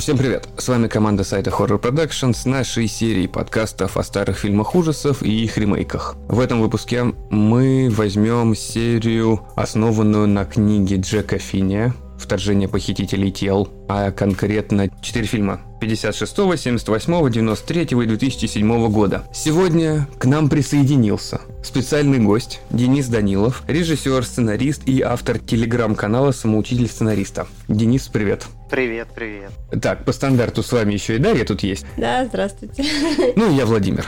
Всем привет! С вами команда сайта Horror Production с нашей серией подкастов о старых фильмах ужасов и их ремейках. В этом выпуске мы возьмем серию, основанную на книге Джека Финния «Вторжение похитителей тел», а конкретно четыре фильма 56, 78, 93 и 2007 года. Сегодня к нам присоединился специальный гость Денис Данилов, режиссер, сценарист и автор телеграм-канала «Самоучитель сценариста». Денис, привет. Привет, привет. Так, по стандарту с вами еще и Дарья тут есть. Да, здравствуйте. Ну, я Владимир.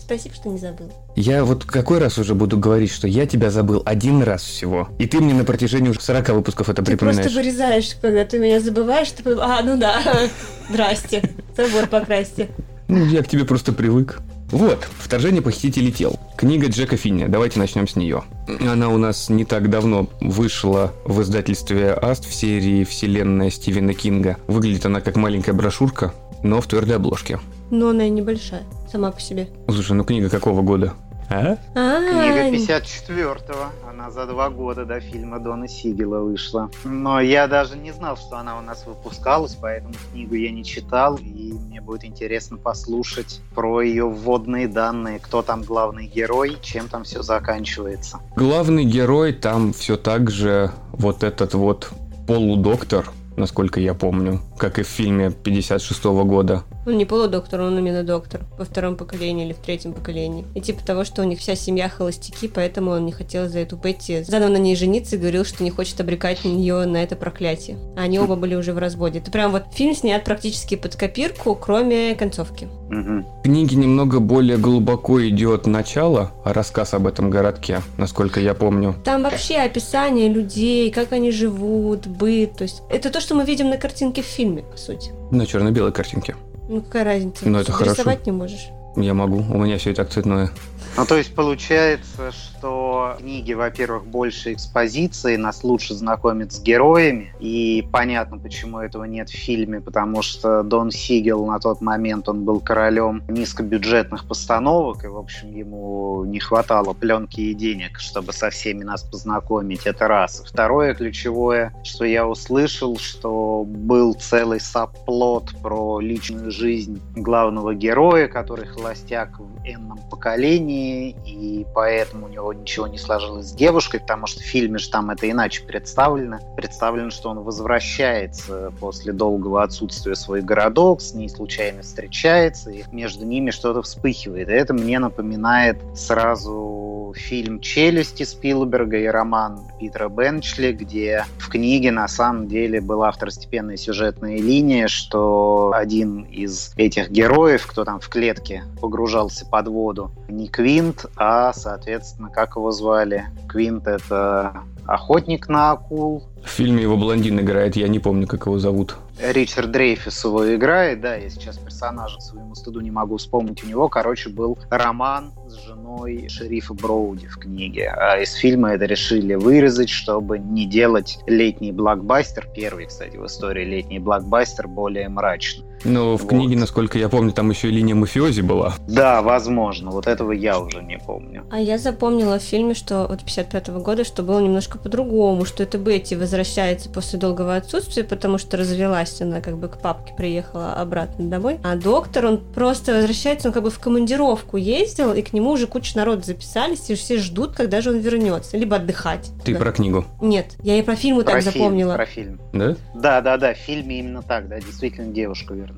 Спасибо, что не забыл. Я вот какой раз уже буду говорить, что я тебя забыл один раз всего. И ты мне на протяжении уже 40 выпусков это ты припоминаешь. просто вырезаешь, когда ты меня забываешь, ты а, ну да, здрасте, забор покрасьте. Ну, я к тебе просто привык. Вот, «Вторжение похитителей тел». Книга Джека Финни. Давайте начнем с нее. Она у нас не так давно вышла в издательстве Аст в серии «Вселенная Стивена Кинга». Выглядит она как маленькая брошюрка, но в твердой обложке. Но она и небольшая, сама по себе. Слушай, ну книга какого года? А? Книга А, 54-го. Она за два года до фильма Дона Сигела вышла. Но я даже не знал, что она у нас выпускалась, поэтому книгу я не читал, и мне будет интересно послушать про ее вводные данные, кто там главный герой, чем там все заканчивается. Главный герой там все так же вот этот вот полудоктор, насколько я помню, как и в фильме 56 года. Он не полудоктор, он именно доктор. Во втором поколении или в третьем поколении. И типа того, что у них вся семья холостяки, поэтому он не хотел за эту Бетти заново на ней жениться и говорил, что не хочет обрекать ее на это проклятие. А они оба были уже в разводе. Это прям вот фильм снят практически под копирку, кроме концовки. Мгм. В книге немного более глубоко идет начало, а рассказ об этом городке, насколько я помню. Там вообще описание людей, как они живут, быт. То есть это то, что мы видим на картинке в фильме, по сути. На черно-белой картинке. Ну какая разница? Ну, это Ты хорошо. Рисовать не можешь. Я могу, у меня все и так цветное. Ну, то есть получается, что в книге, во-первых, больше экспозиции, нас лучше знакомят с героями, и понятно, почему этого нет в фильме, потому что Дон Сигел на тот момент, он был королем низкобюджетных постановок, и, в общем, ему не хватало пленки и денег, чтобы со всеми нас познакомить, это раз. Второе ключевое, что я услышал, что был целый сабплот про личную жизнь главного героя, который холостяк в энном поколении, и поэтому у него ничего не сложилось с девушкой, потому что в фильме же там это иначе представлено. Представлено, что он возвращается после долгого отсутствия в свой городок, с ней случайно встречается, и между ними что-то вспыхивает. И это мне напоминает сразу фильм «Челюсти» Спилберга и роман Питера Бенчли, где в книге на самом деле была второстепенная сюжетная линия, что один из этих героев, кто там в клетке погружался под воду, не Квинт, а, соответственно, как его звали? Квинт — это охотник на акул, В фильме его блондин играет, я не помню, как его зовут. Ричард Дрейфус его играет, да, я сейчас персонажа своему стыду не могу вспомнить. У него, короче, был роман с женой шерифа Броуди в книге. А из фильма это решили вырезать, чтобы не делать летний блокбастер, первый, кстати, в истории летний блокбастер, более мрачный. Но в Вот. книге, насколько я помню, там еще и линия мафиози была. Да, возможно, вот этого я уже не помню. А я запомнила в фильме, что вот 55 года, что было немножко по-другому, что это Бетти возвращается после долгого отсутствия, потому что развелась она, как бы к папке приехала обратно домой. А доктор, он просто возвращается, он как бы в командировку ездил, и к нему уже куча народа записались, и все ждут, когда же он вернется, либо отдыхать. Ты Да. про книгу, Нет, я и про фильму Про так фильм, запомнила. Про фильм. да? Да, да, да, в фильме именно так, да, действительно девушка вернулась,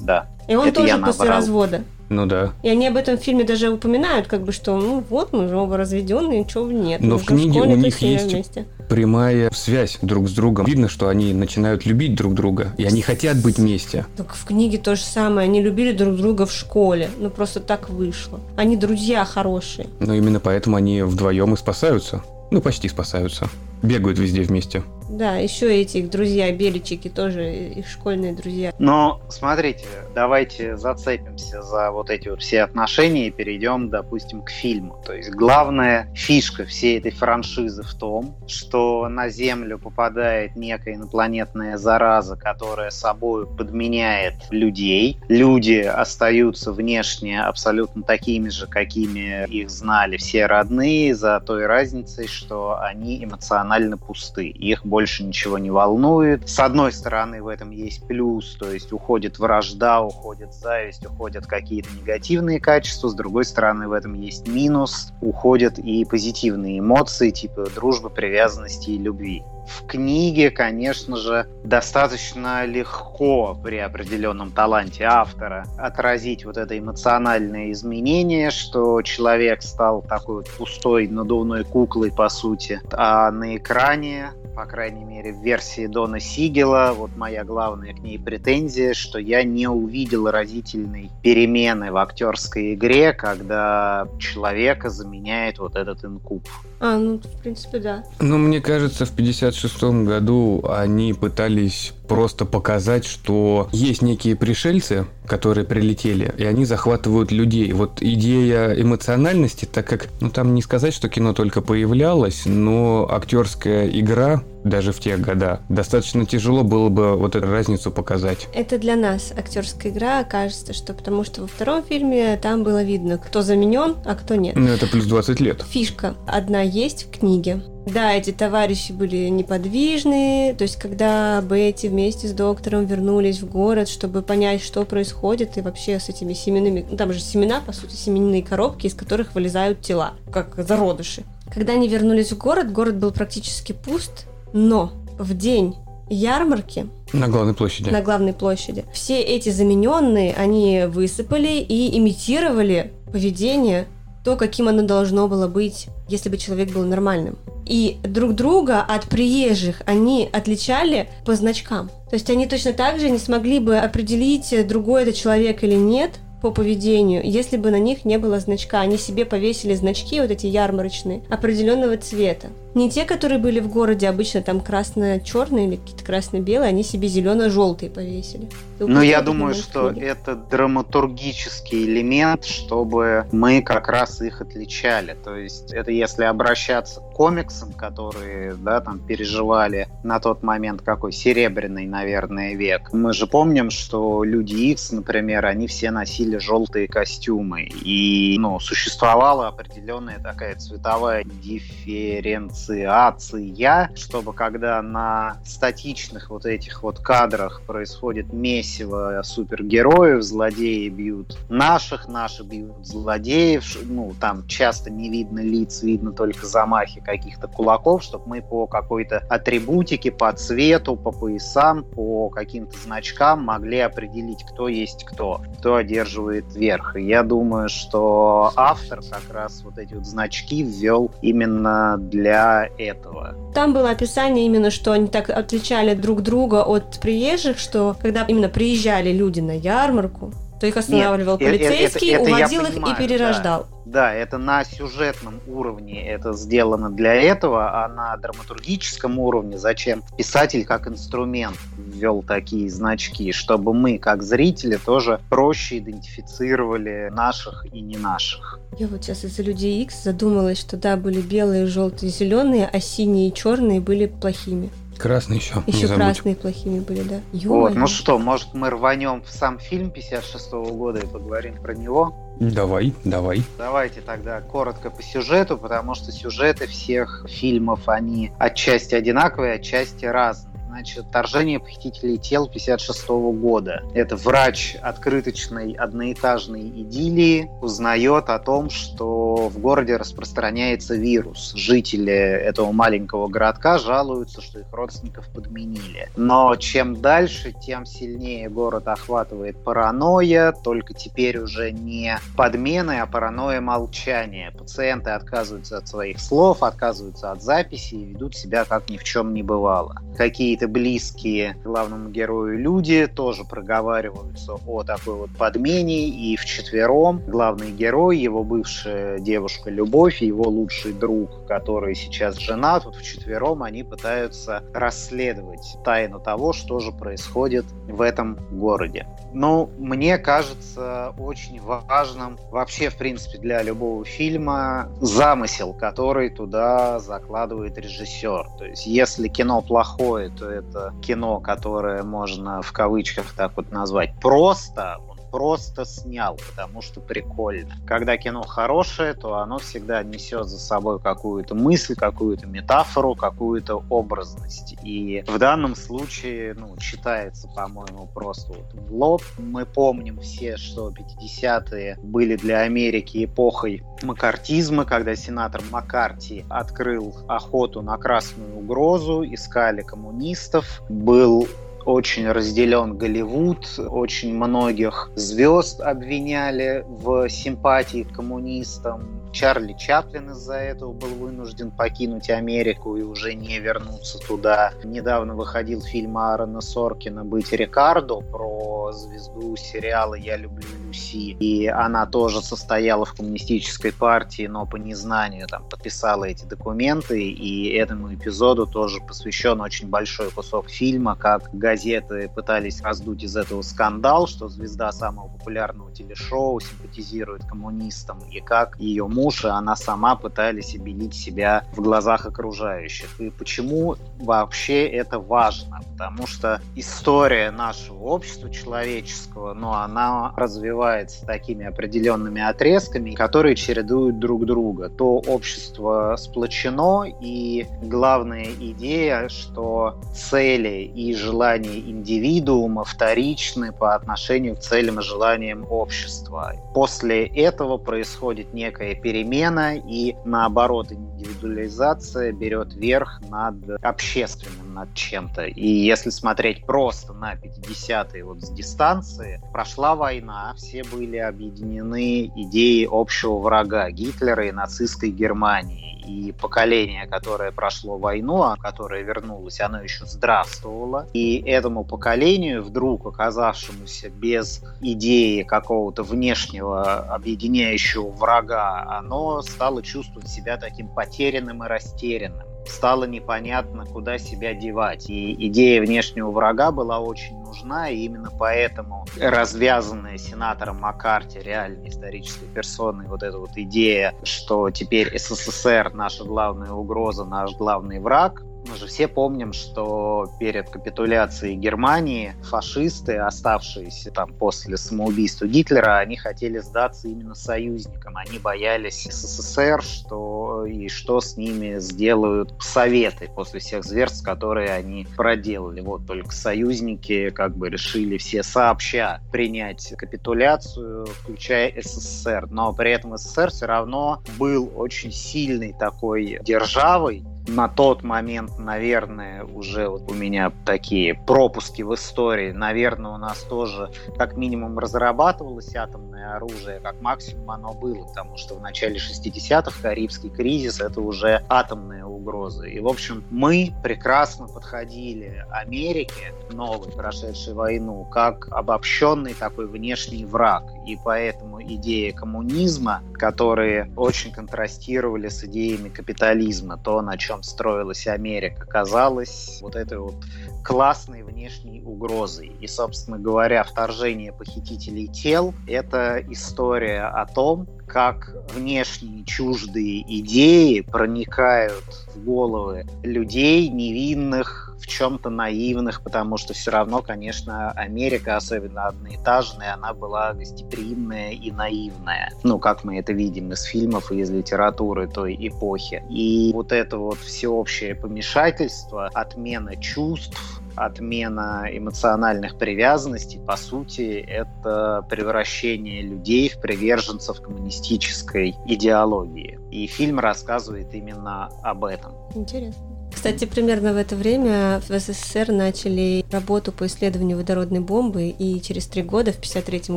да. И он Это тоже после развода. Ну да. И они об этом в фильме даже упоминают, как бы, что, ну вот, мы же оба разведенные, ничего нет. Но в книге школе у них есть вместе. Прямая связь друг с другом. Видно, что они начинают любить друг друга, и они хотят быть вместе. Так в книге то же самое. Они любили друг друга в школе. Ну просто так вышло. Они друзья хорошие. Но именно поэтому они вдвоем и спасаются. Ну, почти спасаются. Бегают везде вместе. Да, еще эти их друзья, беличики, тоже их школьные друзья. Но смотрите, давайте зацепимся за вот эти вот все отношения и перейдем, допустим, к фильму. То есть главная фишка всей этой франшизы в том, что на Землю попадает некая инопланетная зараза, которая собой подменяет людей. Люди остаются внешне абсолютно такими же, какими их знали все родные, за той разницей, что они эмоционально пусты. Их больше ничего не волнует. С одной стороны, в этом есть плюс, то есть уходит вражда, уходит зависть, уходят какие-то негативные качества. С другой стороны, в этом есть минус, уходят и позитивные эмоции, типа дружбы, привязанности и любви. В книге, конечно же, достаточно легко при определенном таланте автора отразить вот это эмоциональное изменение, что человек стал такой вот пустой надувной куклой, по сути, а на экране по крайней мере, в версии Дона Сигела, вот моя главная к ней претензия, что я не увидел разительной перемены в актерской игре, когда человека заменяет вот этот инкуб. А, ну, в принципе, да. Ну, мне кажется, в 56 году они пытались просто показать, что есть некие пришельцы, которые прилетели, и они захватывают людей. Вот идея эмоциональности, так как, ну там не сказать, что кино только появлялось, но актерская игра даже в те года. Достаточно тяжело было бы вот эту разницу показать. Это для нас актерская игра, кажется, что потому что во втором фильме там было видно, кто заменен, а кто нет. Ну, это плюс 20 лет. Фишка одна есть в книге. Да, эти товарищи были неподвижные, то есть когда Бетти вместе с доктором вернулись в город, чтобы понять, что происходит, и вообще с этими семенными, ну, там же семена, по сути, семенные коробки, из которых вылезают тела, как зародыши. Когда они вернулись в город, город был практически пуст, но в день ярмарки на главной площади. На главной площади. Все эти замененные, они высыпали и имитировали поведение то, каким оно должно было быть, если бы человек был нормальным. И друг друга от приезжих они отличали по значкам. То есть они точно так же не смогли бы определить, другой это человек или нет, по поведению, если бы на них не было значка. Они себе повесили значки, вот эти ярмарочные, определенного цвета. Не те, которые были в городе, обычно там красно-черные или какие-то красно-белые, они себе зелено-желтые повесили. Ну, я думаю, что это драматургический элемент, чтобы мы как раз их отличали. То есть это если обращаться к комиксам, которые, да, там переживали на тот момент какой серебряный, наверное, век. Мы же помним, что Люди Икс, например, они все носили желтые костюмы. И, ну, существовала определенная такая цветовая дифференция ассоциация, чтобы когда на статичных вот этих вот кадрах происходит месиво супергероев, злодеи бьют наших, наши бьют злодеев, ну, там часто не видно лиц, видно только замахи каких-то кулаков, чтобы мы по какой-то атрибутике, по цвету, по поясам, по каким-то значкам могли определить, кто есть кто, кто одерживает верх. И я думаю, что автор как раз вот эти вот значки ввел именно для этого. Там было описание именно, что они так отличали друг друга от приезжих, что когда именно приезжали люди на ярмарку, то их останавливал Нет, полицейский, это, это, это уводил их понимаю, и перерождал. Да. да, это на сюжетном уровне это сделано для этого, а на драматургическом уровне зачем писатель как инструмент ввел такие значки, чтобы мы, как зрители, тоже проще идентифицировали наших и не наших. Я вот сейчас из-за людей X задумалась, что да, были белые, желтые, зеленые, а синие и черные были плохими. Красные еще. Еще красные плохими были, да. Вот, ну что, может мы рванем в сам фильм 56 -го года и поговорим про него? Давай, давай. Давайте тогда коротко по сюжету, потому что сюжеты всех фильмов, они отчасти одинаковые, отчасти разные. Значит, «Вторжение похитителей тел» 56 года. Это врач открыточной одноэтажной идиллии узнает о том, что в городе распространяется вирус. Жители этого маленького городка жалуются, что их родственников подменили. Но чем дальше, тем сильнее город охватывает паранойя, только теперь уже не подмены, а паранойя молчания. Пациенты отказываются от своих слов, отказываются от записи и ведут себя как ни в чем не бывало. Какие какие-то близкие главному герою люди тоже проговариваются о такой вот подмене, и вчетвером главный герой, его бывшая девушка Любовь его лучший друг, который сейчас женат, вот вчетвером они пытаются расследовать тайну того, что же происходит в этом городе. Ну, мне кажется очень важным вообще, в принципе, для любого фильма замысел, который туда закладывает режиссер. То есть, если кино плохое, то это кино, которое можно в кавычках так вот назвать просто, просто снял, потому что прикольно. Когда кино хорошее, то оно всегда несет за собой какую-то мысль, какую-то метафору, какую-то образность. И в данном случае, ну, читается, по-моему, просто вот в лоб. Мы помним все, что 50-е были для Америки эпохой макартизма, когда сенатор Маккарти открыл охоту на красную угрозу, искали коммунистов, был очень разделен Голливуд, очень многих звезд обвиняли в симпатии к коммунистам, Чарли Чаплин из-за этого был вынужден покинуть Америку и уже не вернуться туда. Недавно выходил фильм Аарона Соркина «Быть Рикардо» про звезду сериала «Я люблю Люси». И она тоже состояла в коммунистической партии, но по незнанию там подписала эти документы. И этому эпизоду тоже посвящен очень большой кусок фильма, как газеты пытались раздуть из этого скандал, что звезда самого популярного телешоу симпатизирует коммунистам, и как ее муж и она сама пытались обелить себя в глазах окружающих. И почему вообще это важно? Потому что история нашего общества человеческого, ну, она развивается такими определенными отрезками, которые чередуют друг друга. То общество сплочено, и главная идея, что цели и желания индивидуума вторичны по отношению к целям и желаниям общества. После этого происходит некая перемена, и наоборот, индивидуализация берет верх над общественным, над чем-то. И если смотреть просто на 50-е вот с дистанции, прошла война, все были объединены идеей общего врага Гитлера и нацистской Германии и поколение, которое прошло войну, а которое вернулось, оно еще здравствовало. И этому поколению, вдруг оказавшемуся без идеи какого-то внешнего объединяющего врага, оно стало чувствовать себя таким потерянным и растерянным стало непонятно, куда себя девать. И идея внешнего врага была очень нужна, и именно поэтому развязанная сенатором Маккарти, реальной исторической персоной, вот эта вот идея, что теперь СССР наша главная угроза, наш главный враг, мы же все помним, что перед капитуляцией Германии фашисты, оставшиеся там после самоубийства Гитлера, они хотели сдаться именно союзникам. Они боялись СССР, что и что с ними сделают Советы после всех зверств, которые они проделали. Вот только союзники как бы решили все сообща принять капитуляцию, включая СССР. Но при этом СССР все равно был очень сильной такой державой, на тот момент, наверное, уже вот у меня такие пропуски в истории. Наверное, у нас тоже как минимум разрабатывалось атомное оружие, как максимум оно было, потому что в начале 60-х Карибский кризис — это уже атомная угроза. И, в общем, мы прекрасно подходили Америке, новой, прошедшей войну, как обобщенный такой внешний враг. И поэтому идеи коммунизма, которые очень контрастировали с идеями капитализма, то, на чем строилась Америка, казалось вот этой вот классной внешней угрозой. И, собственно говоря, вторжение похитителей тел — это история о том, как внешние чуждые идеи проникают в головы людей невинных, в чем-то наивных, потому что все равно, конечно, Америка, особенно одноэтажная, она была гостеприимная и наивная. Ну, как мы это видим из фильмов и из литературы той эпохи. И вот это вот всеобщее помешательство, отмена чувств, отмена эмоциональных привязанностей, по сути, это превращение людей в приверженцев коммунистической идеологии. И фильм рассказывает именно об этом. Интересно. Кстати, примерно в это время в СССР начали работу по исследованию водородной бомбы, и через три года, в 53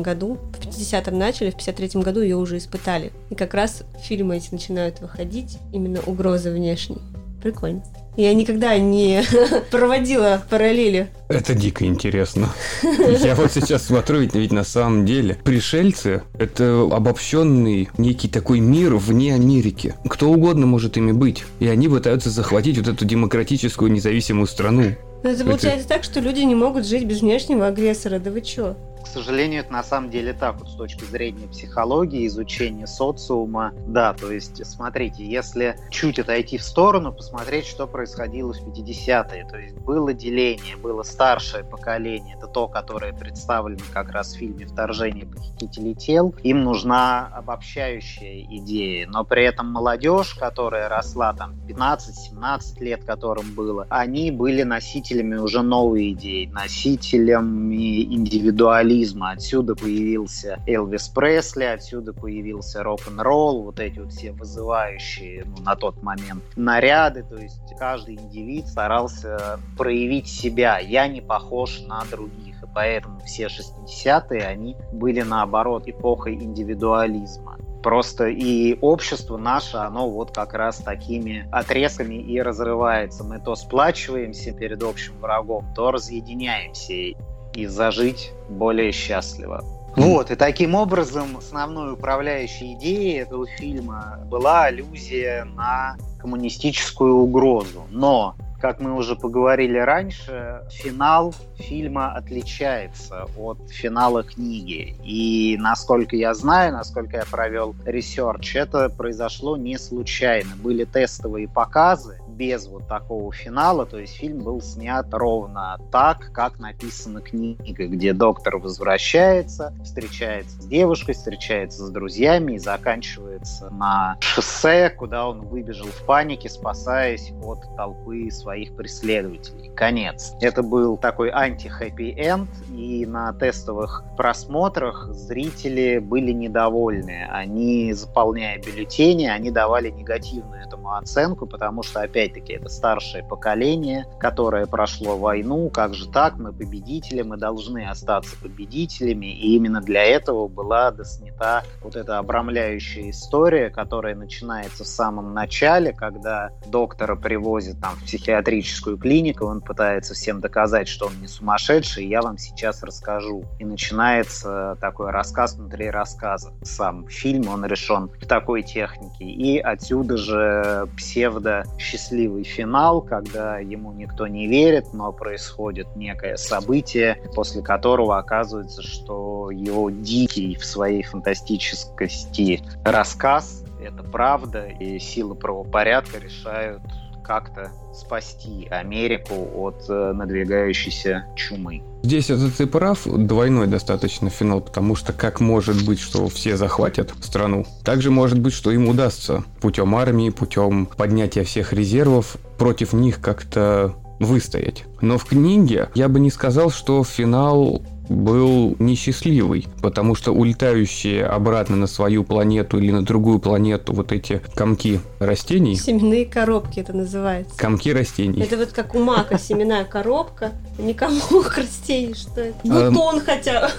году, в 50-м начали, в 53 году ее уже испытали. И как раз фильмы эти начинают выходить, именно угрозы внешней. Прикольно. Я никогда не проводила параллели. Это дико интересно. Я вот сейчас смотрю, ведь, ведь на самом деле пришельцы – это обобщенный некий такой мир вне Америки. Кто угодно может ими быть. И они пытаются захватить вот эту демократическую независимую страну. Но это получается это... так, что люди не могут жить без внешнего агрессора. Да вы чё? К сожалению, это на самом деле так, вот с точки зрения психологии, изучения социума. Да, то есть, смотрите, если чуть отойти в сторону, посмотреть, что происходило в 50-е. То есть было деление, было старшее поколение, это то, которое представлено как раз в фильме «Вторжение похитителей тел». Им нужна обобщающая идея, но при этом молодежь, которая росла там 15-17 лет, которым было, они были носителями уже новой идеи, носителями индивидуализма. Отсюда появился Элвис Пресли, отсюда появился рок-н-ролл, вот эти вот все вызывающие ну, на тот момент наряды, то есть каждый индивид старался проявить себя. Я не похож на других, и поэтому все 60-е, они были наоборот эпохой индивидуализма. Просто и общество наше, оно вот как раз такими отрезками и разрывается. Мы то сплачиваемся перед общим врагом, то разъединяемся и зажить более счастливо. Вот, и таким образом основной управляющей идеей этого фильма была аллюзия на коммунистическую угрозу. Но как мы уже поговорили раньше, финал фильма отличается от финала книги. И насколько я знаю, насколько я провел research, это произошло не случайно. Были тестовые показы, без вот такого финала, то есть фильм был снят ровно так, как написана книга, где доктор возвращается, встречается с девушкой, встречается с друзьями и заканчивается на шоссе, куда он выбежал в панике, спасаясь от толпы своих преследователей. Конец. Это был такой анти-хэппи-энд, и на тестовых просмотрах зрители были недовольны. Они, заполняя бюллетени, они давали негативную этому оценку, потому что, опять опять-таки, это старшее поколение, которое прошло войну. Как же так? Мы победители, мы должны остаться победителями. И именно для этого была доснята вот эта обрамляющая история, которая начинается в самом начале, когда доктора привозят там в психиатрическую клинику, он пытается всем доказать, что он не сумасшедший, я вам сейчас расскажу. И начинается такой рассказ внутри рассказа. Сам фильм, он решен в такой технике. И отсюда же псевдо-счастливый счастливый финал, когда ему никто не верит, но происходит некое событие, после которого оказывается, что его дикий в своей фантастическости рассказ — это правда, и силы правопорядка решают как-то спасти Америку от э, надвигающейся чумы. Здесь это ты прав, двойной достаточно финал, потому что как может быть, что все захватят страну? Также может быть, что им удастся путем армии, путем поднятия всех резервов против них как-то выстоять. Но в книге я бы не сказал, что финал был несчастливый, потому что улетающие обратно на свою планету или на другую планету вот эти комки растений... Семенные коробки это называется. Комки растений. Это вот как у мака семенная коробка, не комок растений, что это? А, Бутон хотя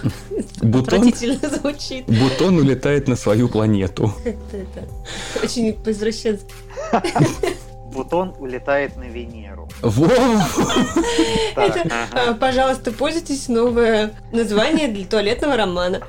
Бутон, звучит. Бутон улетает на свою планету. Это, это очень по-извращенски. Бутон улетает на Венеру. Во! А, пожалуйста, пользуйтесь новое название для туалетного романа.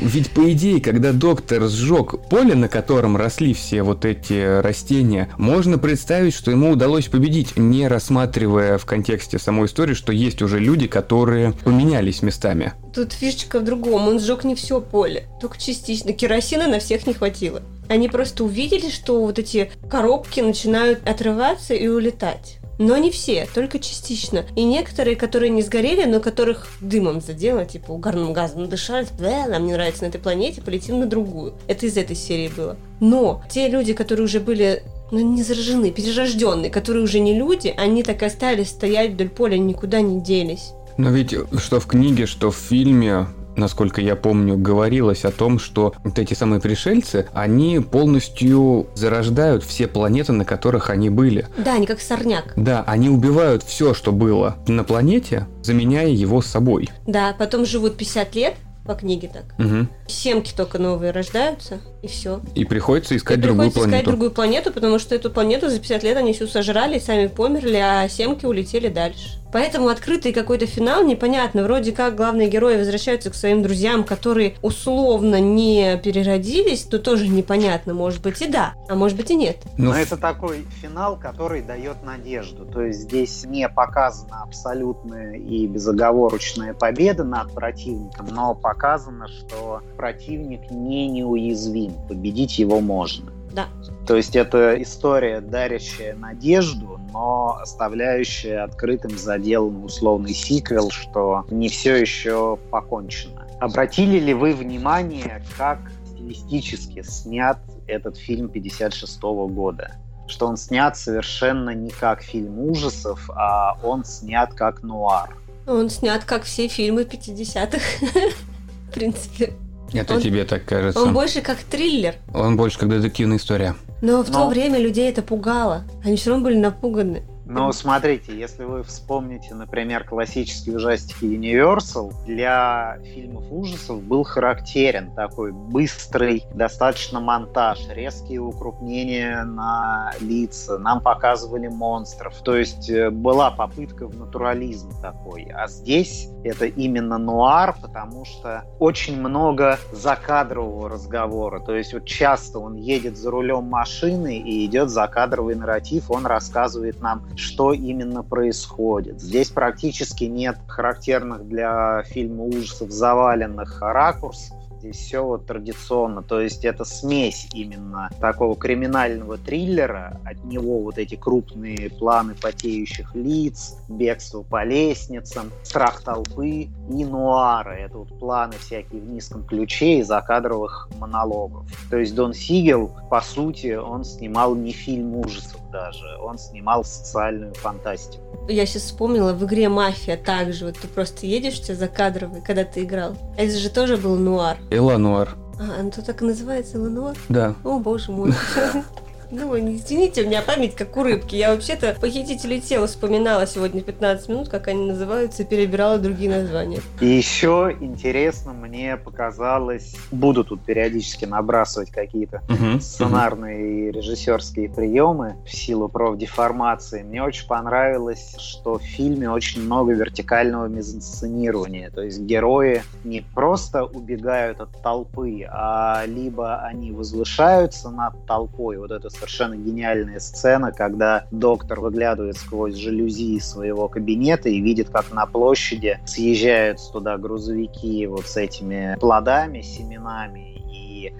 Ведь по идее, когда доктор сжег поле, на котором росли все вот эти растения, можно представить, что ему удалось победить, не рассматривая в контексте самой истории, что есть уже люди, которые поменялись местами. Тут фишечка в другом. Он сжег не все поле, только частично. Керосина на всех не хватило. Они просто увидели, что вот эти коробки начинают отрываться и улетать. Но не все, только частично. И некоторые, которые не сгорели, но которых дымом задело, типа угарным газом дышали, да, нам не нравится на этой планете, полетим на другую. Это из этой серии было. Но те люди, которые уже были ну, не заражены, перерожденные, которые уже не люди, они так и остались стоять вдоль поля, никуда не делись. Но ведь что в книге, что в фильме, насколько я помню, говорилось о том, что вот эти самые пришельцы, они полностью зарождают все планеты, на которых они были. Да, они как сорняк. Да, они убивают все, что было на планете, заменяя его собой. Да, потом живут 50 лет, по книге так. Угу. Семки только новые рождаются, и все. И приходится искать и другую приходится планету. искать другую планету, потому что эту планету за 50 лет они всю сожрали, сами померли, а семки улетели дальше. Поэтому открытый какой-то финал непонятно. Вроде как главные герои возвращаются к своим друзьям, которые условно не переродились, то тоже непонятно. Может быть и да, а может быть и нет. Но, Но это такой финал, который дает надежду. То есть здесь не показана абсолютная и безоговорочная победа над противником, но показано, что противник не неуязвим. Победить его можно. Да. То есть это история, дарящая надежду, но оставляющая открытым задел на условный сиквел, что не все еще покончено. Обратили ли вы внимание, как стилистически снят этот фильм 56 года? Что он снят совершенно не как фильм ужасов, а он снят как нуар. Он снят как все фильмы 50-х, в принципе. Это он, тебе так кажется. Он больше как триллер. Он больше как детективная история. Но в Но... то время людей это пугало. Они все равно были напуганы. Ну, смотрите, если вы вспомните, например, классические ужастики Universal, для фильмов ужасов был характерен такой быстрый достаточно монтаж, резкие укрупнения на лица, нам показывали монстров. То есть э, была попытка в натурализм такой. А здесь это именно нуар, потому что очень много закадрового разговора. То есть вот часто он едет за рулем машины и идет закадровый нарратив, он рассказывает нам, что именно происходит. Здесь практически нет характерных для фильма ужасов заваленных ракурсов, Здесь все вот традиционно, то есть это смесь именно такого криминального триллера, от него вот эти крупные планы потеющих лиц, бегство по лестницам, страх толпы и нуара. Это вот планы всякие в низком ключе и закадровых монологов. То есть Дон Сигел, по сути, он снимал не фильм ужасов даже, он снимал социальную фантастику. Я сейчас вспомнила, в игре «Мафия» также, вот ты просто едешь все закадровый, когда ты играл. Это же тоже был нуар. Эла нуар. А, ну то так и называется Элануар? Да. О, боже мой. Ну, не извините, у меня память как у рыбки. Я вообще-то похитители тела вспоминала сегодня 15 минут, как они называются, и перебирала другие названия. И еще интересно мне показалось, буду тут периодически набрасывать какие-то uh-huh, сценарные uh-huh. и режиссерские приемы в силу профдеформации. Мне очень понравилось, что в фильме очень много вертикального мизансценирования. То есть герои не просто убегают от толпы, а либо они возвышаются над толпой, вот это совершенно гениальная сцена, когда доктор выглядывает сквозь жалюзи своего кабинета и видит, как на площади съезжают туда грузовики вот с этими плодами, семенами,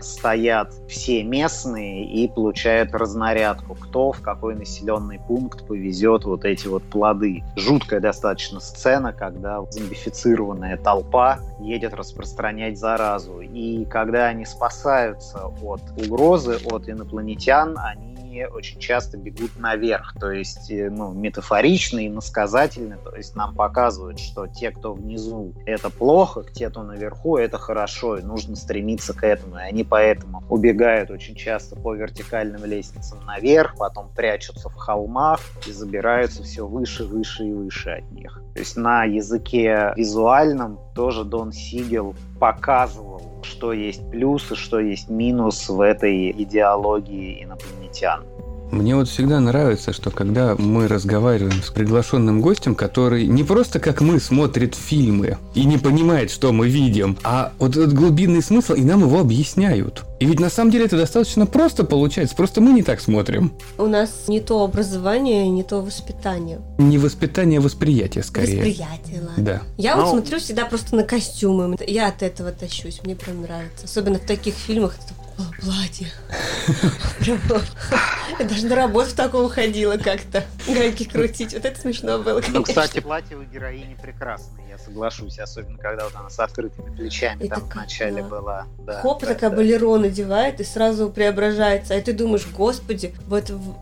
стоят все местные и получают разнарядку, кто в какой населенный пункт повезет вот эти вот плоды. Жуткая достаточно сцена, когда зомбифицированная толпа едет распространять заразу. И когда они спасаются от угрозы, от инопланетян, они очень часто бегут наверх, то есть э, ну, метафорично и насказательно, то есть нам показывают, что те, кто внизу, это плохо, те, кто наверху, это хорошо, и нужно стремиться к этому. И они поэтому убегают очень часто по вертикальным лестницам наверх, потом прячутся в холмах и забираются все выше, выше и выше от них. То есть на языке визуальном тоже Дон Сигел показывал что есть плюс и что есть минус в этой идеологии инопланетян. Мне вот всегда нравится, что когда мы разговариваем с приглашенным гостем, который не просто как мы смотрит фильмы и не понимает, что мы видим, а вот этот глубинный смысл, и нам его объясняют. И ведь на самом деле это достаточно просто получается, просто мы не так смотрим. У нас не то образование, не то воспитание. Не воспитание, а восприятие скорее. Восприятие, ладно. Да. Я Но... вот смотрю всегда просто на костюмы. Я от этого тащусь, мне прям нравится. Особенно в таких фильмах, платье. Я даже на работу в таком ходила как-то. Гайки крутить. Вот это смешно было, ну, конечно. Ну, кстати, платье у героини прекрасное, я соглашусь. Особенно, когда вот она с открытыми плечами там вначале была. Хоп, такая балерона надевает и сразу преображается. А ты думаешь, господи, вот в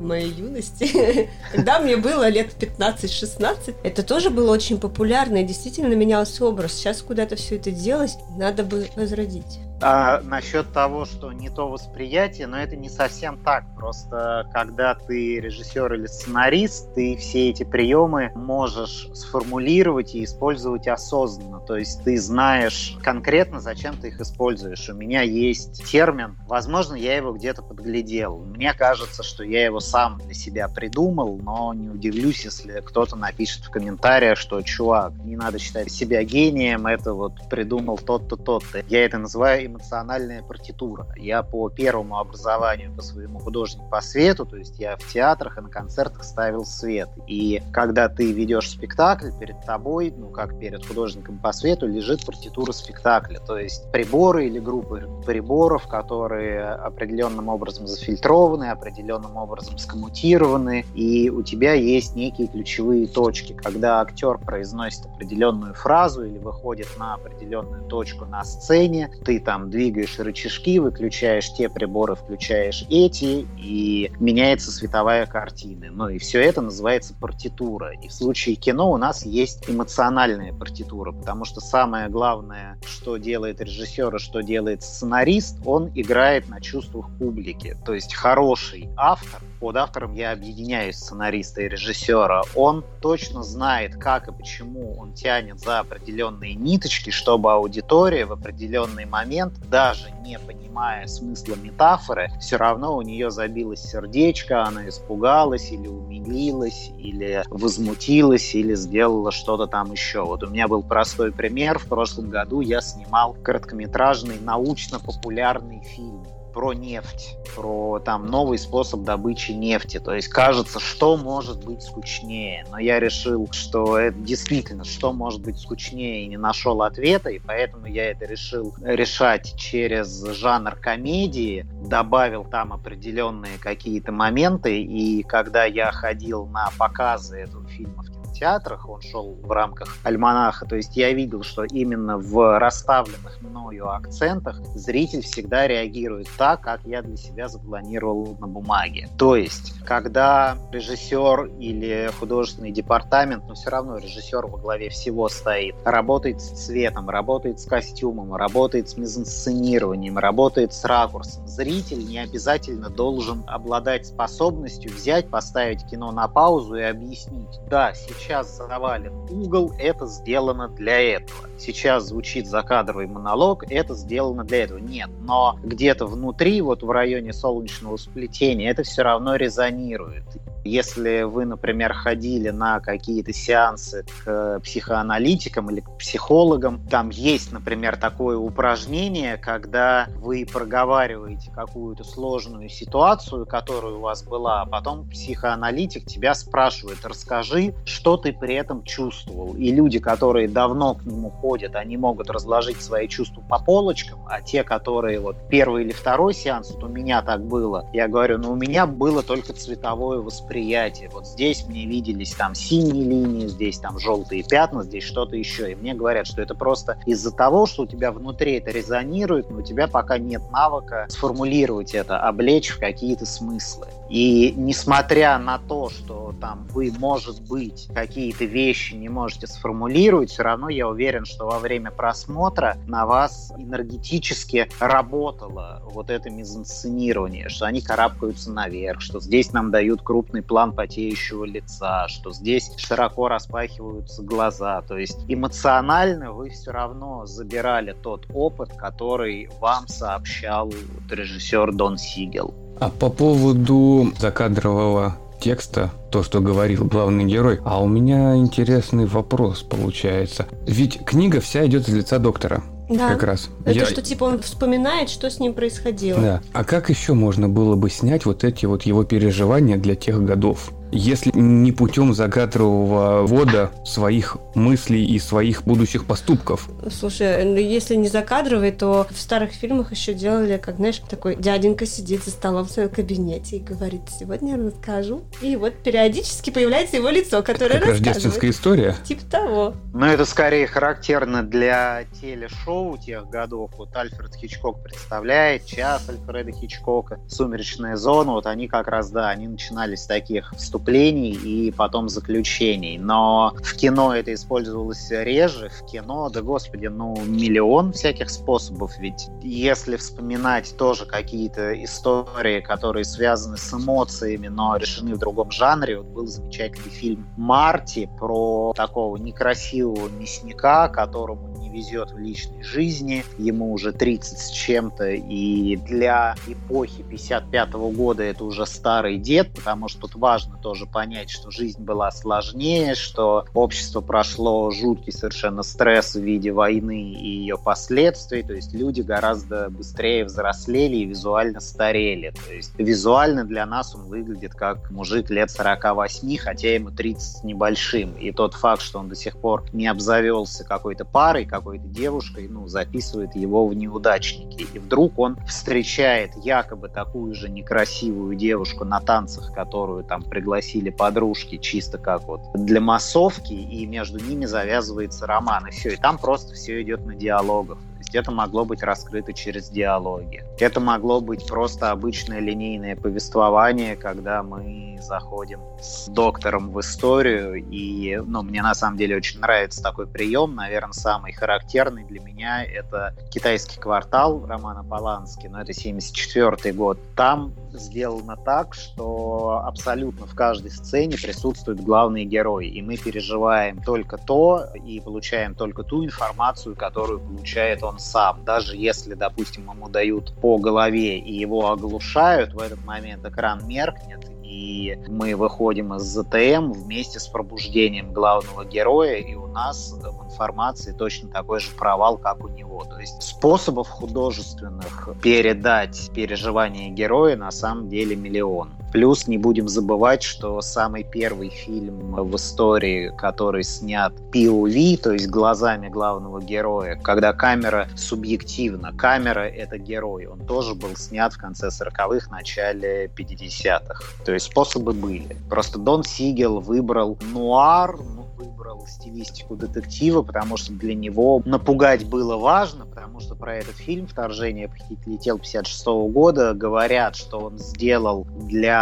моей юности, когда мне было лет 15-16, это тоже было очень популярно и действительно менялся образ. Сейчас куда-то все это делось, надо бы возродить. А насчет того, что не то восприятие, но это не совсем так. Просто когда ты режиссер или сценарист, ты все эти приемы можешь сформулировать и использовать осознанно. То есть ты знаешь конкретно, зачем ты их используешь. У меня есть термин, возможно, я его где-то подглядел. Мне кажется, что я его сам для себя придумал, но не удивлюсь, если кто-то напишет в комментариях, что, чувак, не надо считать себя гением, это вот придумал тот-то, тот-то. Я это называю эмоциональная партитура. Я по первому образованию, по своему художнику по свету, то есть я в театрах и на концертах ставил свет. И когда ты ведешь спектакль, перед тобой, ну как перед художником по свету, лежит партитура спектакля. То есть приборы или группы приборов, которые определенным образом зафильтрованы, определенным образом скоммутированы, и у тебя есть некие ключевые точки. Когда актер произносит определенную фразу или выходит на определенную точку на сцене, ты там двигаешь рычажки, выключаешь те приборы, включаешь эти, и меняется световая картина. Ну и все это называется партитура. И в случае кино у нас есть эмоциональная партитура, потому что самое главное, что делает режиссер и что делает сценарист, он играет на чувствах публики. То есть хороший автор под автором я объединяю сценариста и режиссера. Он точно знает, как и почему он тянет за определенные ниточки, чтобы аудитория в определенный момент, даже не понимая смысла метафоры, все равно у нее забилось сердечко, она испугалась или умилилась, или возмутилась, или сделала что-то там еще. Вот у меня был простой пример. В прошлом году я снимал короткометражный научно-популярный фильм про нефть, про там новый способ добычи нефти. То есть кажется, что может быть скучнее. Но я решил, что это действительно, что может быть скучнее, и не нашел ответа, и поэтому я это решил решать через жанр комедии, добавил там определенные какие-то моменты, и когда я ходил на показы этого фильма в театрах, он шел в рамках альманаха, то есть я видел, что именно в расставленных мною акцентах зритель всегда реагирует так, как я для себя запланировал на бумаге. То есть, когда режиссер или художественный департамент, но все равно режиссер во главе всего стоит, работает с цветом, работает с костюмом, работает с мизансценированием, работает с ракурсом, зритель не обязательно должен обладать способностью взять, поставить кино на паузу и объяснить, да, сейчас сейчас завален угол, это сделано для этого. Сейчас звучит закадровый монолог, это сделано для этого. Нет, но где-то внутри, вот в районе солнечного сплетения, это все равно резонирует. Если вы, например, ходили на какие-то сеансы к психоаналитикам или к психологам, там есть, например, такое упражнение, когда вы проговариваете какую-то сложную ситуацию, которая у вас была, а потом психоаналитик тебя спрашивает, расскажи, что ты при этом чувствовал. И люди, которые давно к нему ходят, они могут разложить свои чувства по полочкам, а те, которые вот первый или второй сеанс, вот у меня так было, я говорю, ну у меня было только цветовое восприятие восприятие. Вот здесь мне виделись там синие линии, здесь там желтые пятна, здесь что-то еще. И мне говорят, что это просто из-за того, что у тебя внутри это резонирует, но у тебя пока нет навыка сформулировать это, облечь в какие-то смыслы. И несмотря на то, что там вы, может быть, какие-то вещи не можете сформулировать, все равно я уверен, что во время просмотра на вас энергетически работало вот это мизансценирование, что они карабкаются наверх, что здесь нам дают крупный план потеющего лица, что здесь широко распахиваются глаза. То есть эмоционально вы все равно забирали тот опыт, который вам сообщал режиссер Дон Сигел. А по поводу закадрового текста, то, что говорил главный герой. А у меня интересный вопрос получается. Ведь книга вся идет из лица доктора. Да. Как раз. Это Я... что, типа, он вспоминает, что с ним происходило. Да. А как еще можно было бы снять вот эти вот его переживания для тех годов? Если не путем загадрового вода своих мыслей и своих будущих поступков. Слушай, ну, если не закадровый, то в старых фильмах еще делали, как, знаешь, такой дяденька сидит за столом в своем кабинете и говорит, сегодня я расскажу. И вот периодически появляется его лицо, которое как рождественская история? Типа того. Но это скорее характерно для телешоу тех годов. Вот Альфред Хичкок представляет, час Альфреда Хичкока, «Сумеречная зона», вот они как раз, да, они начинали с таких вступлений вступлений и потом заключений. Но в кино это использовалось реже. В кино, да господи, ну миллион всяких способов. Ведь если вспоминать тоже какие-то истории, которые связаны с эмоциями, но решены в другом жанре, вот был замечательный фильм «Марти» про такого некрасивого мясника, которому не везет в личной жизни, ему уже 30 с чем-то, и для эпохи 55 -го года это уже старый дед, потому что тут важно тоже понять, что жизнь была сложнее, что общество прошло жуткий совершенно стресс в виде войны и ее последствий, то есть люди гораздо быстрее взрослели и визуально старели. То есть визуально для нас он выглядит как мужик лет 48, хотя ему 30 с небольшим. И тот факт, что он до сих пор не обзавелся какой-то парой, какой-то девушкой, ну, записывает его в неудачники. И вдруг он встречает якобы такую же некрасивую девушку на танцах, которую там пригласили подружки, чисто как вот для массовки, и между ними завязывается роман, и все. И там просто все идет на диалогах есть это могло быть раскрыто через диалоги. Это могло быть просто обычное линейное повествование, когда мы заходим с доктором в историю. И ну, мне на самом деле очень нравится такой прием. Наверное, самый характерный для меня это «Китайский квартал» Романа Полански, но это 74 год. Там сделано так, что абсолютно в каждой сцене присутствует главный герой, и мы переживаем только то и получаем только ту информацию, которую получает он сам. Даже если, допустим, ему дают по голове и его оглушают, в этот момент экран меркнет, и мы выходим из ЗТМ вместе с пробуждением главного героя, и у нас в информации точно такой же провал, как у него. То есть способов художественных передать переживания героя на самом деле миллион. Плюс не будем забывать, что самый первый фильм в истории, который снят POV, то есть глазами главного героя, когда камера субъективна, камера — это герой, он тоже был снят в конце 40-х, начале 50-х. То есть способы были. Просто Дон Сигел выбрал нуар, ну, выбрал стилистику детектива, потому что для него напугать было важно, потому что про этот фильм «Вторжение похитителей тел» 56 года говорят, что он сделал для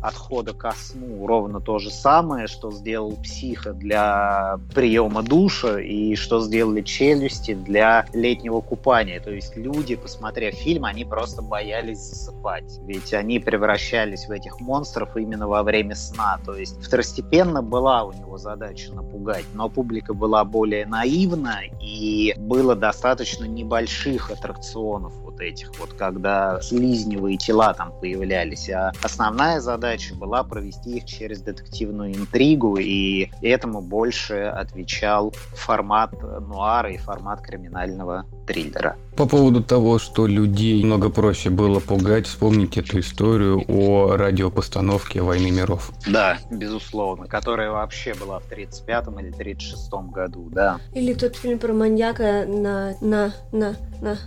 отхода ко сну ровно то же самое, что сделал психа для приема душа и что сделали челюсти для летнего купания. То есть люди, посмотрев фильм, они просто боялись засыпать. Ведь они превращались в этих монстров именно во время сна. То есть второстепенно была у него задача напугать, но публика была более наивна и было достаточно небольших аттракционов вот этих вот, когда слизневые тела там появлялись. А основная задача была провести их через детективную интригу, и этому больше отвечал формат нуара и формат криминального триллера. По поводу того, что людей много проще было пугать, вспомните эту историю о радиопостановке «Войны миров». Да, безусловно, которая вообще была в 35-м или 36-м году, да. Или тот фильм про маньяка на, на, на, на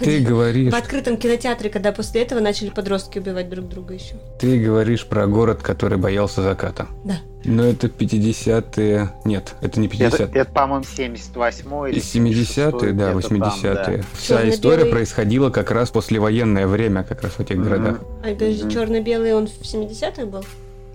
ты говоришь... В открытом кинотеатре, когда после этого начали подростки убивать друг друга еще. Ты говоришь про город, который боялся заката. Да. Но это 50-е... Нет, это не 50-е. Это, это по-моему, 78-й или 70-е, да, 80-е. Да. Вся Черно история происходила как раз послевоенное время, как раз в этих mm-hmm. городах. А mm-hmm. черно-белый он в 70-х был?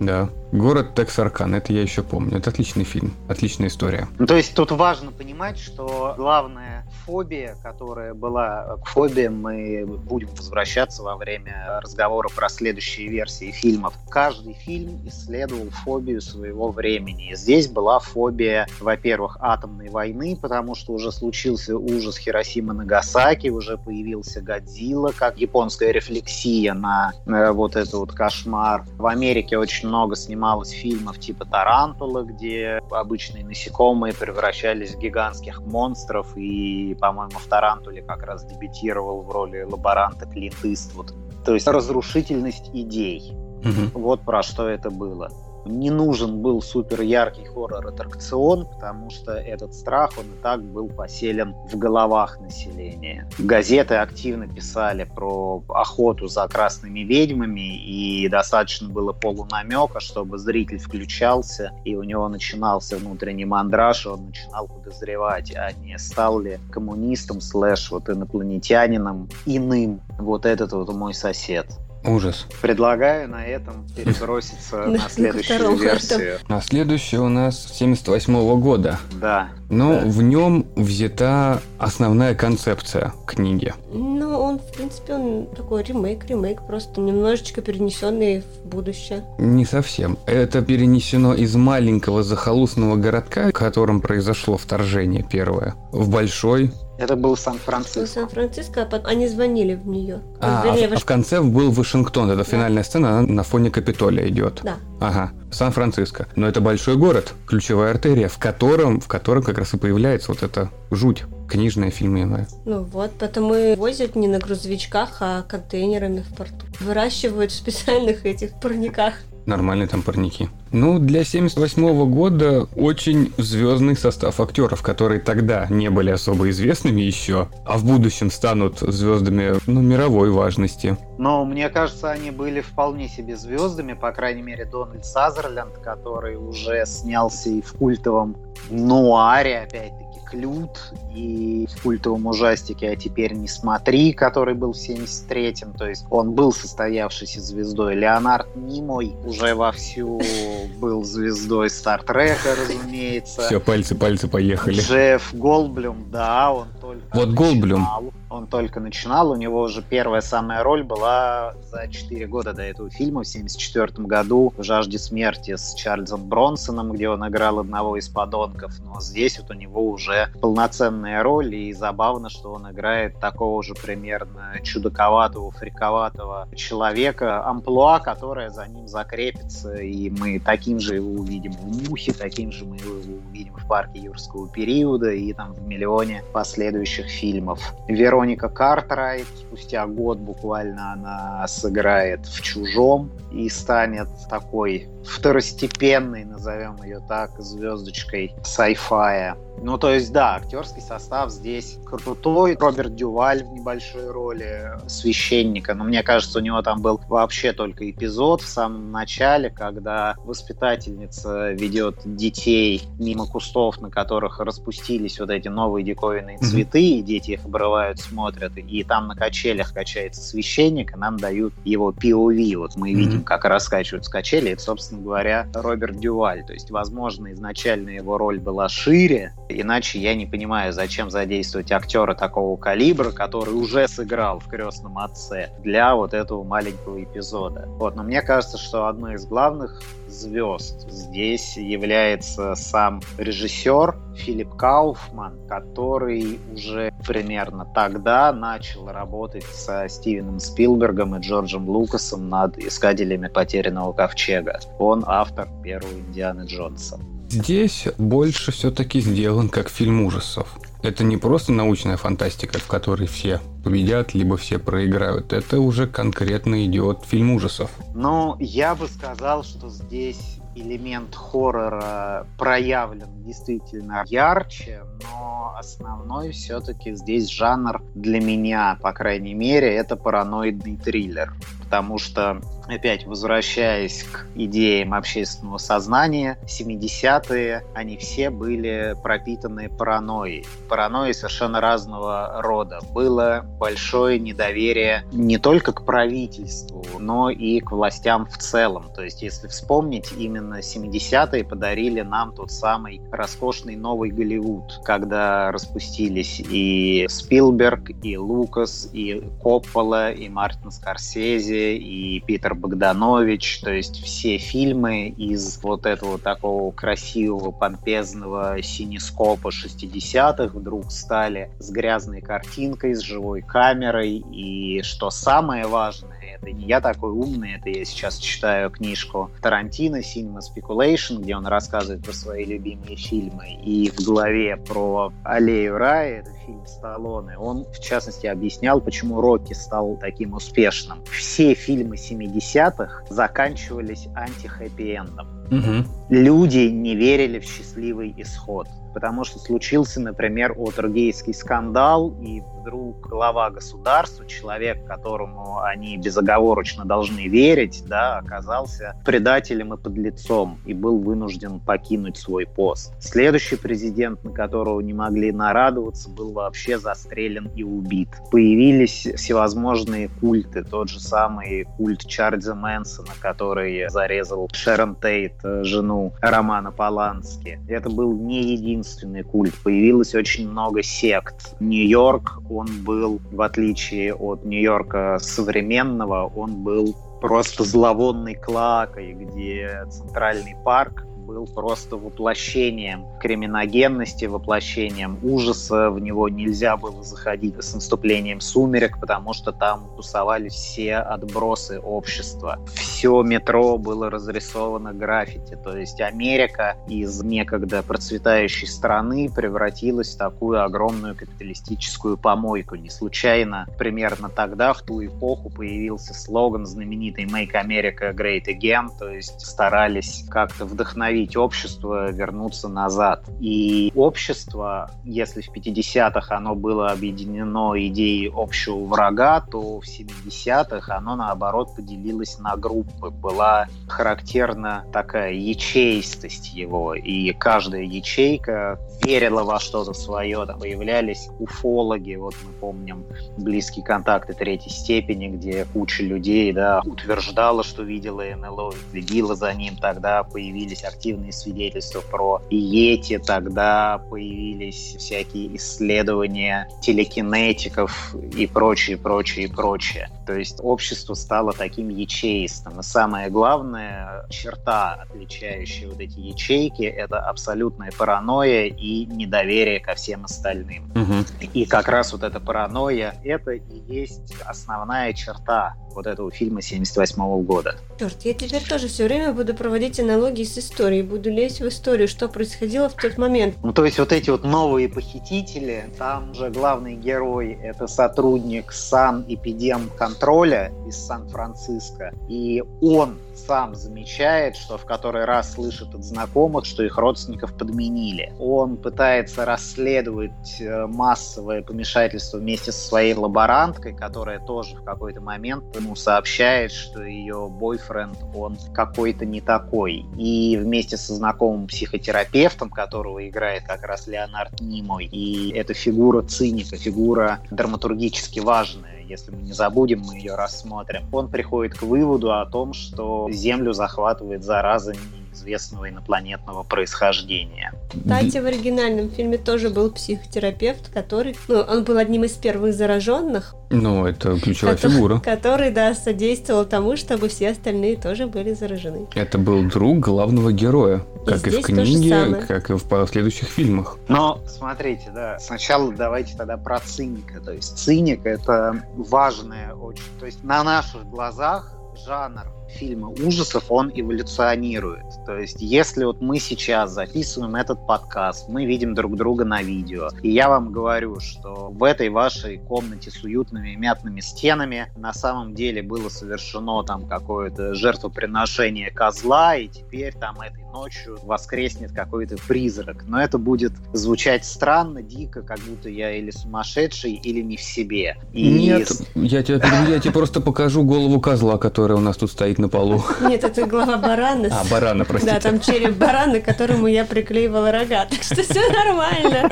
Да. Город Тексаркан, это я еще помню. Это отличный фильм, отличная история. Ну, то есть тут важно понимать, что главная фобия, которая была к фобиям, мы будем возвращаться во время разговора про следующие версии фильмов. Каждый фильм исследовал фобию своего времени. Здесь была фобия, во-первых, атомной войны, потому что уже случился ужас Хиросима Нагасаки, уже появился Годзилла, как японская рефлексия на э, вот этот вот кошмар. В Америке очень много снималось фильмов типа «Тарантула», где обычные насекомые превращались в гигантских монстров и по-моему, в Тарантуле как раз дебютировал в роли лаборанта Клинт Иствуд. То есть разрушительность идей. Угу. Вот про что это было не нужен был супер яркий хоррор-аттракцион, потому что этот страх, он и так был поселен в головах населения. Газеты активно писали про охоту за красными ведьмами, и достаточно было полунамека, чтобы зритель включался, и у него начинался внутренний мандраж, и он начинал подозревать, а не стал ли коммунистом слэш вот инопланетянином иным вот этот вот мой сосед. Ужас. Предлагаю на этом переброситься на следующую версию. А следующая у нас 78 года. Да. Ну, в нем взята основная концепция книги. Ну, он, в принципе, он такой ремейк, ремейк, просто немножечко перенесенный в будущее. Не совсем. Это перенесено из маленького захолустного городка, в котором произошло вторжение первое, в большой это был Сан-Франциско. Сан-Франциско, а потом они звонили в Нью-Йорк. А, а, в... а в конце был Вашингтон. Это да. финальная сцена, она на фоне Капитолия идет. Да. Ага, Сан-Франциско. Но это большой город, ключевая артерия, в котором, в котором как раз и появляется вот эта жуть книжная, фильмовая. Ну вот, потому и возят не на грузовичках, а контейнерами в порту. Выращивают в специальных этих парниках. Нормальные там парники. Ну, для 78 года очень звездный состав актеров, которые тогда не были особо известными еще, а в будущем станут звездами ну, мировой важности. Но мне кажется, они были вполне себе звездами, по крайней мере, Дональд Сазерленд, который уже снялся и в культовом нуаре, опять-таки, Клют и в культовом ужастике «А теперь не смотри», который был в 73-м. То есть он был состоявшейся звездой. Леонард Нимой уже вовсю был звездой Стартрека, разумеется. Все, пальцы, пальцы поехали. Джефф Голблюм, да, он только Вот Голблюм. Он только начинал, у него уже первая самая роль была за 4 года до этого фильма, в 74 году в «Жажде смерти» с Чарльзом Бронсоном, где он играл одного из подонков. Но здесь вот у него уже полноценная роль, и забавно, что он играет такого же примерно чудаковатого, фриковатого человека, амплуа, которое за ним закрепится, и мы таким же его увидим в «Мухе», таким же мы его увидим в «Парке юрского периода» и там в миллионе последующих фильмов. Вероника Картрайт, спустя год буквально она сыграет в «Чужом» и станет такой второстепенной, назовем ее так, звездочкой sci-fi. Ну, то есть, да, актерский состав здесь крутой. Роберт Дюваль в небольшой роли священника. Но мне кажется, у него там был вообще только эпизод в самом начале, когда воспитательница ведет детей мимо кустов, на которых распустились вот эти новые диковинные цветы, и дети их обрывают, смотрят. И там на качелях качается священник, и нам дают его POV. Вот мы видим, как раскачиваются качели. Это, собственно говоря, Роберт Дюваль. То есть, возможно, изначально его роль была шире, Иначе я не понимаю, зачем задействовать актера такого калибра, который уже сыграл в «Крестном отце» для вот этого маленького эпизода. Вот, но мне кажется, что одной из главных звезд здесь является сам режиссер Филипп Кауфман, который уже примерно тогда начал работать со Стивеном Спилбергом и Джорджем Лукасом над «Искателями потерянного ковчега». Он автор первого «Индианы Джонса». Здесь больше все-таки сделан как фильм ужасов. Это не просто научная фантастика, в которой все победят, либо все проиграют. Это уже конкретно идет фильм ужасов. Ну, я бы сказал, что здесь элемент хоррора проявлен действительно ярче, но основной все-таки здесь жанр для меня, по крайней мере, это параноидный триллер. Потому что, опять возвращаясь к идеям общественного сознания, 70-е, они все были пропитаны паранойей. Паранойей совершенно разного рода. Было большое недоверие не только к правительству, но и к властям в целом. То есть, если вспомнить, именно 70-е подарили нам тот самый роскошный новый Голливуд, когда распустились и Спилберг, и Лукас, и Коппола, и Мартин Скорсезе, и Питер Богданович, то есть все фильмы из вот этого такого красивого, помпезного синескопа 60-х вдруг стали с грязной картинкой, с живой камерой, и что самое важное, это не я такой умный, это я сейчас читаю книжку Тарантино «Cinema Speculation», где он рассказывает про свои любимые фильмы, и в главе про «Аллею рая», это фильм Сталлоне, он, в частности, объяснял, почему Рокки стал таким успешным. Все фильмы 70-х заканчивались анти-хэппи-эндом. Угу. Люди не верили в счастливый исход потому что случился, например, отергейский скандал, и вдруг глава государства, человек, которому они безоговорочно должны верить, да, оказался предателем и подлецом и был вынужден покинуть свой пост. Следующий президент, на которого не могли нарадоваться, был вообще застрелен и убит. Появились всевозможные культы, тот же самый культ Чарльза Мэнсона, который зарезал Шерон Тейт, э, жену Романа Полански. Это был не единственный культ. Появилось очень много сект. Нью-Йорк, он был, в отличие от Нью-Йорка современного, он был просто зловонной клакой, где центральный парк был просто воплощением криминогенности, воплощением ужаса. В него нельзя было заходить с наступлением сумерек, потому что там тусовались все отбросы общества. Все метро было разрисовано граффити. То есть Америка из некогда процветающей страны превратилась в такую огромную капиталистическую помойку. Не случайно примерно тогда, в ту эпоху, появился слоган знаменитый «Make America Great Again», то есть старались как-то вдохновить остановить общество, вернуться назад. И общество, если в 50-х оно было объединено идеей общего врага, то в 70-х оно, наоборот, поделилось на группы. Была характерна такая ячеистость его, и каждая ячейка верила во что-то свое. Там появлялись уфологи, вот мы помним близкие контакты третьей степени, где куча людей да, утверждала, что видела НЛО, следила за ним. Тогда появились активные свидетельства про Йети, тогда появились всякие исследования телекинетиков и прочее, прочее, прочее. То есть общество стало таким ячеистым. И самая главная черта, отличающая вот эти ячейки, это абсолютная паранойя и недоверие ко всем остальным. Угу. И как раз вот эта паранойя, это и есть основная черта вот этого фильма 78 -го года. Черт, я теперь тоже все время буду проводить аналогии с историей, буду лезть в историю, что происходило в тот момент. Ну, то есть вот эти вот новые похитители, там же главный герой — это сотрудник санэпидемконтроля из Сан-Франциско, и он сам замечает, что в который раз слышит от знакомых, что их родственников подменили. Он пытается расследовать э, массовое помешательство вместе со своей лаборанткой, которая тоже в какой-то момент ему сообщает, что ее бойфренд, он какой-то не такой. И вместе со знакомым психотерапевтом, которого играет как раз Леонард Нимой, и эта фигура циника, фигура драматургически важная, если мы не забудем, мы ее рассмотрим. Он приходит к выводу о том, что Землю захватывает зараза известного инопланетного происхождения. Кстати, в оригинальном фильме тоже был психотерапевт, который, ну, он был одним из первых зараженных. Ну, это ключевая который, фигура. Который, да, содействовал тому, чтобы все остальные тоже были заражены. Это был друг главного героя, и как и в книге, как и в последующих фильмах. Но, смотрите, да, сначала давайте тогда про циника. То есть циник — это важное очень... То есть на наших глазах жанр фильма ужасов, он эволюционирует. То есть, если вот мы сейчас записываем этот подкаст, мы видим друг друга на видео, и я вам говорю, что в этой вашей комнате с уютными мятными стенами на самом деле было совершено там какое-то жертвоприношение козла, и теперь там этой ночью воскреснет какой-то призрак. Но это будет звучать странно, дико, как будто я или сумасшедший, или не в себе. И... Нет, я тебе, я тебе просто покажу голову козла, которая у нас тут стоит на полу. Нет, это голова барана. А, барана, простите. Да, там череп барана, к которому я приклеивала рога. Так что все нормально.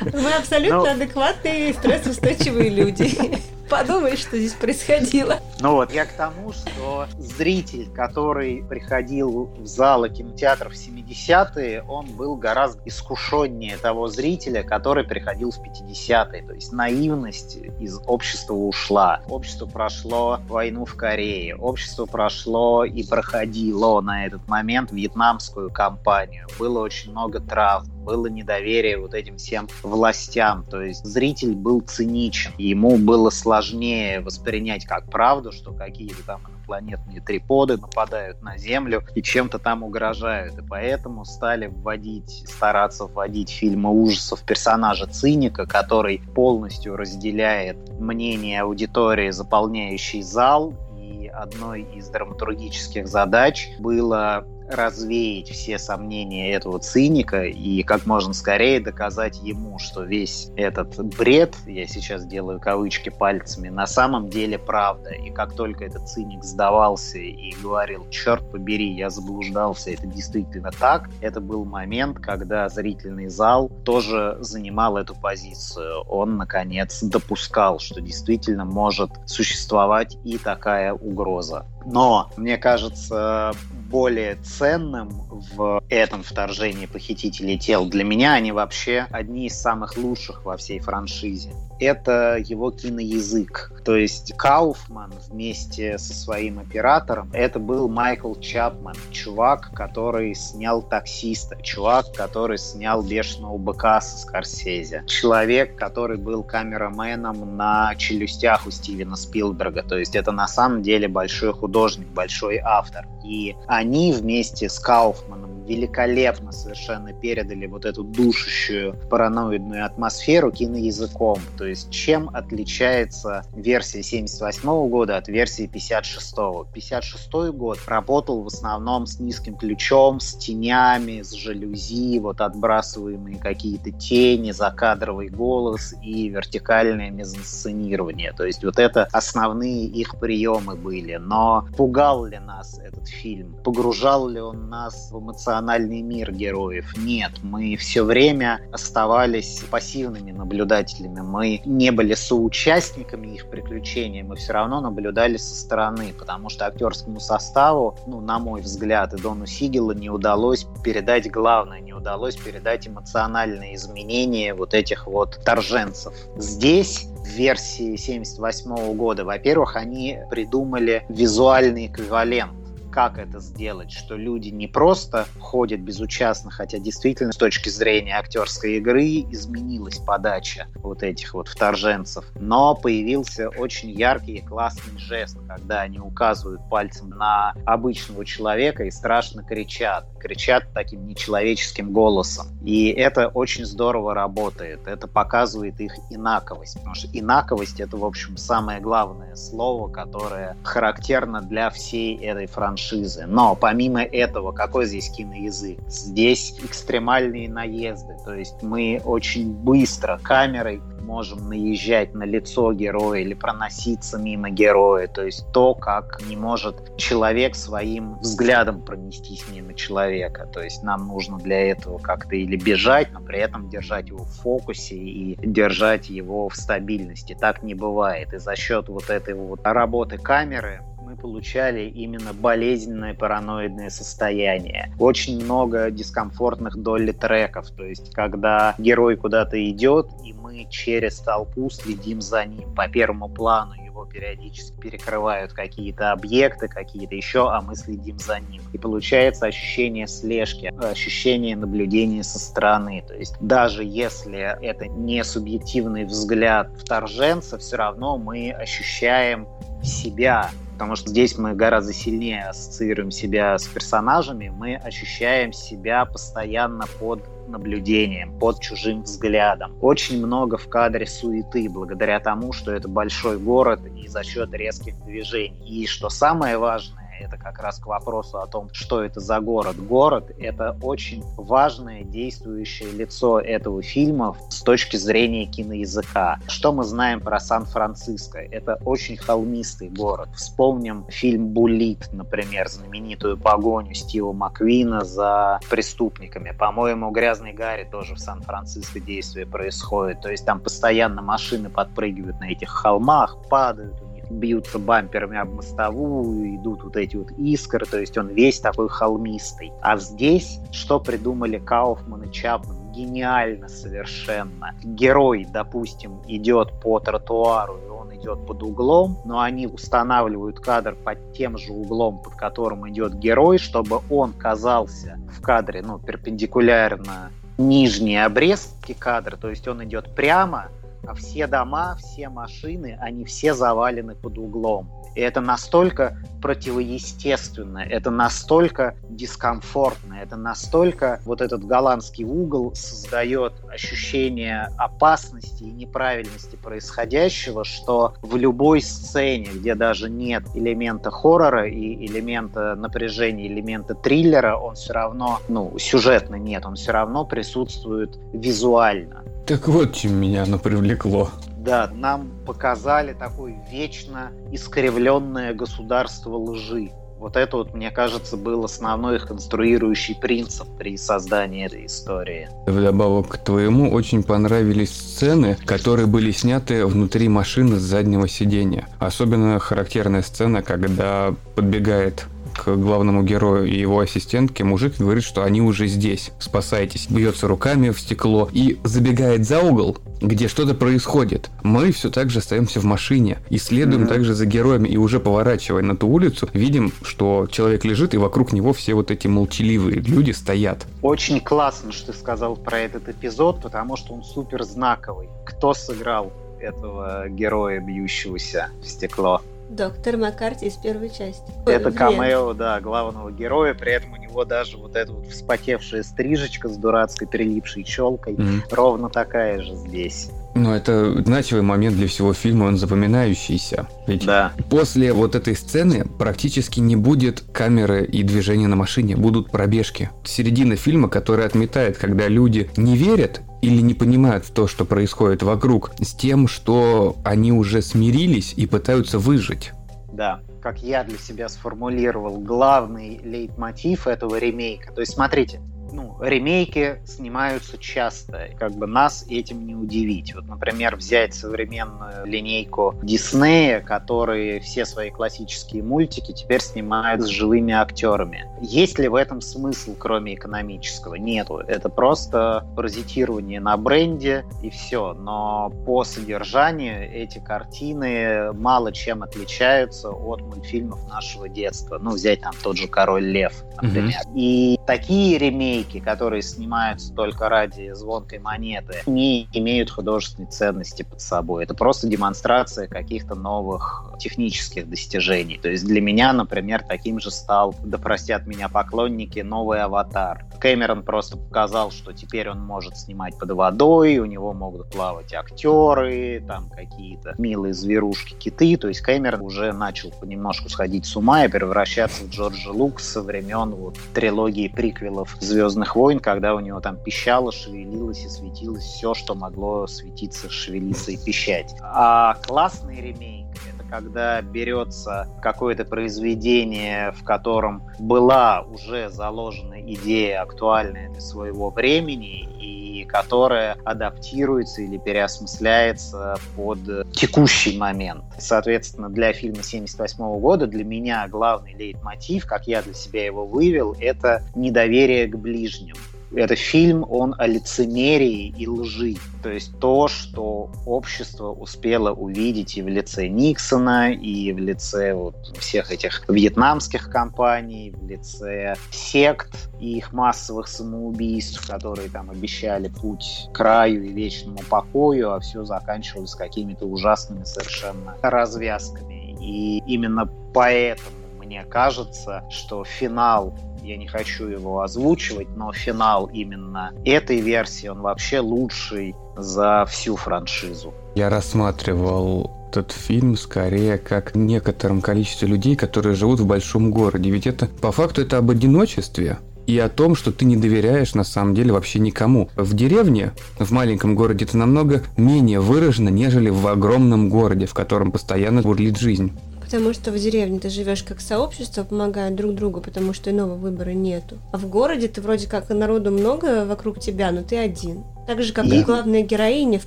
Мы абсолютно Но... Ну. адекватные и стрессоустойчивые люди подумай, что здесь происходило. Ну вот, я к тому, что зритель, который приходил в залы кинотеатров в 70-е, он был гораздо искушеннее того зрителя, который приходил в 50-е. То есть наивность из общества ушла. Общество прошло войну в Корее. Общество прошло и проходило на этот момент вьетнамскую кампанию. Было очень много травм было недоверие вот этим всем властям. То есть зритель был циничен. Ему было сложнее воспринять как правду, что какие-то там инопланетные триподы нападают на Землю и чем-то там угрожают. И поэтому стали вводить, стараться вводить фильмы ужасов персонажа циника, который полностью разделяет мнение аудитории, заполняющей зал, и одной из драматургических задач было развеять все сомнения этого циника и как можно скорее доказать ему, что весь этот бред, я сейчас делаю кавычки пальцами, на самом деле правда. И как только этот циник сдавался и говорил, черт побери, я заблуждался, это действительно так, это был момент, когда зрительный зал тоже занимал эту позицию. Он, наконец, допускал, что действительно может существовать и такая угроза. Но, мне кажется, более ценным в этом вторжении похитителей тел для меня они вообще одни из самых лучших во всей франшизе это его киноязык. То есть Кауфман вместе со своим оператором, это был Майкл Чапман, чувак, который снял «Таксиста», чувак, который снял «Бешеного быка» со Скорсезе, человек, который был камераменом на «Челюстях» у Стивена Спилберга. То есть это на самом деле большой художник, большой автор. И они вместе с Кауфманом великолепно совершенно передали вот эту душащую параноидную атмосферу киноязыком. То есть чем отличается версия 78 года от версии 56 -го? 56 год работал в основном с низким ключом, с тенями, с жалюзи, вот отбрасываемые какие-то тени, закадровый голос и вертикальное мизансценирование. То есть вот это основные их приемы были. Но пугал ли нас этот фильм? Погружал ли он нас в эмоциональный мир героев. Нет, мы все время оставались пассивными наблюдателями. Мы не были соучастниками их приключений, мы все равно наблюдали со стороны, потому что актерскому составу, ну, на мой взгляд, и Дону Сигелу не удалось передать главное, не удалось передать эмоциональные изменения вот этих вот торженцев. Здесь в версии 78 года, во-первых, они придумали визуальный эквивалент как это сделать, что люди не просто ходят безучастно, хотя действительно с точки зрения актерской игры изменилась подача вот этих вот вторженцев, но появился очень яркий и классный жест, когда они указывают пальцем на обычного человека и страшно кричат, кричат таким нечеловеческим голосом. И это очень здорово работает, это показывает их инаковость, потому что инаковость это, в общем, самое главное слово, которое характерно для всей этой франшизы франшизы. Но помимо этого, какой здесь киноязык? Здесь экстремальные наезды. То есть мы очень быстро камерой можем наезжать на лицо героя или проноситься мимо героя. То есть то, как не может человек своим взглядом пронестись мимо человека. То есть нам нужно для этого как-то или бежать, но при этом держать его в фокусе и держать его в стабильности. Так не бывает. И за счет вот этой вот работы камеры мы получали именно болезненное параноидное состояние. Очень много дискомфортных доли треков, то есть когда герой куда-то идет, и мы через толпу следим за ним по первому плану, его периодически перекрывают какие-то объекты, какие-то еще, а мы следим за ним. И получается ощущение слежки, ощущение наблюдения со стороны. То есть даже если это не субъективный взгляд вторженца, все равно мы ощущаем себя потому что здесь мы гораздо сильнее ассоциируем себя с персонажами, мы ощущаем себя постоянно под наблюдением, под чужим взглядом. Очень много в кадре суеты, благодаря тому, что это большой город и за счет резких движений. И что самое важное, это как раз к вопросу о том, что это за город. Город — это очень важное действующее лицо этого фильма с точки зрения киноязыка. Что мы знаем про Сан-Франциско? Это очень холмистый город. Вспомним фильм «Буллит», например, знаменитую погоню Стива Маквина за преступниками. По-моему, «Грязный Гарри» тоже в Сан-Франциско действие происходит. То есть там постоянно машины подпрыгивают на этих холмах, падают, бьются бамперами об мостовую, идут вот эти вот искры, то есть он весь такой холмистый. А здесь что придумали Кауфман и Чапман? Гениально совершенно. Герой, допустим, идет по тротуару, и он идет под углом, но они устанавливают кадр под тем же углом, под которым идет герой, чтобы он казался в кадре, ну, перпендикулярно нижние обрезки кадра, то есть он идет прямо, все дома, все машины, они все завалены под углом. И это настолько противоестественно, это настолько дискомфортно, это настолько вот этот голландский угол создает ощущение опасности и неправильности происходящего, что в любой сцене, где даже нет элемента хоррора и элемента напряжения, элемента триллера, он все равно, ну, сюжетно нет, он все равно присутствует визуально. Так вот, чем меня оно привлекло. Да, нам показали такое вечно искривленное государство лжи. Вот это вот, мне кажется, был основной их конструирующий принцип при создании этой истории. Вдобавок к твоему очень понравились сцены, которые были сняты внутри машины с заднего сидения. Особенно характерная сцена, когда подбегает к главному герою и его ассистентке, мужик говорит, что они уже здесь, спасайтесь, бьется руками в стекло и забегает за угол, где что-то происходит. Мы все так же остаемся в машине и следуем mm-hmm. также за героями и уже поворачивая на ту улицу, видим, что человек лежит и вокруг него все вот эти молчаливые люди стоят. Очень классно, что ты сказал про этот эпизод, потому что он супер знаковый. Кто сыграл этого героя, бьющегося в стекло? Доктор Маккарти из первой части. Это камео, да, главного героя, при этом у него даже вот эта вот вспотевшая стрижечка с дурацкой прилипшей челкой mm-hmm. ровно такая же здесь. Ну, это значимый момент для всего фильма, он запоминающийся. Ведь да. после вот этой сцены практически не будет камеры и движения на машине, будут пробежки. Середина фильма, которая отметает, когда люди не верят или не понимают то, что происходит вокруг, с тем, что они уже смирились и пытаются выжить. Да, как я для себя сформулировал, главный лейтмотив этого ремейка. То есть, смотрите, ну, ремейки снимаются часто, как бы нас этим не удивить. Вот, например, взять современную линейку Диснея, которые все свои классические мультики теперь снимают с живыми актерами. Есть ли в этом смысл, кроме экономического? Нету. Это просто паразитирование на бренде и все. Но по содержанию эти картины мало чем отличаются от мультфильмов нашего детства. Ну, взять там тот же «Король лев», например. Mm-hmm. И такие ремейки ремейки, которые снимаются только ради звонкой монеты, не имеют художественной ценности под собой. Это просто демонстрация каких-то новых технических достижений. То есть для меня, например, таким же стал, да простят меня поклонники, новый «Аватар». Кэмерон просто показал, что теперь он может снимать под водой, у него могут плавать актеры, там какие-то милые зверушки, киты. То есть Кэмерон уже начал понемножку сходить с ума и превращаться в Джорджа Лукаса времен вот, трилогии приквелов «Звездных войн», когда у него там пищало, шевелилось и светилось все, что могло светиться, шевелиться и пищать. А классный ремейк когда берется какое-то произведение, в котором была уже заложена идея актуальная для своего времени, и которая адаптируется или переосмысляется под текущий момент. Соответственно, для фильма 78 года для меня главный лейтмотив, как я для себя его вывел, это недоверие к ближним это фильм, он о лицемерии и лжи. То есть то, что общество успело увидеть и в лице Никсона, и в лице вот всех этих вьетнамских компаний, в лице сект и их массовых самоубийств, которые там обещали путь к краю и вечному покою, а все заканчивалось какими-то ужасными совершенно развязками. И именно поэтому мне кажется, что финал я не хочу его озвучивать, но финал именно этой версии, он вообще лучший за всю франшизу. Я рассматривал этот фильм скорее как некотором количестве людей, которые живут в большом городе. Ведь это по факту это об одиночестве и о том, что ты не доверяешь на самом деле вообще никому. В деревне, в маленьком городе это намного менее выражено, нежели в огромном городе, в котором постоянно бурлит жизнь. Потому что в деревне ты живешь как сообщество, помогая друг другу, потому что иного выбора нету. А в городе ты вроде как народу много вокруг тебя, но ты один. Так же, как и главная героиня, в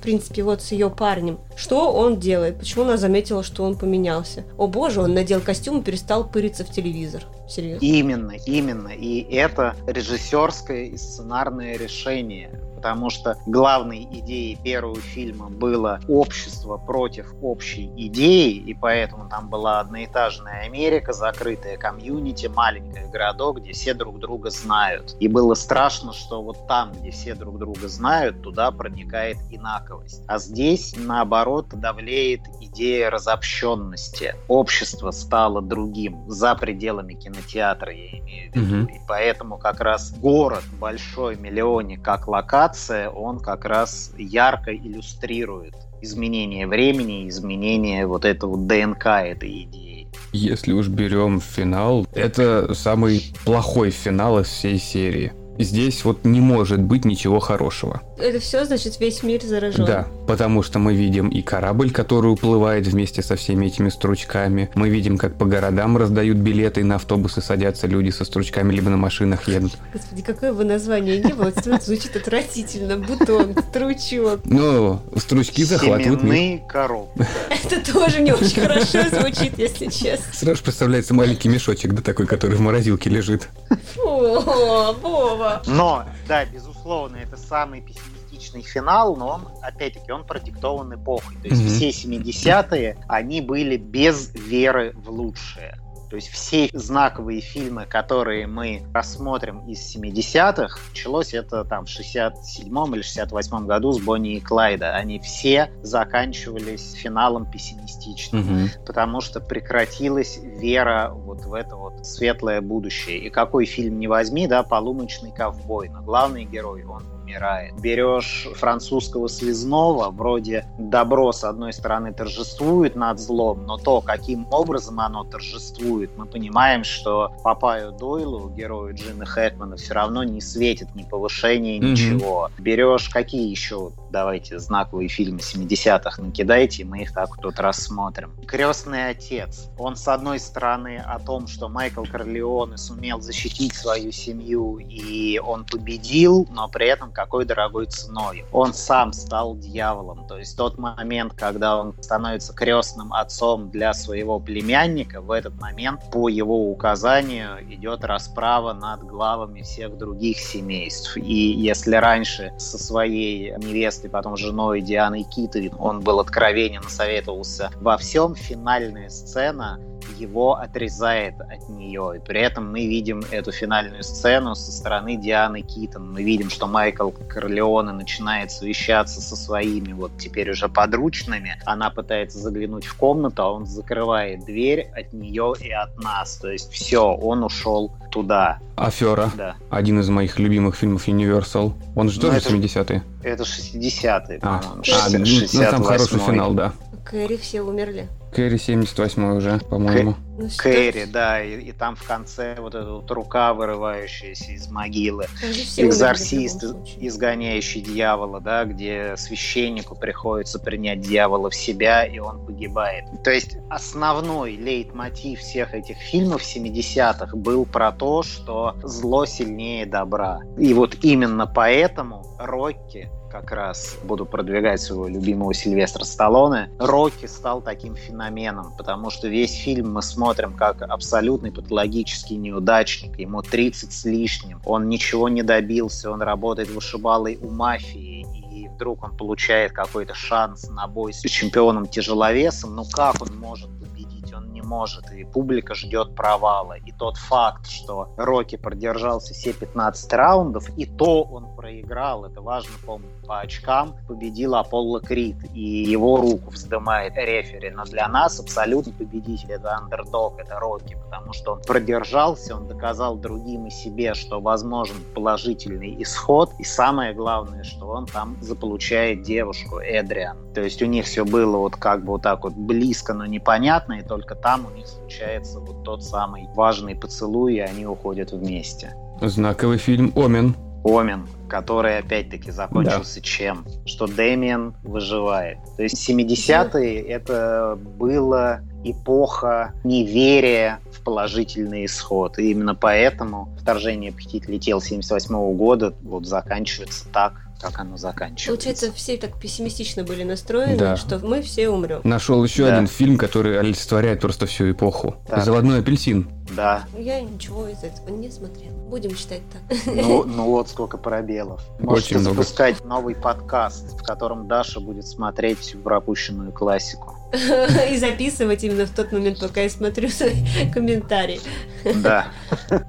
принципе, вот с ее парнем. Что он делает? Почему она заметила, что он поменялся? О боже, он надел костюм и перестал пыриться в телевизор. Серьезно. Именно, именно. И это режиссерское и сценарное решение потому что главной идеей первого фильма было общество против общей идеи, и поэтому там была одноэтажная Америка, закрытая комьюнити, маленький городок, где все друг друга знают. И было страшно, что вот там, где все друг друга знают, туда проникает инаковость. А здесь, наоборот, давлеет идея разобщенности. Общество стало другим за пределами кинотеатра, я имею в виду. Угу. И поэтому как раз город большой, миллионник, как локация, он как раз ярко иллюстрирует изменение времени, изменение вот этого ДНК этой идеи. Если уж берем финал, это самый плохой финал из всей серии. Здесь вот не может быть ничего хорошего. Это все, значит, весь мир заражен. Да, потому что мы видим и корабль, который уплывает вместе со всеми этими стручками. Мы видим, как по городам раздают билеты, и на автобусы садятся люди со стручками, либо на машинах едут. Господи, какое бы название ни было, звучит отвратительно. Бутон, стручок. Ну, стручки захватывают мир. коробки. Это тоже не очень хорошо звучит, если честно. Сразу представляется маленький мешочек, да такой, который в морозилке лежит. Фу, Вова. Но, да, безусловно, это самый пессимистичный финал, но он, опять-таки, он продиктован эпохой. То есть mm-hmm. все 70-е, они были без веры в лучшее. То есть все знаковые фильмы, которые мы рассмотрим из 70-х, началось это там в 67-м или 68-м году с Бонни и Клайда. Они все заканчивались финалом пессимистичным, угу. потому что прекратилась вера вот в это вот светлое будущее. И какой фильм не возьми, да, «Полуночный ковбой», но главный герой, он умирает. Берешь французского связного, вроде добро с одной стороны торжествует над злом, но то, каким образом оно торжествует, мы понимаем, что Папаю Дойлу, герою Джина Хэкмана, все равно не светит ни повышения, ничего. Mm-hmm. Берешь какие еще, давайте, знаковые фильмы 70-х накидайте, мы их так тут рассмотрим. «Крестный отец». Он, с одной стороны, о том, что Майкл Корлеоне сумел защитить свою семью, и он победил, но при этом какой дорогой ценой. Он сам стал дьяволом. То есть тот момент, когда он становится крестным отцом для своего племянника, в этот момент по его указанию идет расправа над главами всех других семейств. И если раньше со своей невестой, потом женой Дианой Китовин он был откровенен, советовался во всем, финальная сцена его отрезает от нее. И при этом мы видим эту финальную сцену со стороны Дианы Китон. Мы видим, что Майкл Корлеоне начинает совещаться со своими вот теперь уже подручными. Она пытается заглянуть в комнату, а он закрывает дверь от нее и от нас. То есть все, он ушел туда. Афера. Да. Один из моих любимых фильмов Universal. Он же ну, тоже 70-е? Это 60-е, а, а, ну, ну, там хороший финал, да. Кэрри все умерли. Кэрри 78 уже, по-моему. Ну, Кэрри, да, и, и там в конце вот эта вот рука, вырывающаяся из могилы. Экзорцист, изгоняющий дьявола, да, где священнику приходится принять дьявола в себя, и он погибает. То есть основной лейтмотив всех этих фильмов 70-х был про то, что зло сильнее добра. И вот именно поэтому Рокки как раз буду продвигать своего любимого Сильвестра Сталлоне, Рокки стал таким феноменом, потому что весь фильм мы смотрим как абсолютный патологический неудачник, ему 30 с лишним, он ничего не добился, он работает вышибалой у мафии, и вдруг он получает какой-то шанс на бой с чемпионом тяжеловесом, ну как он может может, и публика ждет провала. И тот факт, что Рокки продержался все 15 раундов, и то он проиграл, это важно помнить, по очкам победил Аполло Крид, и его руку вздымает рефери. Но для нас абсолютно победитель это андердог, это Рокки, потому что он продержался, он доказал другим и себе, что возможен положительный исход, и самое главное, что он там заполучает девушку Эдриан. То есть у них все было вот как бы вот так вот близко, но непонятно, и только там у них случается вот тот самый важный поцелуй, и они уходят вместе. Знаковый фильм «Омен». Омен, который опять-таки закончился да. чем? Что Дэмиан выживает. То есть 70-е это было эпоха неверия в положительный исход. И именно поэтому вторжение «Похитителей тел» 78 -го года вот заканчивается так, как оно заканчивается. Получается, все так пессимистично были настроены, да. что мы все умрем. Нашел еще да. один фильм, который олицетворяет просто всю эпоху. Так. Заводной апельсин. Да. Я ничего из этого не смотрел. Будем считать так. Ну, ну вот сколько пробелов. Можете Очень много. запускать новый подкаст, в котором Даша будет смотреть всю пропущенную классику. И записывать именно в тот момент, пока я смотрю свои комментарии. Да.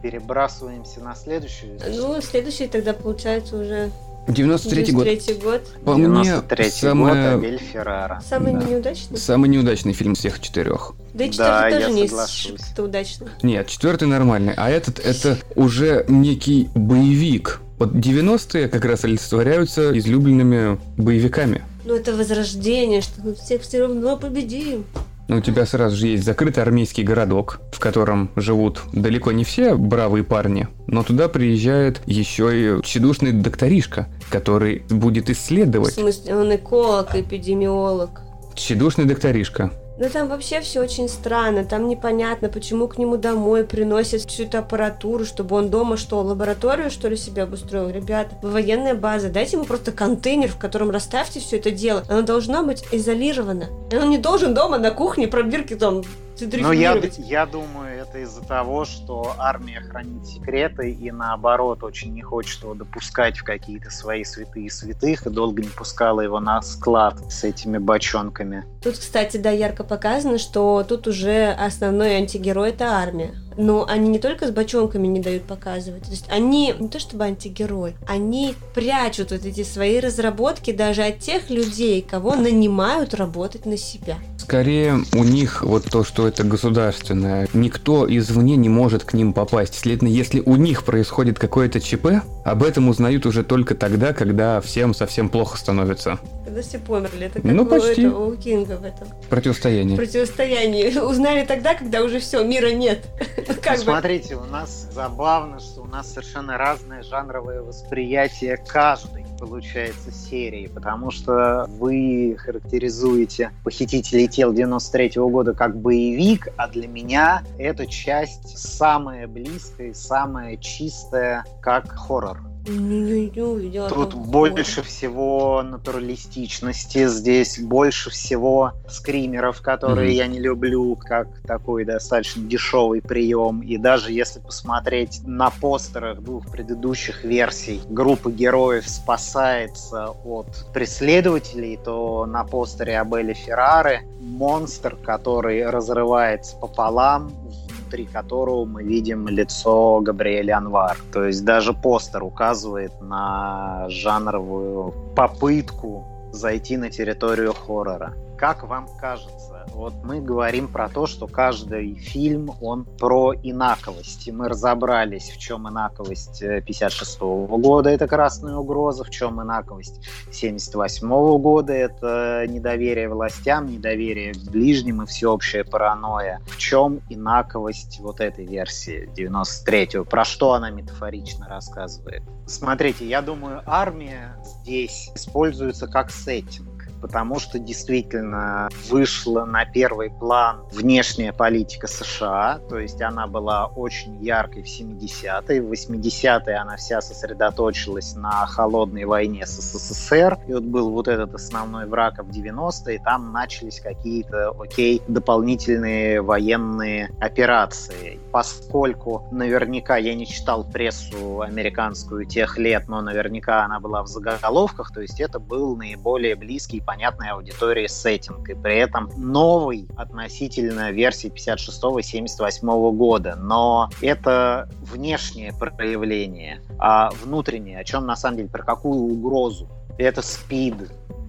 Перебрасываемся на следующую. Ну, следующий тогда получается уже 93 год. 93 год. По мне, 93 год, самое- Абель Феррара. Самый Да. неудачный. самый неудачный фильм всех четырех. Да и Да, четвертый я тоже не соглашусь. что удачный. Нет, четвертый нормальный, а этот это уже некий боевик. Вот 90-е как раз олицетворяются излюбленными боевиками. Ну, это возрождение, что мы всех все равно победим. Но у тебя сразу же есть закрытый армейский городок, в котором живут далеко не все бравые парни, но туда приезжает еще и тщедушный докторишка, который будет В исследовать. смысле, он эколог, эпидемиолог. Тщедушный докторишка. Да там вообще все очень странно, там непонятно, почему к нему домой приносят всю эту аппаратуру, чтобы он дома что, лабораторию что ли себе обустроил? Ребята, вы военная база, дайте ему просто контейнер, в котором расставьте все это дело. Оно должно быть изолировано. И Он не должен дома на кухне пробирки там Ну, я, я думаю, это из-за того, что армия хранит секреты и наоборот очень не хочет его допускать в какие-то свои святые святых и долго не пускала его на склад с этими бочонками. Тут, кстати, да, ярко показано, что тут уже основной антигерой это армия. Но они не только с бочонками не дают показывать. То есть они не то чтобы антигерой, они прячут вот эти свои разработки даже от тех людей, кого нанимают работать на себя. Скорее, у них вот то, что это государственное, никто извне не может к ним попасть. Следовательно, если у них происходит какое-то ЧП, об этом узнают уже только тогда, когда всем совсем плохо становится. Когда все померли. Это как Ну, у, почти. этого, у Кинга в этом Противостояние. противостоянии. Узнали тогда, когда уже все, мира нет. Как бы. Смотрите, у нас забавно, что у нас совершенно разное жанровое восприятие каждой получается серии, потому что вы характеризуете «Похитителей тел» 93 года как боевик, а для меня эта часть самая близкая и самая чистая как хоррор. Не-не-не, я Тут там- больше всего натуралистичности, здесь больше всего скримеров, которые Мгм. я не люблю, как такой достаточно дешевый прием. И даже если посмотреть на постерах двух предыдущих версий, группа героев спасается от преследователей, то на постере Абели Феррары монстр, который разрывается пополам, внутри которого мы видим лицо Габриэля Анвар. То есть даже постер указывает на жанровую попытку зайти на территорию хоррора. Как вам кажется, вот мы говорим про то, что каждый фильм, он про инаковость. И мы разобрались, в чем инаковость 56 года, это «Красная угроза», в чем инаковость 78 года, это недоверие властям, недоверие к ближним и всеобщая паранойя. В чем инаковость вот этой версии 93-го? Про что она метафорично рассказывает? Смотрите, я думаю, армия здесь используется как сеттинг потому что действительно вышла на первый план внешняя политика США, то есть она была очень яркой в 70-е, в 80-е она вся сосредоточилась на холодной войне с СССР, и вот был вот этот основной враг в 90-е, там начались какие-то, окей, дополнительные военные операции. Поскольку наверняка я не читал прессу американскую тех лет, но наверняка она была в заголовках, то есть это был наиболее близкий, понятной аудитории сеттинг, и при этом новый относительно версии 56-78 года, но это внешнее проявление, а внутреннее, о чем на самом деле, про какую угрозу? Это спид.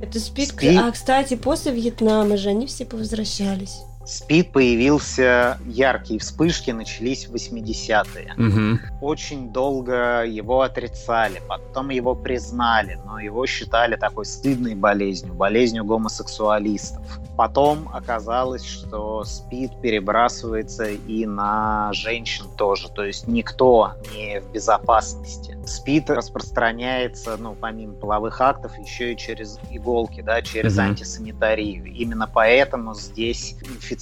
Это спид. Спид. А, кстати, после Вьетнама же они все повозвращались. Спид появился, яркие вспышки начались в 80-е. Мгм. Очень долго его отрицали, потом его признали, но его считали такой стыдной болезнью, болезнью гомосексуалистов. Потом оказалось, что СПИД перебрасывается и на женщин тоже, то есть никто не в безопасности. СПИД распространяется, ну, помимо половых актов, еще и через иголки, да, через Мгм. антисанитарию. Именно поэтому здесь инфицирование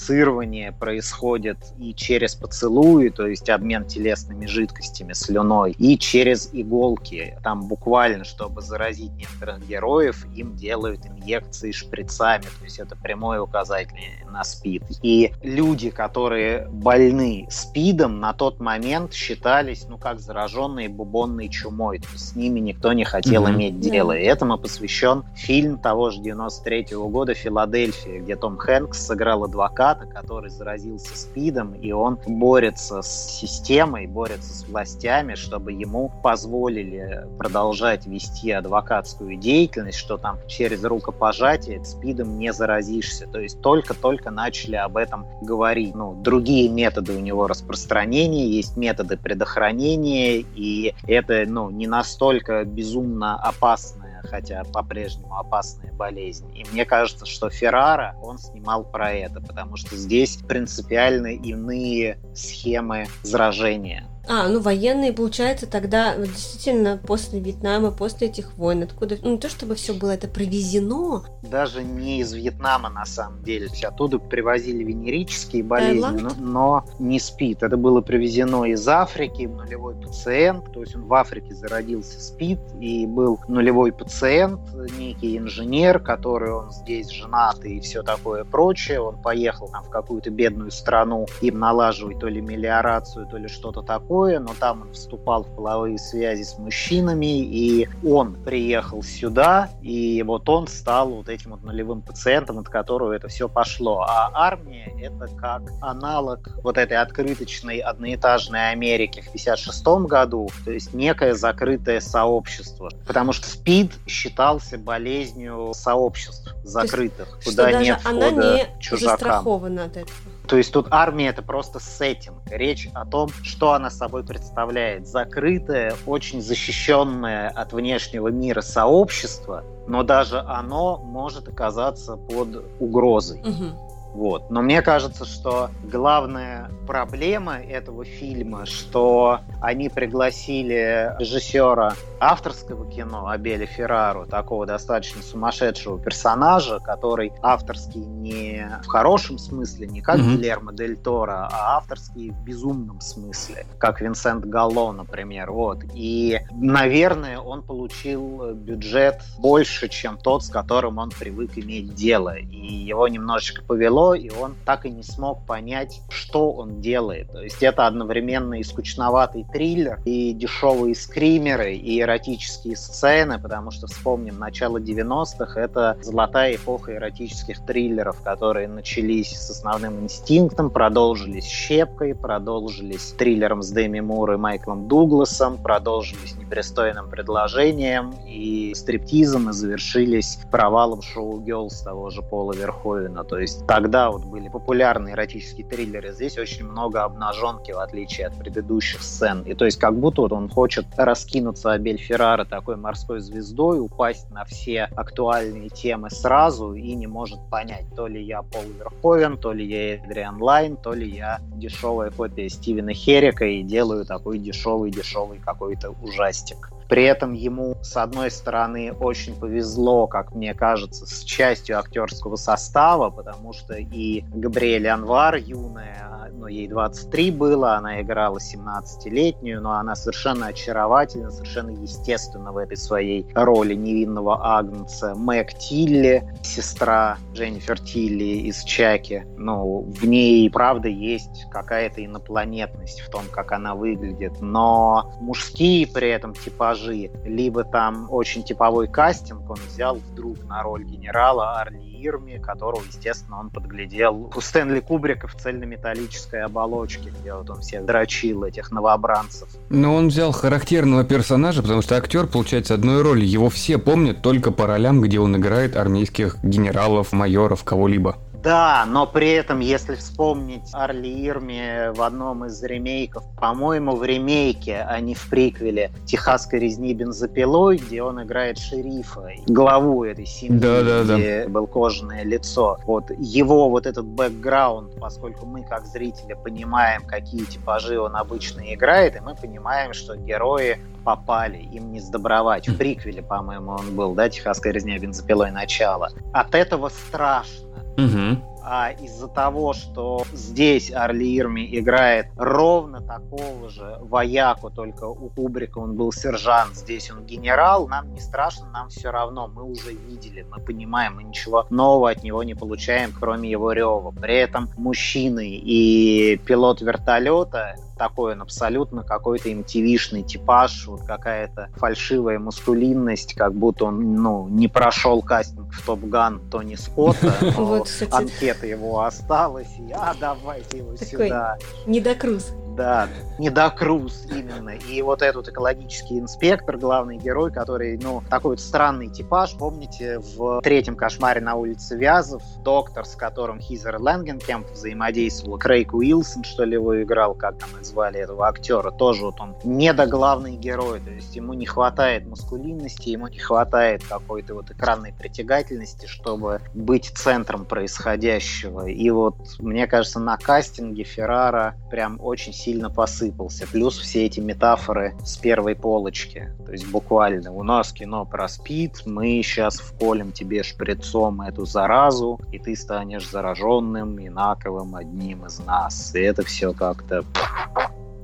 происходит и через поцелуи, то есть обмен телесными жидкостями, слюной, и через иголки. Там буквально, чтобы заразить некоторых героев, им делают инъекции шприцами, то есть это прямое указание на СПИД. И люди, которые больны СПИДом, на тот момент считались, ну, как зараженные бубонной чумой, то есть с ними никто не хотел mm-hmm. иметь дело. И этому посвящен фильм того же 93 -го года «Филадельфия», где Том Хэнкс сыграл адвоката, который заразился СПИДом, и он борется с системой, борется с властями, чтобы ему позволили продолжать вести адвокатскую деятельность, что там через рукопожатие СПИДом не заразишься. То есть только-только начали об этом говорить. Ну, другие методы у него распространения, есть методы предохранения, и это ну, не настолько безумно опасно хотя по-прежнему опасная болезнь. И мне кажется, что Феррара, он снимал про это, потому что здесь принципиально иные схемы заражения. А, ну военные, получается, тогда действительно после Вьетнама, после этих войн, откуда, ну не то чтобы все было это привезено. Даже не из Вьетнама на самом деле, оттуда привозили венерические болезни, но, но не СПИД. Это было привезено из Африки, нулевой пациент, то есть он в Африке зародился СПИД, и был нулевой пациент, некий инженер, который он здесь женат и все такое прочее, он поехал там в какую-то бедную страну им налаживать то ли мелиорацию, то ли что-то такое, такое, но там он вступал в половые связи с мужчинами, и он приехал сюда, и вот он стал вот этим вот нулевым пациентом, от которого это все пошло. А армия — это как аналог вот этой открыточной одноэтажной Америки в 56 году, то есть некое закрытое сообщество. Потому что СПИД считался болезнью сообществ закрытых, куда нет входа она не чужакам. застрахована от этого. То есть тут армия это просто сеттинг. Речь о том, что она собой представляет. Закрытое, очень защищенное от внешнего мира сообщество, но даже оно может оказаться под угрозой. Угу. Вот. Но мне кажется, что главная проблема этого фильма, что они пригласили режиссера авторского кино Абеля Феррару, такого достаточно сумасшедшего персонажа, который авторский не в хорошем смысле, не как mm-hmm. Гильермо Дель Торо, а авторский в безумном смысле, как Винсент Галло, например. Вот. И, наверное, он получил бюджет больше, чем тот, с которым он привык иметь дело. И его немножечко повело, и он так и не смог понять, что он делает. То есть это одновременно и скучноватый триллер, и дешевые скримеры, и эротические сцены, потому что, вспомним, начало 90-х — это золотая эпоха эротических триллеров, которые начались с основным инстинктом, продолжились «Щепкой», продолжились триллером с Дэми Мур и Майклом Дугласом, продолжились непристойным предложением и стриптизом, и завершились провалом «Showgirls» того же Пола Верховена. То есть тогда вот были популярные эротические триллеры, здесь очень много обнаженки, в отличие от предыдущих сцен. И то есть как будто вот он хочет раскинуться Абель Феррара такой морской звездой, упасть на все актуальные темы сразу и не может понять, то ли я Пол Верховен, то ли я Эдриан Лайн, то ли я дешевая копия Стивена Херика и делаю такой дешевый-дешевый какой-то ужастик. При этом ему, с одной стороны, очень повезло, как мне кажется, с частью актерского состава, потому что и Габриэль Анвар, юная, но ей 23 было, она играла 17-летнюю, но она совершенно очаровательна, совершенно естественно в этой своей роли невинного Агнца. Мэг Тилли, сестра Дженнифер Тилли из Чаки, ну, в ней, правда, есть какая-то инопланетность в том, как она выглядит, но мужские при этом типажи типажи, либо там очень типовой кастинг, он взял вдруг на роль генерала Арли Ирми, которого, естественно, он подглядел у Стэнли Кубрика в цельнометаллической оболочке, где вот он всех дрочил, этих новобранцев. Но он взял характерного персонажа, потому что актер, получается, одной роли. Его все помнят только по ролям, где он играет армейских генералов, майоров, кого-либо. Да, но при этом, если вспомнить Арли Ирми в одном из ремейков, по-моему, в ремейке, а не в приквеле «Техасской резни бензопилой», где он играет шерифа, главу этой семьи, да, да, где да. был кожаное лицо. Вот его вот этот бэкграунд, поскольку мы как зрители понимаем, какие типажи он обычно играет, и мы понимаем, что герои попали, им не сдобровать. В приквеле, по-моему, он был, да, «Техасская резня бензопилой. Начало». От этого страшно. Угу. А из-за того, что здесь Арли Ирми играет ровно такого же вояку, только у Кубрика он был сержант, здесь он генерал, нам не страшно, нам все равно, мы уже видели, мы понимаем, мы ничего нового от него не получаем, кроме его рева. При этом мужчины и пилот вертолета такой он абсолютно какой-то MTV-шный типаж, вот какая-то фальшивая мускулинность, как будто он ну, не прошел кастинг в Топ Ган Тони Скотта, вот, анкета его осталась, и а давайте его сюда. Недокруз. Да, недокруз именно. И вот этот экологический инспектор, главный герой, который, ну, такой вот странный типаж. Помните, в третьем кошмаре на улице Вязов доктор, с которым Хизер Лэнгенкемп взаимодействовал, Крейг Уилсон, что ли, его играл, как там звали этого актера, тоже вот он недоглавный герой, то есть ему не хватает мускулинности, ему не хватает какой-то вот экранной притягательности, чтобы быть центром происходящего. И вот, мне кажется, на кастинге Феррара прям очень сильно посыпался. Плюс все эти метафоры с первой полочки. То есть буквально у нас кино про спид, мы сейчас вколем тебе шприцом эту заразу, и ты станешь зараженным, инаковым одним из нас. И это все как-то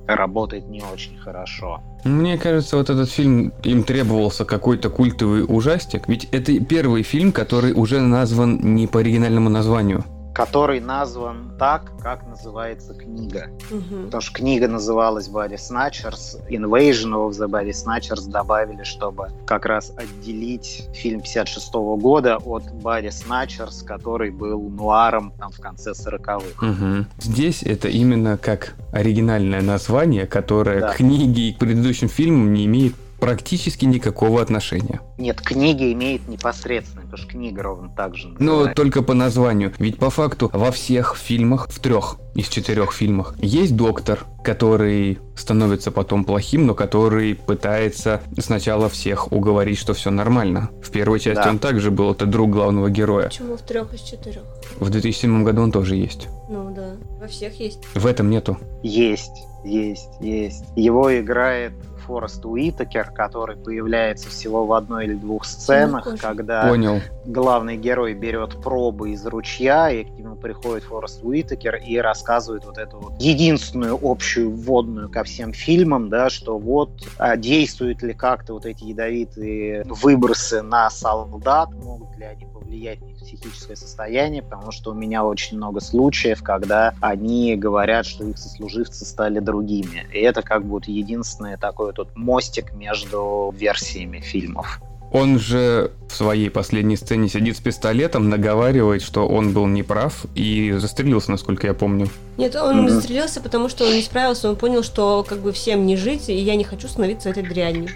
работает не очень хорошо. Мне кажется, вот этот фильм, им требовался какой-то культовый ужастик, ведь это первый фильм, который уже назван не по оригинальному названию который назван так, как называется книга. Угу. Потому что книга называлась Body Snatchers, Invasion of the Body Snatchers добавили, чтобы как раз отделить фильм 56 -го года от Body Snatchers, который был нуаром там в конце 40-х. Угу. Здесь это именно как оригинальное название, которое да. к книге и к предыдущим фильмам не имеет практически никакого отношения. Нет, книга имеет непосредственно, потому что книга ровно так же называется. Но только по названию. Ведь по факту во всех фильмах, в трех из четырех фильмах, есть доктор, который становится потом плохим, но который пытается сначала всех уговорить, что все нормально. В первой части да. он также был, это друг главного героя. Почему в трех из четырех? В 2007 году он тоже есть. Ну да, во всех есть. В этом нету. Есть, есть, есть. Его играет Форест Уитакер, который появляется всего в одной или двух сценах, ну, когда Понял. главный герой берет пробы из ручья, и к нему приходит Форест Уитакер и рассказывает вот эту вот единственную общую вводную ко всем фильмам, да, что вот а действуют ли как-то вот эти ядовитые выбросы на солдат, могут ли они повлиять на их психическое состояние, потому что у меня очень много случаев, когда они говорят, что их сослуживцы стали другими. И это как бы единственный такой тут мостик между версиями фильмов. Он же в своей последней сцене сидит с пистолетом, наговаривает, что он был неправ и застрелился, насколько я помню. Нет, он mm-hmm. застрелился, потому что он не справился, он понял, что как бы всем не жить, и я не хочу становиться этой дрянью.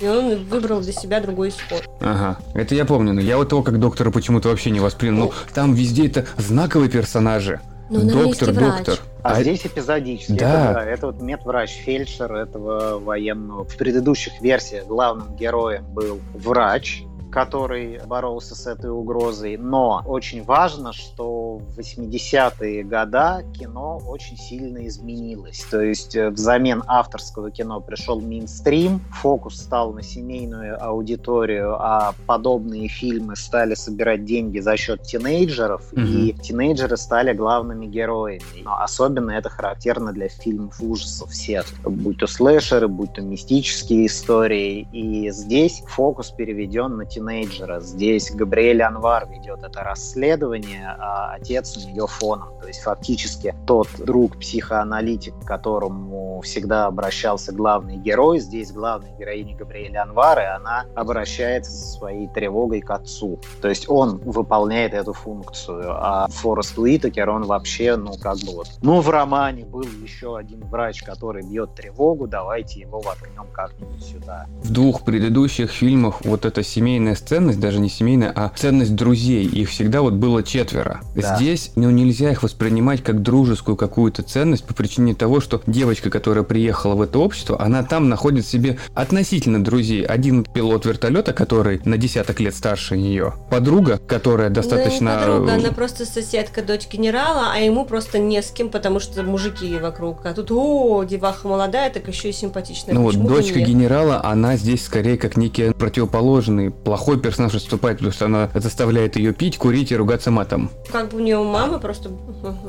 И он выбрал для себя другой исход. Ага, это я помню, но я вот того, как доктора почему-то вообще не воспринял. Ну, там везде это знаковые персонажи. Ну, доктор, доктор. А, а здесь эпизодически. Да. Это, да, это вот медврач, фельдшер этого военного. В предыдущих версиях главным героем был врач, который боролся с этой угрозой. Но очень важно, что в 80-е года кино очень сильно изменилось. То есть э, взамен авторского кино пришел мейнстрим, фокус стал на семейную аудиторию, а подобные фильмы стали собирать деньги за счет тинейджеров, mm-hmm. и тинейджеры стали главными героями. Но особенно это характерно для фильмов ужасов всех, будь то слэшеры, будь то мистические истории. И здесь фокус переведен на тинейджеров тинейджера. Здесь Габриэль Анвар ведет это расследование, а отец у нее фоном. То есть фактически тот друг-психоаналитик, к которому всегда обращался главный герой, здесь главная героиня Габриэль Анвар, и она обращается со своей тревогой к отцу. То есть он выполняет эту функцию, а Форест Уитакер, он вообще, ну, как бы вот... Ну, в романе был еще один врач, который бьет тревогу, давайте его воткнем как-нибудь сюда. В двух предыдущих фильмах вот эта семейная ценность, даже не семейная, а ценность друзей. Их всегда вот было четверо. Да. Здесь ну, нельзя их воспринимать как дружескую какую-то ценность по причине того, что девочка, которая приехала в это общество, она там находит себе относительно друзей. Один пилот вертолета, который на десяток лет старше нее. Подруга, которая достаточно... Ну, подруга, она просто соседка, дочь генерала, а ему просто не с кем, потому что мужики вокруг. А тут, о, деваха молодая, так еще и симпатичная. Ну вот, дочка генерала, она здесь скорее как некий противоположный план плохой персонаж выступает, потому что она заставляет ее пить, курить и ругаться матом. Как бы у нее мама просто...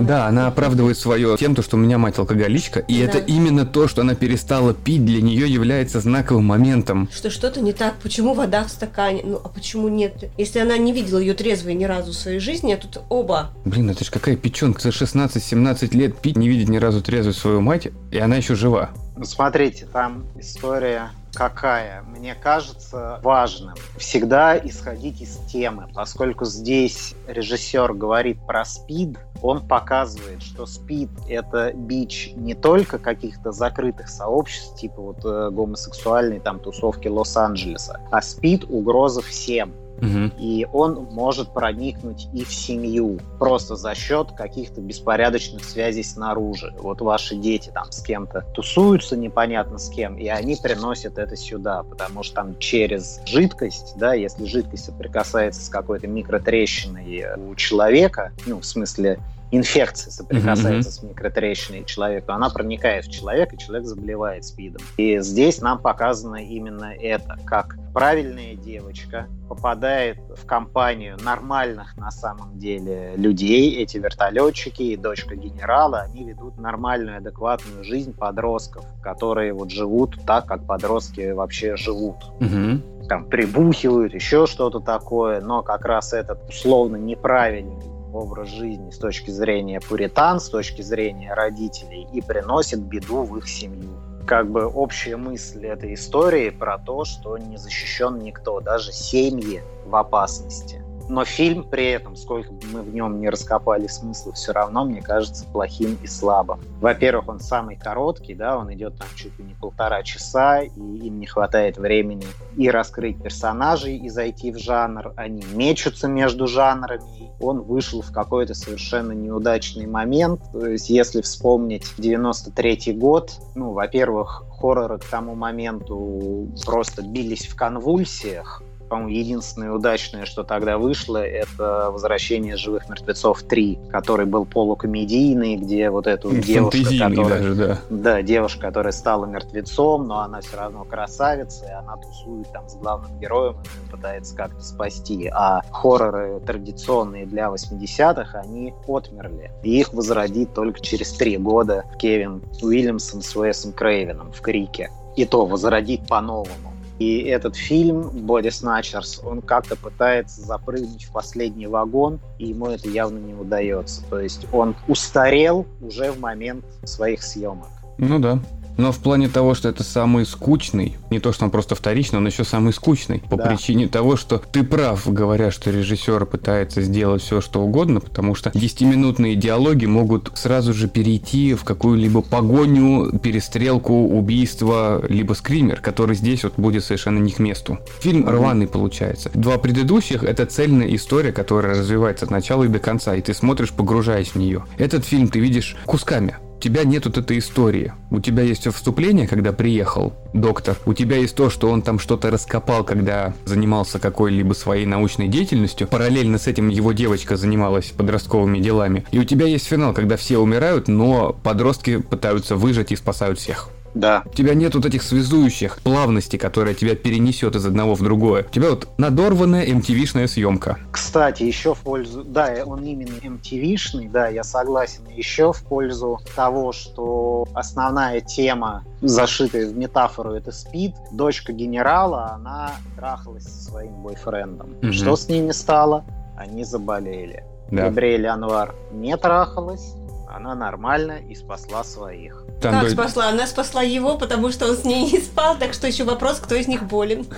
Да, она оправдывает свое тем, то, что у меня мать алкоголичка, и Да. это именно то, что она перестала пить, для нее является знаковым моментом. Что что-то не так, почему вода в стакане, ну а почему нет? Если она не видела ее трезвой ни разу в своей жизни, а тут оба. Блин, это ж какая печенка за 16-17 лет пить, не видеть ни разу трезвую свою мать, и она еще жива. Ну, Смотрите, там история какая. Мне кажется важным всегда исходить из темы, поскольку здесь режиссер говорит про СПИД, он показывает, что СПИД – это бич не только каких-то закрытых сообществ, типа вот э, гомосексуальной там тусовки Лос-Анджелеса, а СПИД – угроза всем. Мгм. И он может проникнуть и в семью просто за счет каких-то беспорядочных связей снаружи. Вот ваши дети там с кем-то тусуются непонятно с кем, и они приносят это сюда, потому что там через жидкость, да, если жидкость соприкасается с какой-то микротрещиной у человека, ну, в смысле инфекция соприкасается с микротрещиной человека, она проникает в человека, и человек заболевает СПИДом. И здесь нам показано именно это, как правильная девочка попадает в компанию нормальных на самом деле людей, эти вертолетчики и дочка генерала, они ведут нормальную, адекватную жизнь подростков, которые вот живут так, как подростки вообще живут Мгм. там прибухивают, еще что-то такое, но как раз этот условно неправильный образ жизни с точки зрения пуритан, с точки зрения родителей и приносит беду в их семью. Как бы общая мысль этой истории про то, что не защищен никто, даже семьи в опасности. Но фильм при этом, сколько бы мы в нем не раскопали смысла, все равно, мне кажется, плохим и слабым. Во-первых, он самый короткий, да, он идет там чуть ли не полтора часа, и им не хватает времени и раскрыть персонажей, и зайти в жанр. Они мечутся между жанрами. Он вышел в какой-то совершенно неудачный момент. То есть, если вспомнить 93 год, ну, во-первых, хорроры к тому моменту просто бились в конвульсиях, по-моему, единственное удачное, что тогда вышло, это «Возвращение живых мертвецов 3», который был полукомедийный, где вот эту девушку, которая... даже, да. Да, девушка, которая стала мертвецом, но она все равно красавица, и она тусует там с главным героем и пытается как-то спасти. А хорроры традиционные для 80-х, они отмерли. И их возродит только через три года Кевин Уильямсон с Уэсом Крейвеном в «Крике». И то возродит по-новому. И этот фильм «Body Snatchers», он как-то пытается запрыгнуть в последний вагон, и ему это явно не удается. То есть он устарел уже в момент своих съемок. Ну да. Но в плане того, что это самый скучный, не то, что он просто вторичный, он еще самый скучный. По Да. причине того, что ты прав, говоря, что режиссер пытается сделать все, что угодно, потому что 10-минутные диалоги могут сразу же перейти в какую-либо погоню, перестрелку, убийство, либо скример, который здесь вот будет совершенно не к месту. Фильм рваный получается. Два предыдущих — это цельная история, которая развивается от начала и до конца, и ты смотришь, погружаясь в нее. Этот фильм ты видишь кусками. У тебя нет вот этой истории. У тебя есть вступление, когда приехал доктор. У тебя есть то, что он там что-то раскопал, когда занимался какой-либо своей научной деятельностью. Параллельно с этим его девочка занималась подростковыми делами. И у тебя есть финал, когда все умирают, но подростки пытаются выжить и спасают всех. Да, У тебя нет вот этих связующих плавностей, которая тебя перенесет из одного в другое. У тебя вот надорванная MTV-шная съемка. Кстати, еще в пользу... Да, он именно MTV-шный, да, я согласен. Еще в пользу того, что основная тема, зашитая в метафору, это спид. Дочка генерала, она трахалась со своим бойфрендом. Мгм. Что с ними стало? Они заболели. Да. Габриэль Анвар не трахалась, она нормально и спасла своих. Там как до- спасла? Она спасла его, потому что он с ней не спал, так что еще вопрос, кто из них болен.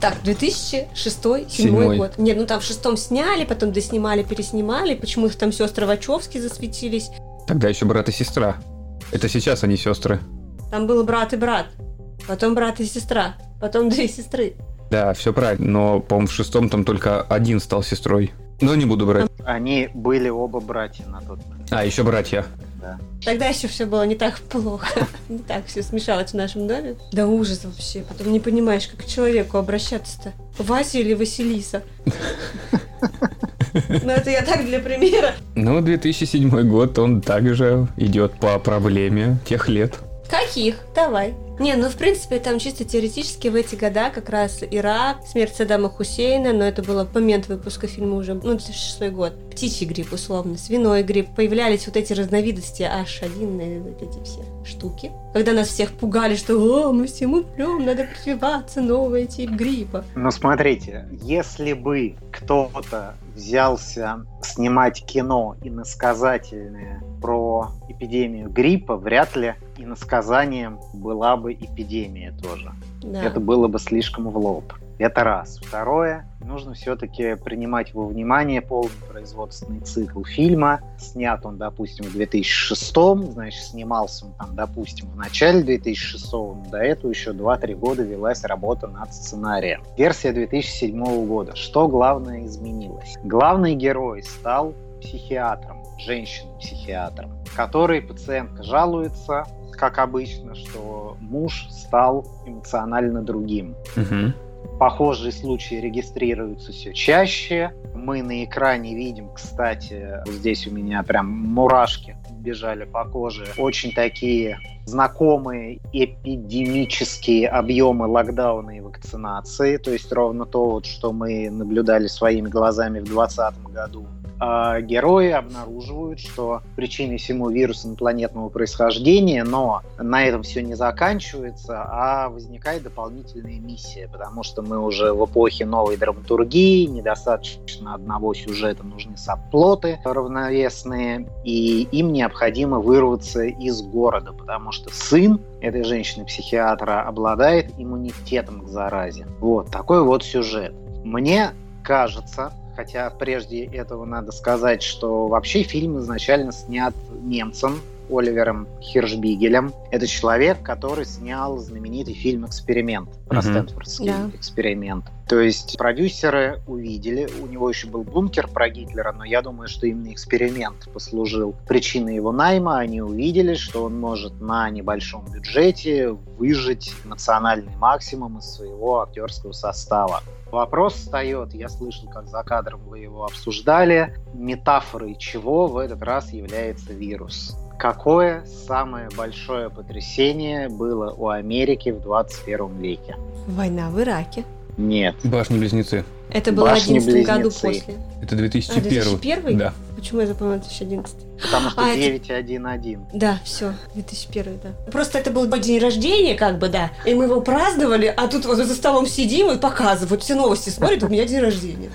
Так, 2006-2007 Седьмой. год. Нет, ну там в шестом сняли, потом доснимали, переснимали. Почему-то там сестры Вачовски засветились. Тогда еще брат и сестра. Это сейчас они сестры. Там был брат и брат. Потом брат и сестра. Потом две сестры. Да, все правильно. Но, по-моему, в шестом там только один стал сестрой. Но не буду брать. Они были оба братья на тот момент. А, еще братья. Да. Тогда еще все было не так плохо. Не так все смешалось в нашем доме. Да ужас вообще. Потом не понимаешь, как к человеку обращаться-то. Вася или Василиса? Ну, это я так для примера. Ну, 2007 год, он также идет по проблеме тех лет. Каких? Давай. Не, ну в принципе там чисто теоретически в эти года как раз Ирак, смерть Саддама Хусейна, но это было момент выпуска фильма уже, ну, 2006 год. Птичий грипп, условно, свиной грипп. Появлялись вот эти разновидности H1, вот эти все штуки. Когда нас всех пугали, что «О, мы всем умрем, надо прививаться, новый тип гриппа». Ну, смотрите, если бы кто-то взялся снимать кино иносказательное про эпидемию гриппа, вряд ли иносказанием была бы эпидемия тоже. Да. Это было бы слишком в лоб. Это раз. Второе, нужно все-таки принимать во внимание полный производственный цикл фильма. Снят он, допустим, в 2006, значит, снимался он там, допустим, в начале 2006, но до этого еще 2-3 года велась работа над сценарием. Версия 2007 года. Что главное изменилось? Главный герой стал психиатром, женщиной-психиатром, который пациентка жалуется, как обычно, что муж стал эмоционально другим. Угу. Похожие случаи регистрируются все чаще. Мы на экране видим, кстати, здесь у меня прям мурашки бежали по коже. Очень такие знакомые эпидемические объемы локдауна и вакцинации. То есть ровно то, вот, что мы наблюдали своими глазами в 2020 году э, герои обнаруживают, что причиной всему вирус инопланетного происхождения, но на этом все не заканчивается, а возникает дополнительная миссия, потому что мы уже в эпохе новой драматургии, недостаточно одного сюжета, нужны сабплоты равновесные, и им необходимо вырваться из города, потому что сын этой женщины-психиатра обладает иммунитетом к заразе. Вот такой вот сюжет. Мне кажется, хотя прежде этого надо сказать, что вообще фильм изначально снят немцем, Оливером Хиршбигелем. Это человек, который снял знаменитый фильм «Эксперимент» про mm-hmm. Стэнфордский yeah. эксперимент. То есть продюсеры увидели, у него еще был бункер про Гитлера, но я думаю, что именно эксперимент послужил причиной его найма. Они увидели, что он может на небольшом бюджете выжить национальный максимум из своего актерского состава. Вопрос встает, я слышал, как за кадром вы его обсуждали, метафорой чего в этот раз является вирус. Какое самое большое потрясение было у Америки в 21 веке? Война в Ираке. Нет. Башни-близнецы. Это было в 2011 году после. Это 2001. А, 2001? Да. Почему я запомнила 2011? Потому что а, 9.1.1. Это... Да, все, 2001, да. Просто это был день рождения, как бы, да. И мы его праздновали, а тут вот за столом сидим и показывают, все новости смотрят, у меня день рождения.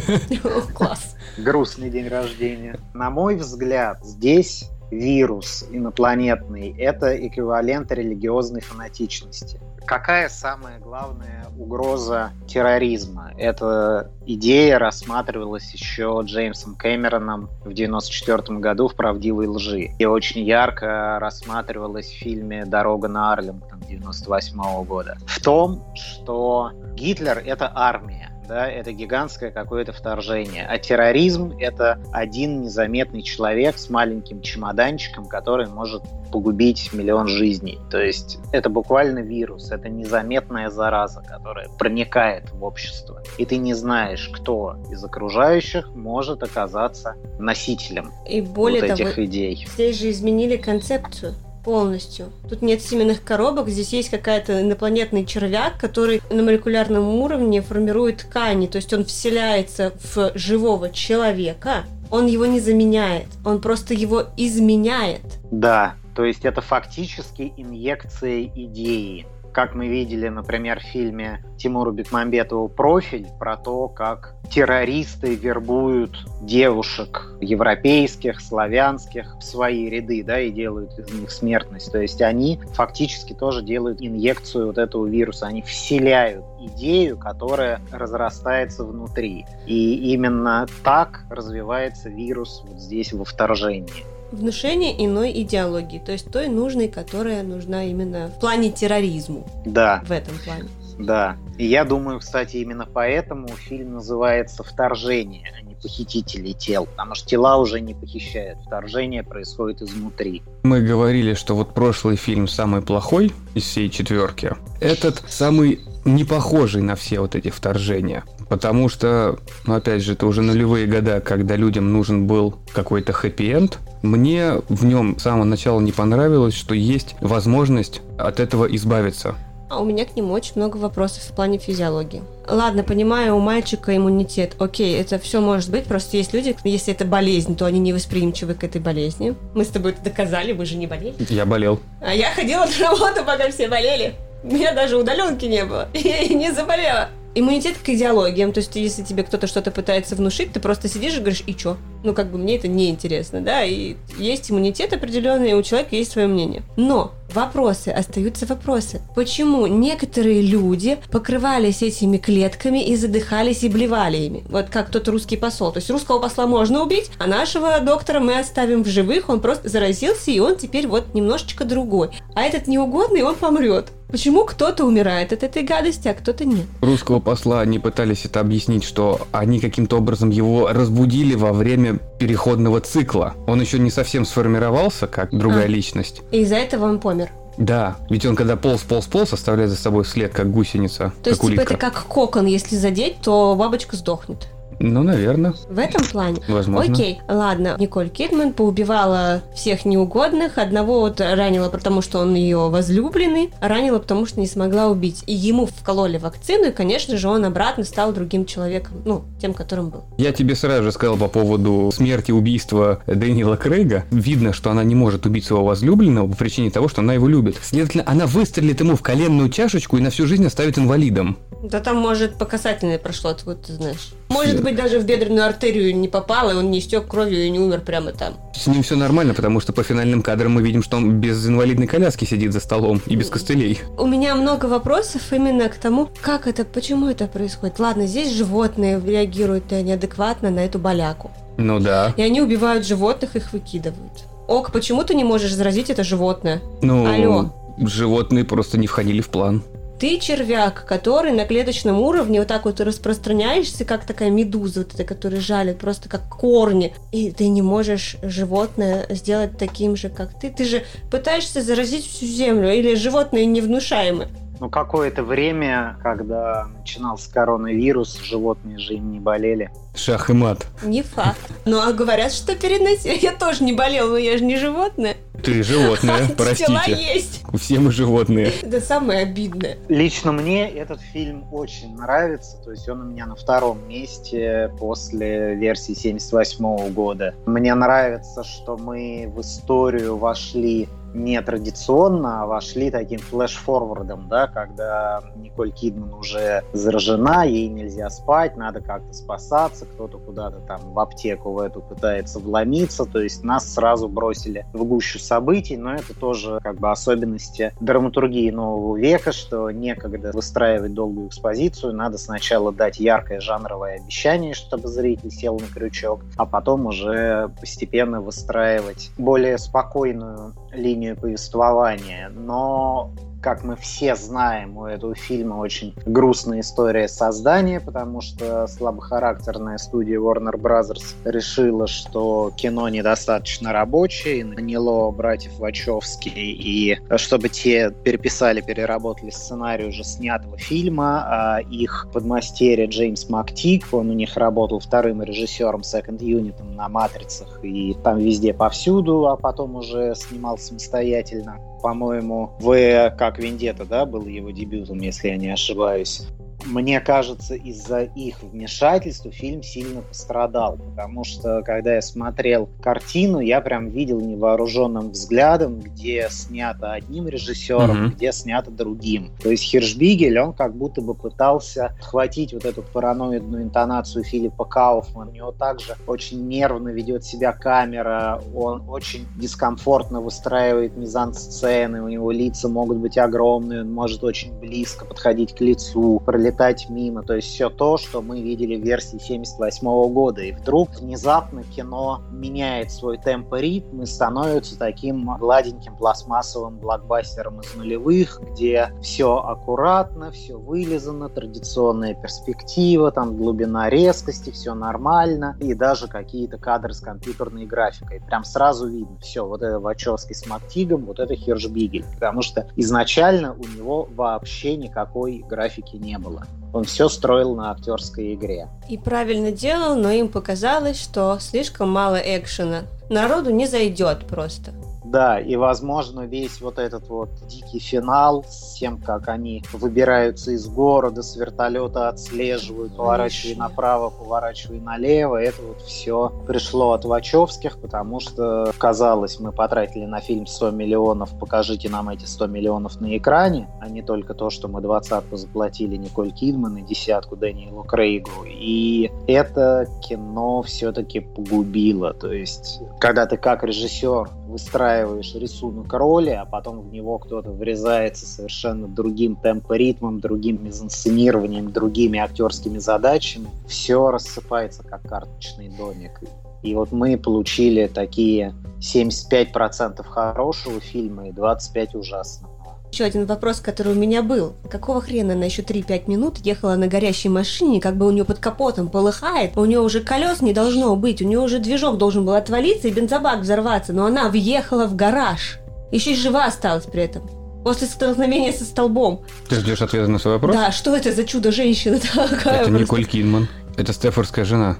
Класс. Грустный день рождения. На мой взгляд, здесь вирус инопланетный – это эквивалент религиозной фанатичности. Какая самая главная угроза терроризма? Эта идея рассматривалась еще Джеймсом Кэмероном в 1994 году в «Правдивой лжи» и очень ярко рассматривалась в фильме «Дорога на Арлингтон» 1998 года. В том, что Гитлер – это армия, да, это гигантское какое-то вторжение. А терроризм — это один незаметный человек с маленьким чемоданчиком, который может погубить миллион жизней. То есть это буквально вирус, это незаметная зараза, которая проникает в общество. И ты не знаешь, кто из окружающих может оказаться носителем И более вот этих того, идей. Здесь же изменили концепцию полностью. Тут нет семенных коробок, здесь есть какая-то инопланетный червяк, который на молекулярном уровне формирует ткани, то есть он вселяется в живого человека, он его не заменяет, он просто его изменяет. Да, то есть это фактически инъекция идеи как мы видели, например, в фильме Тимура Бекмамбетова «Профиль» про то, как террористы вербуют девушек европейских, славянских в свои ряды, да, и делают из них смертность. То есть они фактически тоже делают инъекцию вот этого вируса. Они вселяют идею, которая разрастается внутри. И именно так развивается вирус вот здесь во вторжении внушение иной идеологии, то есть той нужной, которая нужна именно в плане терроризму. Да. В этом плане. Да. И я думаю, кстати, именно поэтому фильм называется «Вторжение», а не «Похитители тел», потому что тела уже не похищают. Вторжение происходит изнутри. Мы говорили, что вот прошлый фильм самый плохой из всей четверки. Этот самый не похожий на все вот эти вторжения. Потому что, ну, опять же, это уже нулевые года, когда людям нужен был какой-то хэппи-энд. Мне в нем с самого начала не понравилось, что есть возможность от этого избавиться. А у меня к нему очень много вопросов в плане физиологии. Ладно, понимаю, у мальчика иммунитет. Окей, это все может быть. Просто есть люди, если это болезнь, то они не восприимчивы к этой болезни. Мы с тобой это доказали, мы же не болели. Я болел. А я ходила на работу, пока все болели. У меня даже удаленки не было. Я не заболела. Иммунитет к идеологиям, то есть если тебе кто-то что-то пытается внушить, ты просто сидишь и говоришь, и чё? Ну, как бы мне это не интересно, да, и есть иммунитет определенный, и у человека есть свое мнение. Но вопросы, остаются вопросы. Почему некоторые люди покрывались этими клетками и задыхались и блевали ими? Вот как тот русский посол. То есть русского посла можно убить, а нашего доктора мы оставим в живых, он просто заразился, и он теперь вот немножечко другой. А этот неугодный, он помрет. Почему кто-то умирает от этой гадости, а кто-то нет? Русского посла не пытались это объяснить, что они каким-то образом его разбудили во время переходного цикла. Он еще не совсем сформировался, как другая а. личность. И из-за этого он помер. Да, ведь он когда полз, полз, полз, оставляет за собой след, как гусеница. То есть, улитка. типа, это как кокон, если задеть, то бабочка сдохнет. Ну, наверное. В этом плане? Возможно. Окей, ладно. Николь Кидман поубивала всех неугодных. Одного вот ранила, потому что он ее возлюбленный. Ранила, потому что не смогла убить. И ему вкололи вакцину, и, конечно же, он обратно стал другим человеком. Ну, тем, которым был. Я тебе сразу же сказал по поводу смерти, убийства Дэниела Крейга. Видно, что она не может убить своего возлюбленного по причине того, что она его любит. Следовательно, она выстрелит ему в коленную чашечку и на всю жизнь оставит инвалидом. Да там, может, по касательной прошло, вот ты знаешь. Может быть, даже в бедренную артерию не попал, и он не истек кровью и не умер прямо там. С ним все нормально, потому что по финальным кадрам мы видим, что он без инвалидной коляски сидит за столом и без костылей. У меня много вопросов именно к тому, как это, почему это происходит. Ладно, здесь животные реагируют неадекватно на эту боляку. Ну да. И они убивают животных, их выкидывают. Ок, почему ты не можешь заразить это животное? Ну, Алло. животные просто не входили в план. Ты червяк, который на клеточном уровне вот так вот распространяешься, как такая медуза, вот эта, которая жалит, просто как корни. И ты не можешь животное сделать таким же, как ты. Ты же пытаешься заразить всю землю, или животные невнушаемы. Ну, какое-то время, когда начинался коронавирус, животные же им не болели. Шах и мат. Не факт. Ну, а говорят, что перед Я тоже не болел, но я же не животное. Ты животное, простите. есть. Все мы животные. Это самое обидное. Лично мне этот фильм очень нравится. То есть он у меня на втором месте после версии 78 года. Мне нравится, что мы в историю вошли не традиционно, а вошли таким флеш-форвардом, да, когда Николь Кидман уже заражена, ей нельзя спать, надо как-то спасаться, кто-то куда-то там в аптеку в эту пытается вломиться, то есть нас сразу бросили в гущу событий, но это тоже как бы особенности драматургии нового века, что некогда выстраивать долгую экспозицию, надо сначала дать яркое жанровое обещание, чтобы зритель сел на крючок, а потом уже постепенно выстраивать более спокойную линию повествования, но как мы все знаем, у этого фильма очень грустная история создания, потому что слабохарактерная студия Warner Bros. решила, что кино недостаточно рабочее, и наняло братьев Вачовски, и чтобы те переписали, переработали сценарий уже снятого фильма, а их подмастерье Джеймс Мактик, он у них работал вторым режиссером Second Unit на «Матрицах», и там везде повсюду, а потом уже снимал самостоятельно по-моему, в как Вендета, да, был его дебютом, если я не ошибаюсь мне кажется, из-за их вмешательства фильм сильно пострадал, потому что, когда я смотрел картину, я прям видел невооруженным взглядом, где снято одним режиссером, mm-hmm. где снято другим. То есть Хиршбигель, он как будто бы пытался хватить вот эту параноидную интонацию Филиппа Кауфмана. У него также очень нервно ведет себя камера, он очень дискомфортно выстраивает мизансцены, у него лица могут быть огромные, он может очень близко подходить к лицу, пролетать пролетать мимо. То есть все то, что мы видели в версии 78 года. И вдруг внезапно кино меняет свой темп и ритм и становится таким гладеньким пластмассовым блокбастером из нулевых, где все аккуратно, все вылизано, традиционная перспектива, там глубина резкости, все нормально, и даже какие-то кадры с компьютерной графикой. Прям сразу видно, все, вот это Вачовский с Мактигом, вот это Хиршбигель. Потому что изначально у него вообще никакой графики не было. Он все строил на актерской игре. И правильно делал, но им показалось, что слишком мало экшена. Народу не зайдет просто. Да, и, возможно, весь вот этот вот дикий финал с тем, как они выбираются из города, с вертолета отслеживают, поворачивая направо, поворачивая налево, это вот все пришло от Вачовских, потому что, казалось, мы потратили на фильм 100 миллионов, покажите нам эти 100 миллионов на экране, а не только то, что мы двадцатку заплатили Николь Кидман и десятку Дэниелу Крейгу. И это кино все-таки погубило. То есть, когда ты как режиссер выстраиваешь рисунок роли, а потом в него кто-то врезается совершенно другим темпоритмом, другим мизансценированием, другими актерскими задачами, все рассыпается как карточный домик. И вот мы получили такие 75% хорошего фильма и 25% ужасного. Еще один вопрос, который у меня был. Какого хрена она еще 3-5 минут ехала на горящей машине, как бы у нее под капотом полыхает, у нее уже колес не должно быть, у нее уже движок должен был отвалиться и бензобак взорваться, но она въехала в гараж. Еще и жива осталась при этом. После столкновения со столбом. Ты ждешь ответа на свой вопрос? Да, что это за чудо-женщина такая? Это Николь Кидман. Это Стефордская жена.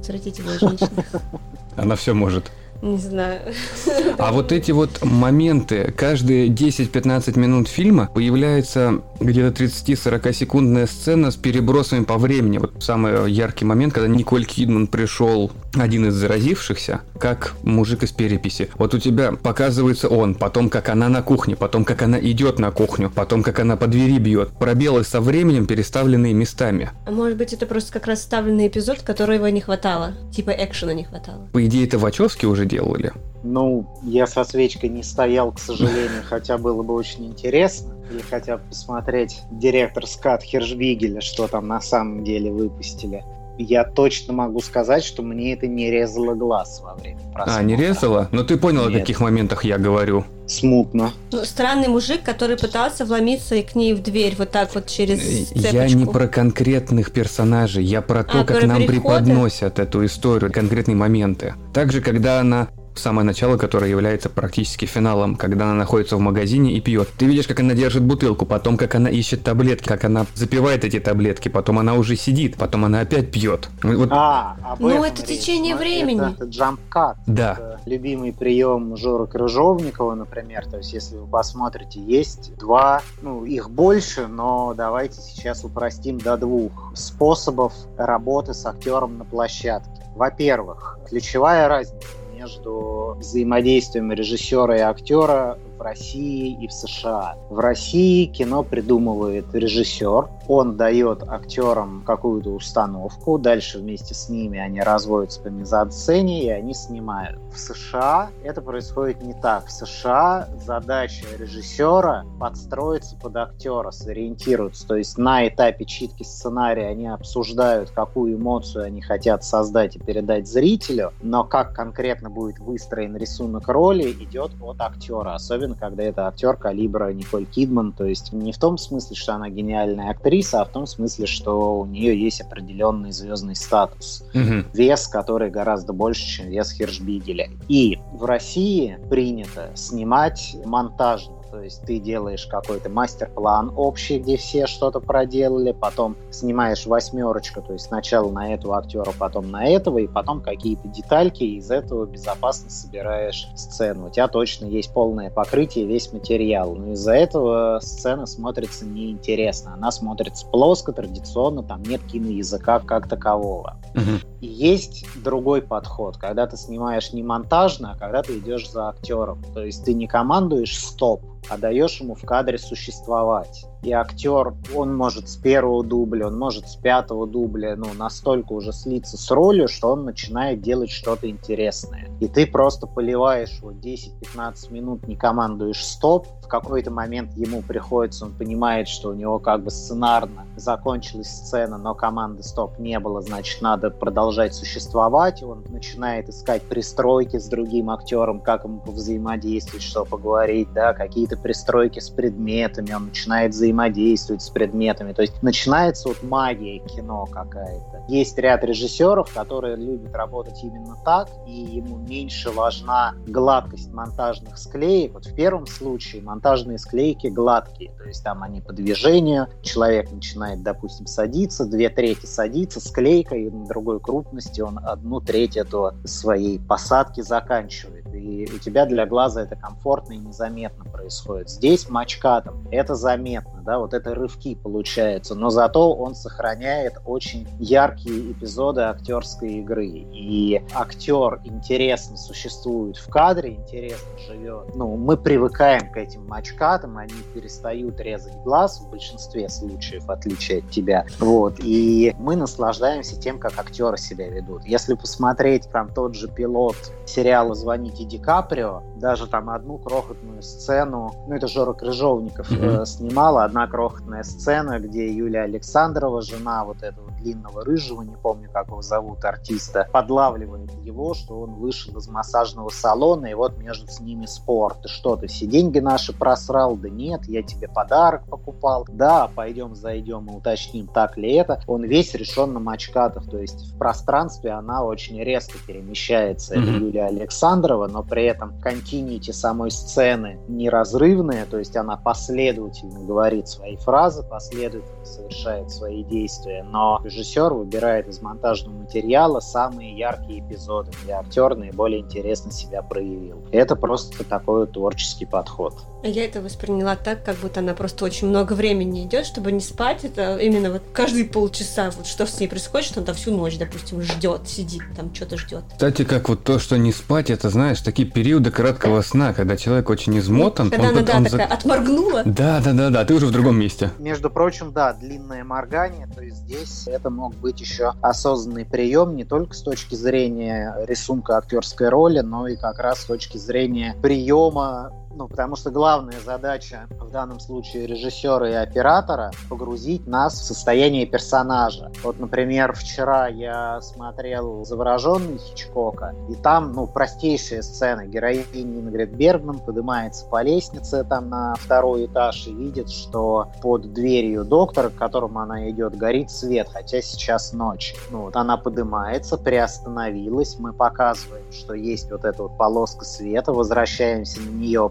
Отвратительная женщина. Она все может. Не знаю. А вот эти вот моменты, каждые 10-15 минут фильма появляется где-то 30-40 секундная сцена с перебросами по времени. Вот самый яркий момент, когда Николь Кидман пришел, один из заразившихся, как мужик из переписи. Вот у тебя показывается он, потом как она на кухне, потом как она идет на кухню, потом как она по двери бьет. Пробелы со временем, переставленные местами. А может быть это просто как раз ставленный эпизод, которого не хватало? Типа экшена не хватало. По идее, это Вачовски уже делали. Ну, я со свечкой не стоял, к сожалению, хотя было бы очень интересно. Или хотя бы посмотреть директор Скат Хершбигеля, что там на самом деле выпустили. Я точно могу сказать, что мне это не резало глаз во время просмотра. А, не резало? Но ты понял, Нет. о каких моментах я говорю. Смутно. Ну, странный мужик, который пытался вломиться к ней в дверь вот так вот через цепочку. Я не про конкретных персонажей, я про то, А, как про нам переходы? преподносят эту историю, конкретные моменты. Также, когда она самое начало, которое является практически финалом, когда она находится в магазине и пьет. Ты видишь, как она держит бутылку, потом как она ищет таблетки, как она запивает эти таблетки, потом она уже сидит, потом она опять пьет. Вот, А, об Ну, этом это речь. течение Ну, времени. Это, это jump cut. Да. Это любимый прием Жора Крыжовникова, например. То есть, если вы посмотрите, есть два, ну, их больше, но давайте сейчас упростим до двух способов работы с актером на площадке. Во-первых, ключевая разница между взаимодействием режиссера и актера в России и в США. В России кино придумывает режиссер, он дает актерам какую-то установку, дальше вместе с ними они разводятся по мизансцене и они снимают. В США это происходит не так. В США задача режиссера подстроиться под актера, сориентироваться. То есть на этапе читки сценария они обсуждают, какую эмоцию они хотят создать и передать зрителю, но как конкретно будет выстроен рисунок роли, идет от актера, особенно когда это актер калибра Николь Кидман, то есть не в том смысле, что она гениальная актриса, а в том смысле, что у нее есть определенный звездный статус Мгм. вес, который гораздо больше, чем вес Хиршбигеля. И в России принято снимать монтажно. То есть ты делаешь какой-то мастер-план общий, где все что-то проделали, потом снимаешь восьмерочку, то есть сначала на этого актера, потом на этого, и потом какие-то детальки, из этого безопасно собираешь сцену. У тебя точно есть полное покрытие, весь материал. Но из-за этого сцена смотрится неинтересно. Она смотрится плоско, традиционно, там нет киноязыка как такового. Мгм. Есть другой подход, когда ты снимаешь не монтажно, а когда ты идешь за актером. То есть ты не командуешь стоп, а даешь ему в кадре существовать. И актер, он может с первого дубля, он может с пятого дубля, ну, настолько уже слиться с ролью, что он начинает делать что-то интересное. И ты просто поливаешь вот 10-15 минут, не командуешь стоп, в какой-то момент ему приходится, он понимает, что у него как бы сценарно закончилась сцена, но команды стоп не было, значит, надо продолжать существовать, он начинает искать пристройки с другим актером, как ему взаимодействовать, что поговорить, да, какие-то пристройки с предметами, он начинает взаимодействовать с предметами, то есть начинается вот магия кино какая-то. Есть ряд режиссеров, которые любят работать именно так, и ему меньше важна гладкость монтажных склеек. Вот в первом случае монтажные склейки гладкие, то есть там они по движению, человек начинает, допустим, садиться, две трети садится, склейка, и на другой крупности он одну треть до своей посадки заканчивает и у тебя для глаза это комфортно и незаметно происходит. Здесь мачкатом это заметно, да, вот это рывки получаются, но зато он сохраняет очень яркие эпизоды актерской игры. И актер интересно существует в кадре, интересно живет. Ну, мы привыкаем к этим мачкатам, они перестают резать глаз в большинстве случаев, в отличие от тебя. Вот. И мы наслаждаемся тем, как актеры себя ведут. Если посмотреть там тот же пилот сериала «Звоните Ди Каприо, даже там одну крохотную сцену, ну это Жора Крыжовников mm-hmm. э, снимала, одна крохотная сцена, где Юлия Александрова, жена вот этого длинного рыжего, не помню, как его зовут, артиста, подлавливает его, что он вышел из массажного салона, и вот между с ними спор. Ты что, ты все деньги наши просрал? Да нет, я тебе подарок покупал. Да, пойдем зайдем и уточним, так ли это. Он весь решен на мачкатов, то есть в пространстве она очень резко перемещается. Mm-hmm. Это Юлия Александрова, но при этом континьюти самой сцены неразрывная, то есть она последовательно говорит свои фразы, последовательно совершает свои действия, но режиссер выбирает из монтажного материала самые яркие эпизоды, где актер наиболее интересно себя проявил. Это просто такой творческий подход. Я это восприняла так, как будто она просто очень много времени идет, чтобы не спать. Это именно вот каждые полчаса, вот что с ней происходит, что она там всю ночь, допустим, ждет, сидит, там что-то ждет. Кстати, как вот то, что не спать, это, знаешь, такие периоды краткого сна, когда человек очень измотан. Когда он, она, да, он такая за... отморгнула. Да, да, да, да, ты уже в другом месте. Между прочим, да, длинное моргание, то есть здесь это мог быть еще осознанный прием не только с точки зрения рисунка актерской роли, но и как раз с точки зрения приема ну, потому что главная задача в данном случае режиссера и оператора погрузить нас в состояние персонажа. Вот, например, вчера я смотрел «Завороженный» Хичкока, и там, ну, простейшая сцена. Героиня Ингрид Бергман поднимается по лестнице там на второй этаж и видит, что под дверью доктора, к которому она идет, горит свет, хотя сейчас ночь. Ну, вот она поднимается, приостановилась, мы показываем, что есть вот эта вот полоска света, возвращаемся на нее,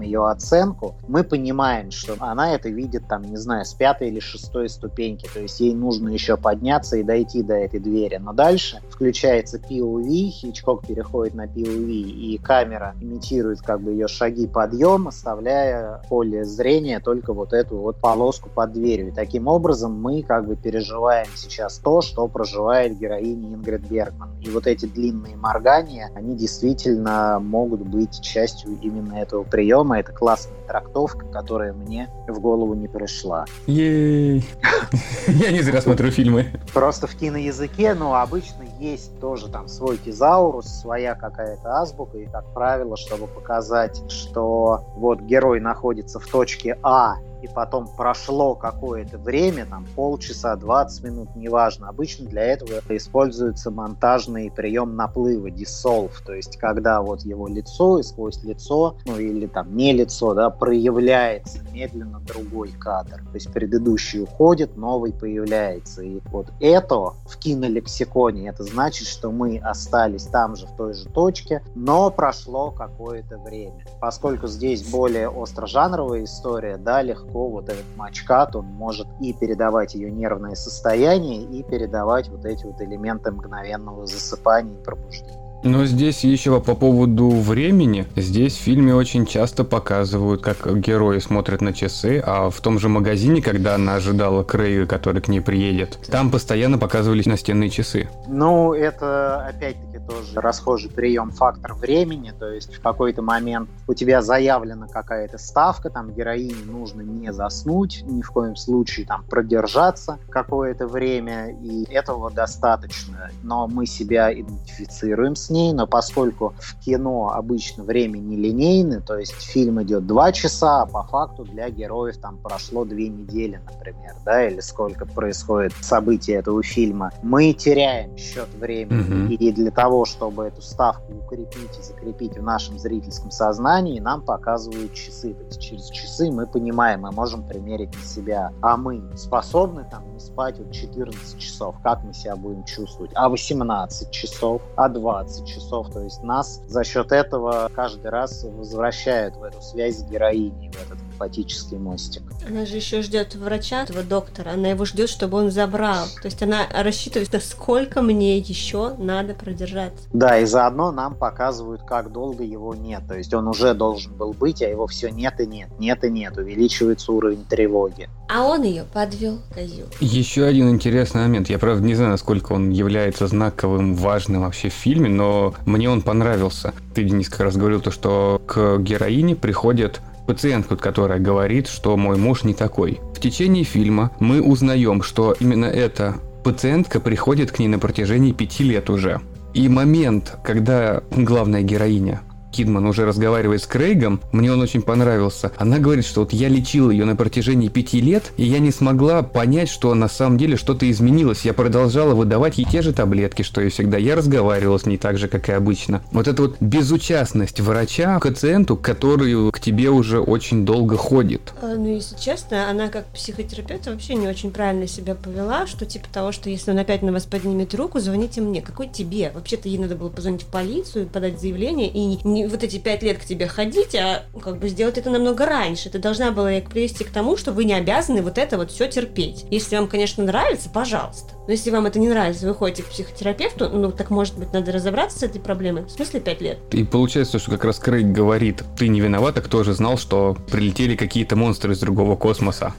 ее оценку, мы понимаем, что она это видит, там, не знаю, с пятой или шестой ступеньки, то есть ей нужно еще подняться и дойти до этой двери. Но дальше включается POV, Хичкок переходит на POV, и камера имитирует как бы ее шаги подъем, оставляя поле зрения только вот эту вот полоску под дверью. И таким образом мы как бы переживаем сейчас то, что проживает героиня Ингрид Бергман. И вот эти длинные моргания, они действительно могут быть частью именно этого приема. Это классная трактовка, которая мне в голову не пришла. Ей! Я не зря смотрю фильмы. Просто в киноязыке, ну, обычно есть тоже там свой тезаурус, своя какая-то азбука, и, как правило, чтобы показать, что вот герой находится в точке А, и потом прошло какое-то время, там полчаса, 20 минут, неважно. Обычно для этого используется монтажный прием наплыва, dissolve, то есть когда вот его лицо и сквозь лицо, ну или там не лицо, да, проявляется медленно другой кадр. То есть предыдущий уходит, новый появляется. И вот это в кинолексиконе, это значит, что мы остались там же, в той же точке, но прошло какое-то время. Поскольку здесь более острожанровая история, да, легко легко вот этот матчкат, он может и передавать ее нервное состояние, и передавать вот эти вот элементы мгновенного засыпания и пробуждения. Но здесь еще по поводу времени. Здесь в фильме очень часто показывают, как герои смотрят на часы, а в том же магазине, когда она ожидала Крейга, который к ней приедет, там постоянно показывались настенные часы. Ну, это опять-таки тоже расхожий прием фактор времени, то есть в какой-то момент у тебя заявлена какая-то ставка, там героине нужно не заснуть, ни в коем случае там продержаться какое-то время, и этого достаточно. Но мы себя идентифицируем с ней, но поскольку в кино обычно время не линейно, то есть фильм идет два часа, а по факту для героев там прошло две недели, например, да, или сколько происходит события этого фильма, мы теряем счет времени. Mm-hmm. И для того, чтобы эту ставку укрепить и закрепить в нашем зрительском сознании, нам показывают часы. То есть через часы мы понимаем, мы можем примерить на себя, а мы способны там не спать вот 14 часов, как мы себя будем чувствовать, а 18 часов, а 20 часов. То есть нас за счет этого каждый раз возвращают в эту связь с героиней, в этот эмпатический мостик. Она же еще ждет врача, этого доктора, она его ждет, чтобы он забрал. То есть она рассчитывает, сколько мне еще надо продержаться. Да, и заодно нам показывают, как долго его нет. То есть он уже должен был быть, а его все нет и нет, нет и нет. Увеличивается уровень тревоги. А он ее подвел, козел. Еще один интересный момент. Я, правда, не знаю, насколько он является знаковым, важным вообще в фильме, но мне он понравился. Ты, Денис, как раз говорил то, что к героине приходит пациентку, которая говорит, что мой муж не такой. В течение фильма мы узнаем, что именно эта пациентка приходит к ней на протяжении пяти лет уже. И момент, когда главная героиня Кидман уже разговаривает с Крейгом, мне он очень понравился. Она говорит, что вот я лечил ее на протяжении пяти лет, и я не смогла понять, что на самом деле что-то изменилось. Я продолжала выдавать ей те же таблетки, что и всегда. Я разговаривал с ней так же, как и обычно. Вот эта вот безучастность врача к пациенту, который к тебе уже очень долго ходит. А, ну, если честно, она как психотерапевт вообще не очень правильно себя повела, что типа того, что если он опять на вас поднимет руку, звоните мне. Какой тебе? Вообще-то ей надо было позвонить в полицию, подать заявление и не вот эти пять лет к тебе ходить, а как бы сделать это намного раньше. Ты должна была привести к тому, что вы не обязаны вот это вот все терпеть. Если вам, конечно, нравится, пожалуйста. Но если вам это не нравится, вы ходите к психотерапевту, ну так может быть надо разобраться с этой проблемой. В смысле пять лет? И получается, что как раз Крейг говорит, ты не виновата, кто же знал, что прилетели какие-то монстры из другого космоса.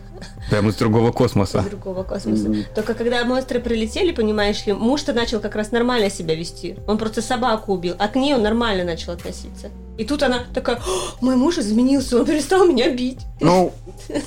Прямо из другого космоса. Из другого космоса. Mm-hmm. Только когда монстры прилетели, понимаешь ли, муж-то начал как раз нормально себя вести. Он просто собаку убил, а к ней он нормально начал относиться. И тут она такая, мой муж изменился, он перестал меня бить. Ну,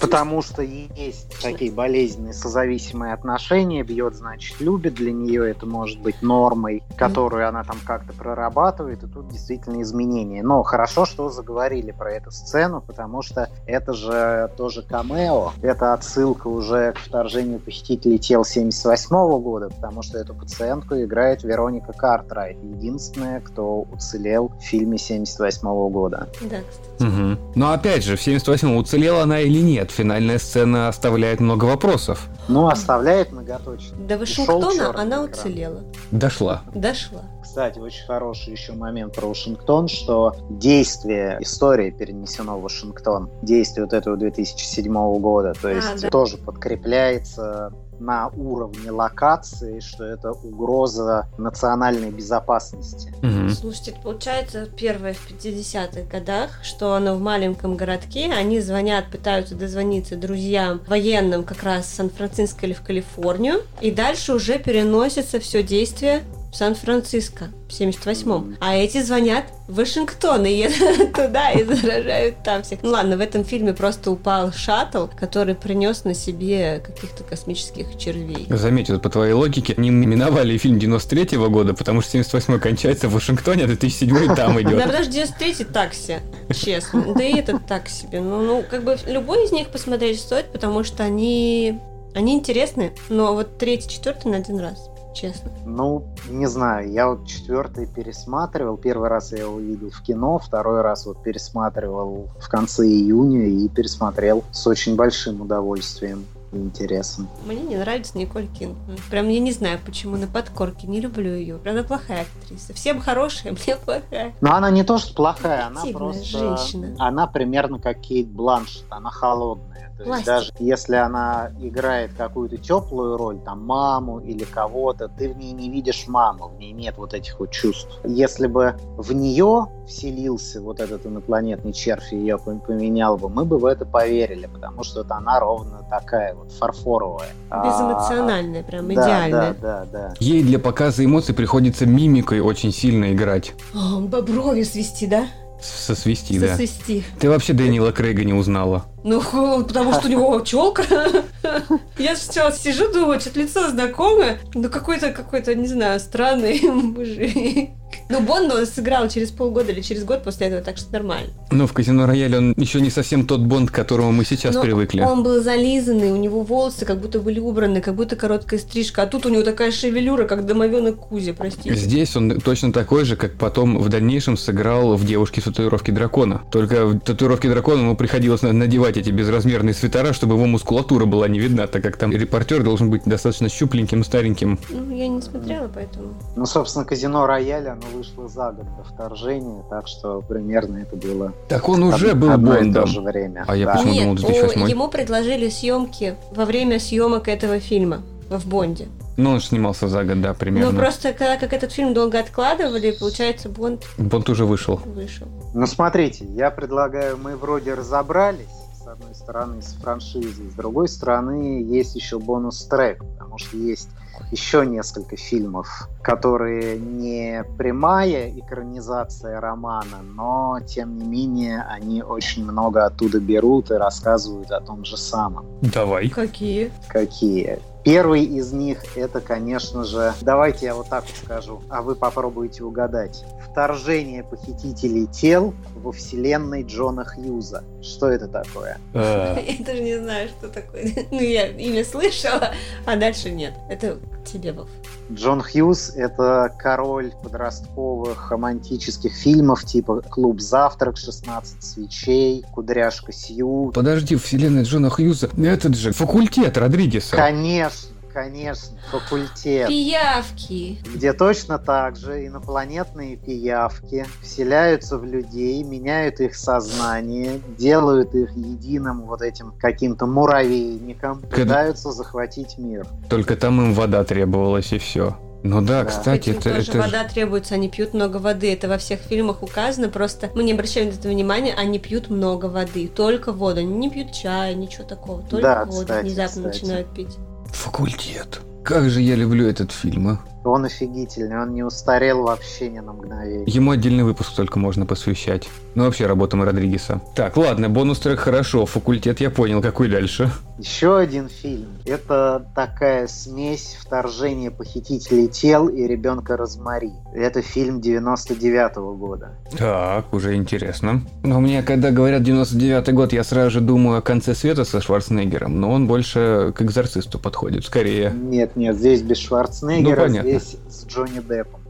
потому что есть такие болезненные созависимые отношения, бьет, значит, любит, для нее это может быть нормой, которую она там как-то прорабатывает, и тут действительно изменения. Но хорошо, что заговорили про эту сцену, потому что это же тоже камео, это отсылка уже к вторжению посетителей тел 78 года, потому что эту пациентку играет Вероника Картрайт, единственная, кто уцелел в фильме 78 78 года. Да, кстати. Угу. Но опять же, в 78-м уцелела она или нет? Финальная сцена оставляет много вопросов. Ну, оставляет многоточно. До Вашингтона она уцелела. Дошла. Дошла. Кстати, очень хороший еще момент про Вашингтон, что действие истории перенесено в Вашингтон. Действие вот этого 2007 года. То а, есть а, да. тоже подкрепляется на уровне локации, что это угроза национальной безопасности. Угу. Слушайте, получается первое в 50-х годах, что она в маленьком городке, они звонят, пытаются дозвониться друзьям военным как раз в Сан-Франциско или в Калифорнию, и дальше уже переносится все действие в Сан-Франциско в 78-м. А эти звонят в Вашингтон и едут туда и заражают там всех. Ну ладно, в этом фильме просто упал шаттл, который принес на себе каких-то космических червей. Заметь, вот по твоей логике, они миновали фильм 93-го года, потому что 78-й кончается в Вашингтоне, а 2007 там идет. Да, подожди, 93-й такси, честно. Да и этот так себе. Ну, ну, как бы любой из них посмотреть стоит, потому что они они интересны, но вот третий, четвертый на один раз честно? Ну, не знаю. Я вот четвертый пересматривал. Первый раз я его увидел в кино, второй раз вот пересматривал в конце июня и пересмотрел с очень большим удовольствием интересом. Мне не нравится Николь Кидман. Прям я не знаю, почему на подкорке. Не люблю ее. Правда, плохая актриса. Всем хорошая, мне плохая. Но она не то, что плохая, она просто... женщина. Она примерно как Кейт Бланшет. Она холодная то есть даже если она играет какую-то теплую роль, там маму или кого-то, ты в ней не видишь маму, в ней нет вот этих вот чувств. Если бы в нее вселился вот этот инопланетный червь и ее поменял бы, мы бы в это поверили, потому что вот она ровно такая вот фарфоровая. Безэмоциональная, прям а, идеальная. Да, да, да, Ей для показа эмоций приходится мимикой очень сильно играть. О, боброви свести, да? Сосвести, да. Сосвести. Ты вообще Дэниела Крейга не узнала? Ну, потому что у него челка. Я сначала сижу, думаю, что-то лицо знакомое, но какой-то, какой-то, не знаю, странный мужик. Ну, Бонд он сыграл через полгода или через год после этого, так что нормально. Но в «Казино Рояле» он еще не совсем тот Бонд, к которому мы сейчас Но привыкли. он был зализанный, у него волосы как будто были убраны, как будто короткая стрижка, а тут у него такая шевелюра, как домовенок Кузя, простите. Здесь он точно такой же, как потом в дальнейшем сыграл в «Девушке с татуировки дракона». Только в «Татуировке дракона» ему приходилось надевать эти безразмерные свитера, чтобы его мускулатура была не видна, так как там репортер должен быть достаточно щупленьким, стареньким. Ну, я не смотрела, поэтому... Ну, собственно, «Казино Рояле», оно вышло за год до вторжения, так что примерно это было... Так он уже был Бондом. же время. А я да. почему Нет, думал 2008 ему предложили съемки во время съемок этого фильма в Бонде. Ну, он снимался за год, да, примерно. Ну, просто когда как этот фильм долго откладывали, получается, Бонд... Бонд уже вышел. Вышел. Ну, смотрите, я предлагаю, мы вроде разобрались, с одной стороны, с франшизой, с другой стороны, есть еще бонус-трек, потому что есть еще несколько фильмов, которые не прямая экранизация романа, но тем не менее они очень много оттуда берут и рассказывают о том же самом. Давай. Какие? Какие? Первый из них это, конечно же, давайте я вот так вот скажу, а вы попробуйте угадать. Вторжение похитителей тел во вселенной Джона Хьюза. Что это такое? Э. Я даже не знаю, что такое. Ну, я имя слышала, а дальше нет. Это тебе, Вов. Джон Хьюз — это король подростковых романтических фильмов типа «Клуб завтрак», «16 свечей», «Кудряшка Сью». Подожди, вселенная Джона Хьюза — этот же факультет Родригеса. Конечно, конечно, факультет. Пиявки. Где точно так же инопланетные пиявки вселяются в людей, меняют их сознание, делают их единым вот этим каким-то муравейником, Когда... пытаются захватить мир. Только там им вода требовалась и все. Ну да, да. кстати, Этим это, тоже это вода требуется, они пьют много воды. Это во всех фильмах указано, просто мы не обращаем на это внимания, они пьют много воды, только воду, они не пьют чай, ничего такого, только да, воду кстати, внезапно кстати. начинают пить. Факультет. Как же я люблю этот фильм, а? Он офигительный, он не устарел вообще ни на мгновение. Ему отдельный выпуск только можно посвящать. Ну, вообще, работам Родригеса. Так, ладно, бонус трек хорошо, факультет я понял, какой дальше? Еще один фильм. Это такая смесь вторжения похитителей тел и ребенка Розмари. Это фильм 99 -го года. Так, уже интересно. Но мне, когда говорят 99 год, я сразу же думаю о конце света со Шварценеггером, но он больше к экзорцисту подходит, скорее. Нет, нет, здесь без Шварценеггера, ну, понятно. Здесь с Джонни Деппом.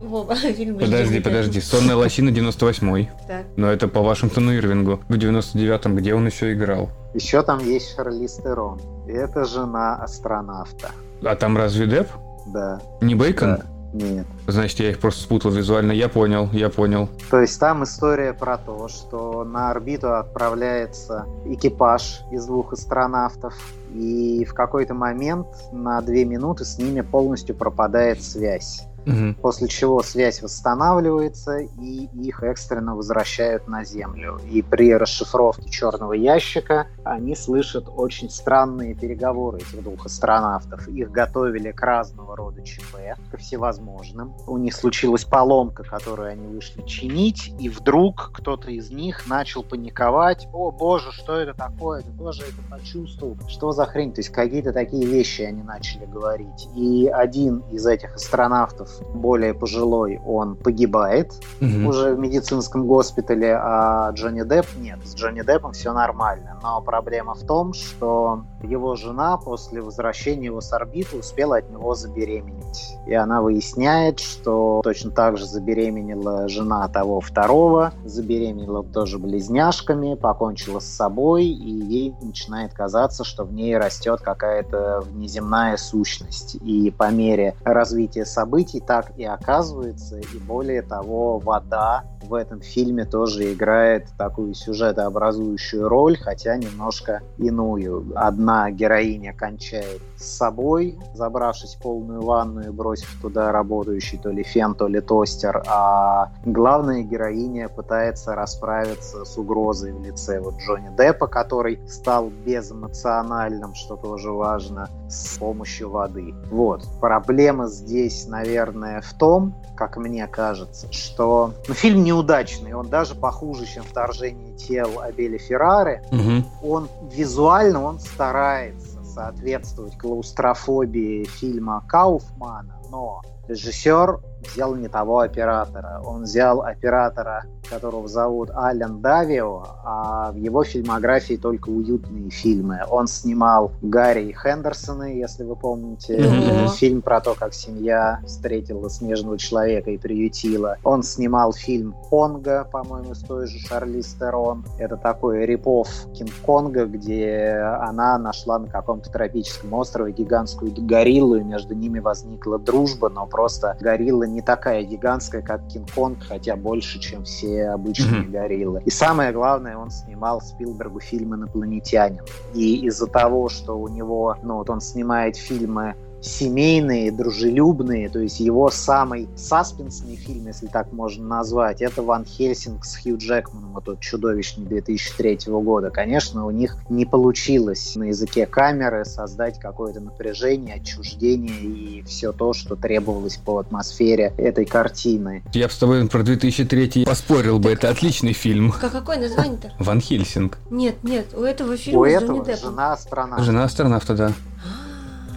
Вова, фильм Подожди, подожди. Сонная лощина 98-й. Так. Но это по Вашингтону Ирвингу. В 99-м, где он еще играл? Еще там есть Шарлиз Терон. Это жена астронавта. А там разве Депп? Да. Не Бейкон? Да. Нет. Значит, я их просто спутал визуально. Я понял, я понял. То есть там история про то, что на орбиту отправляется экипаж из двух астронавтов, и в какой-то момент на две минуты с ними полностью пропадает связь. Угу. После чего связь восстанавливается, и их экстренно возвращают на Землю. И при расшифровке черного ящика они слышат очень странные переговоры этих двух астронавтов. Их готовили к разного рода ЧП, ко всевозможным. У них случилась поломка, которую они вышли чинить, и вдруг кто-то из них начал паниковать. О боже, что это такое? Ты тоже это почувствовал? Что за хрень? То есть какие-то такие вещи они начали говорить. И один из этих астронавтов более пожилой, он погибает угу. уже в медицинском госпитале, а Джонни Депп нет. С Джонни Деппом все нормально. Но проблема в том, что его жена после возвращения его с орбиты успела от него забеременеть. И она выясняет, что точно так же забеременела жена того второго, забеременела тоже близняшками, покончила с собой, и ей начинает казаться, что в ней растет какая-то внеземная сущность. И по мере развития событий так и оказывается. И более того, вода в этом фильме тоже играет такую сюжетообразующую роль, хотя немножко иную. Одна героиня кончает с собой, забравшись в полную ванну и бросив туда работающий то ли фен, то ли тостер, а главная героиня пытается расправиться с угрозой в лице вот Джонни Деппа, который стал безэмоциональным, что тоже важно, с помощью воды. Вот. Проблема здесь, наверное, в том, как мне кажется, что ну, фильм неудачный, он даже похуже, чем «Вторжение тел» Абеля Феррары. Угу. Он визуально, он старается соответствовать клаустрофобии фильма Кауфмана, но режиссер взял не того оператора. Он взял оператора, которого зовут Ален Давио, а в его фильмографии только уютные фильмы. Он снимал Гарри Хендерсона, если вы помните, mm-hmm. фильм про то, как семья встретила снежного человека и приютила. Он снимал фильм «Конга», по-моему, с той же Шарли Стерон. Это такой рипов Кинг-Конга, где она нашла на каком-то тропическом острове гигантскую гориллу, и между ними возникла дружба, но просто горилла не такая гигантская, как Кинг-Конг, хотя больше, чем все обычные mm-hmm. гориллы. И самое главное, он снимал Спилбергу фильм «Инопланетянин». И из-за того, что у него, ну вот он снимает фильмы семейные, дружелюбные, то есть его самый саспенсный фильм, если так можно назвать, это «Ван Хельсинг» с Хью Джекманом, вот тот чудовищный 2003 года. Конечно, у них не получилось на языке камеры создать какое-то напряжение, отчуждение и все то, что требовалось по атмосфере этой картины. Я бы с тобой про 2003 поспорил бы, это отличный фильм. А какое название-то? «Ван Хельсинг». Нет, нет, у этого фильма у этого «Жена астронавта». «Жена астронавта», да.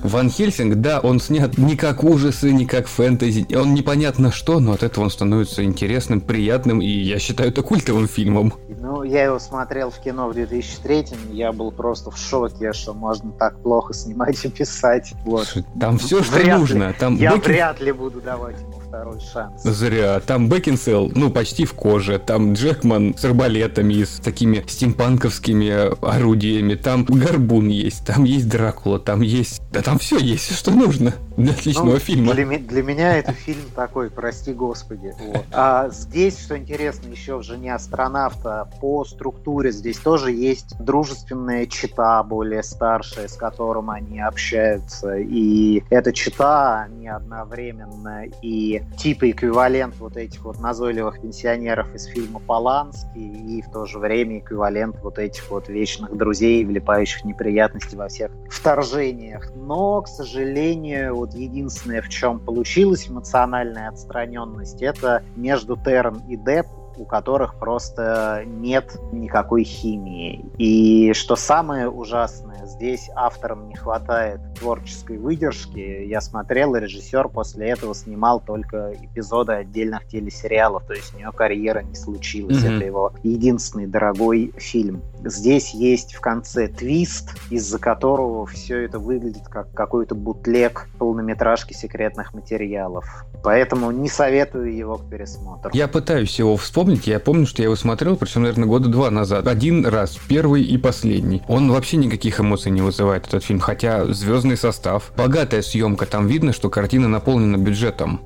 Ван Хельсинг, да, он снят не как ужасы, не как фэнтези, он непонятно что, но от этого он становится интересным, приятным, и я считаю это культовым фильмом. Ну, я его смотрел в кино в 2003 я был просто в шоке, что можно так плохо снимать и писать. Вот. Там все, что вряд нужно. Ли, там я Бекин... вряд ли буду давать ему второй шанс. Зря. Там Бекинсел, ну, почти в коже. Там Джекман с арбалетами, с такими стимпанковскими орудиями. Там Горбун есть, там есть Дракула, там есть... Да там все есть, что нужно для отличного ну, фильма. Для, для меня это фильм такой, прости господи. Вот. А здесь, что интересно, еще в «Жене астронавта» по структуре здесь тоже есть дружественная чита более старшая, с которым они общаются. И эта чита, они одновременно и типа эквивалент вот этих вот назойливых пенсионеров из фильма «Поланский» и в то же время эквивалент вот этих вот вечных друзей, влипающих в неприятности во всех вторжениях. Но, к сожалению, вот единственное, в чем получилась эмоциональная отстраненность, это между Терн и Деп у которых просто нет никакой химии. И что самое ужасное, здесь авторам не хватает творческой выдержки. Я смотрел, режиссер после этого снимал только эпизоды отдельных телесериалов, то есть у него карьера не случилась. Mm-hmm. Это его единственный дорогой фильм. Здесь есть в конце твист, из-за которого все это выглядит как какой-то бутлег полнометражки секретных материалов. Поэтому не советую его к пересмотру. Я пытаюсь его вспомнить. Я помню, что я его смотрел, причем, наверное, года два назад. Один раз, первый и последний. Он вообще никаких эмоций не вызывает этот фильм, хотя звездный состав, богатая съемка, там видно, что картина наполнена бюджетом.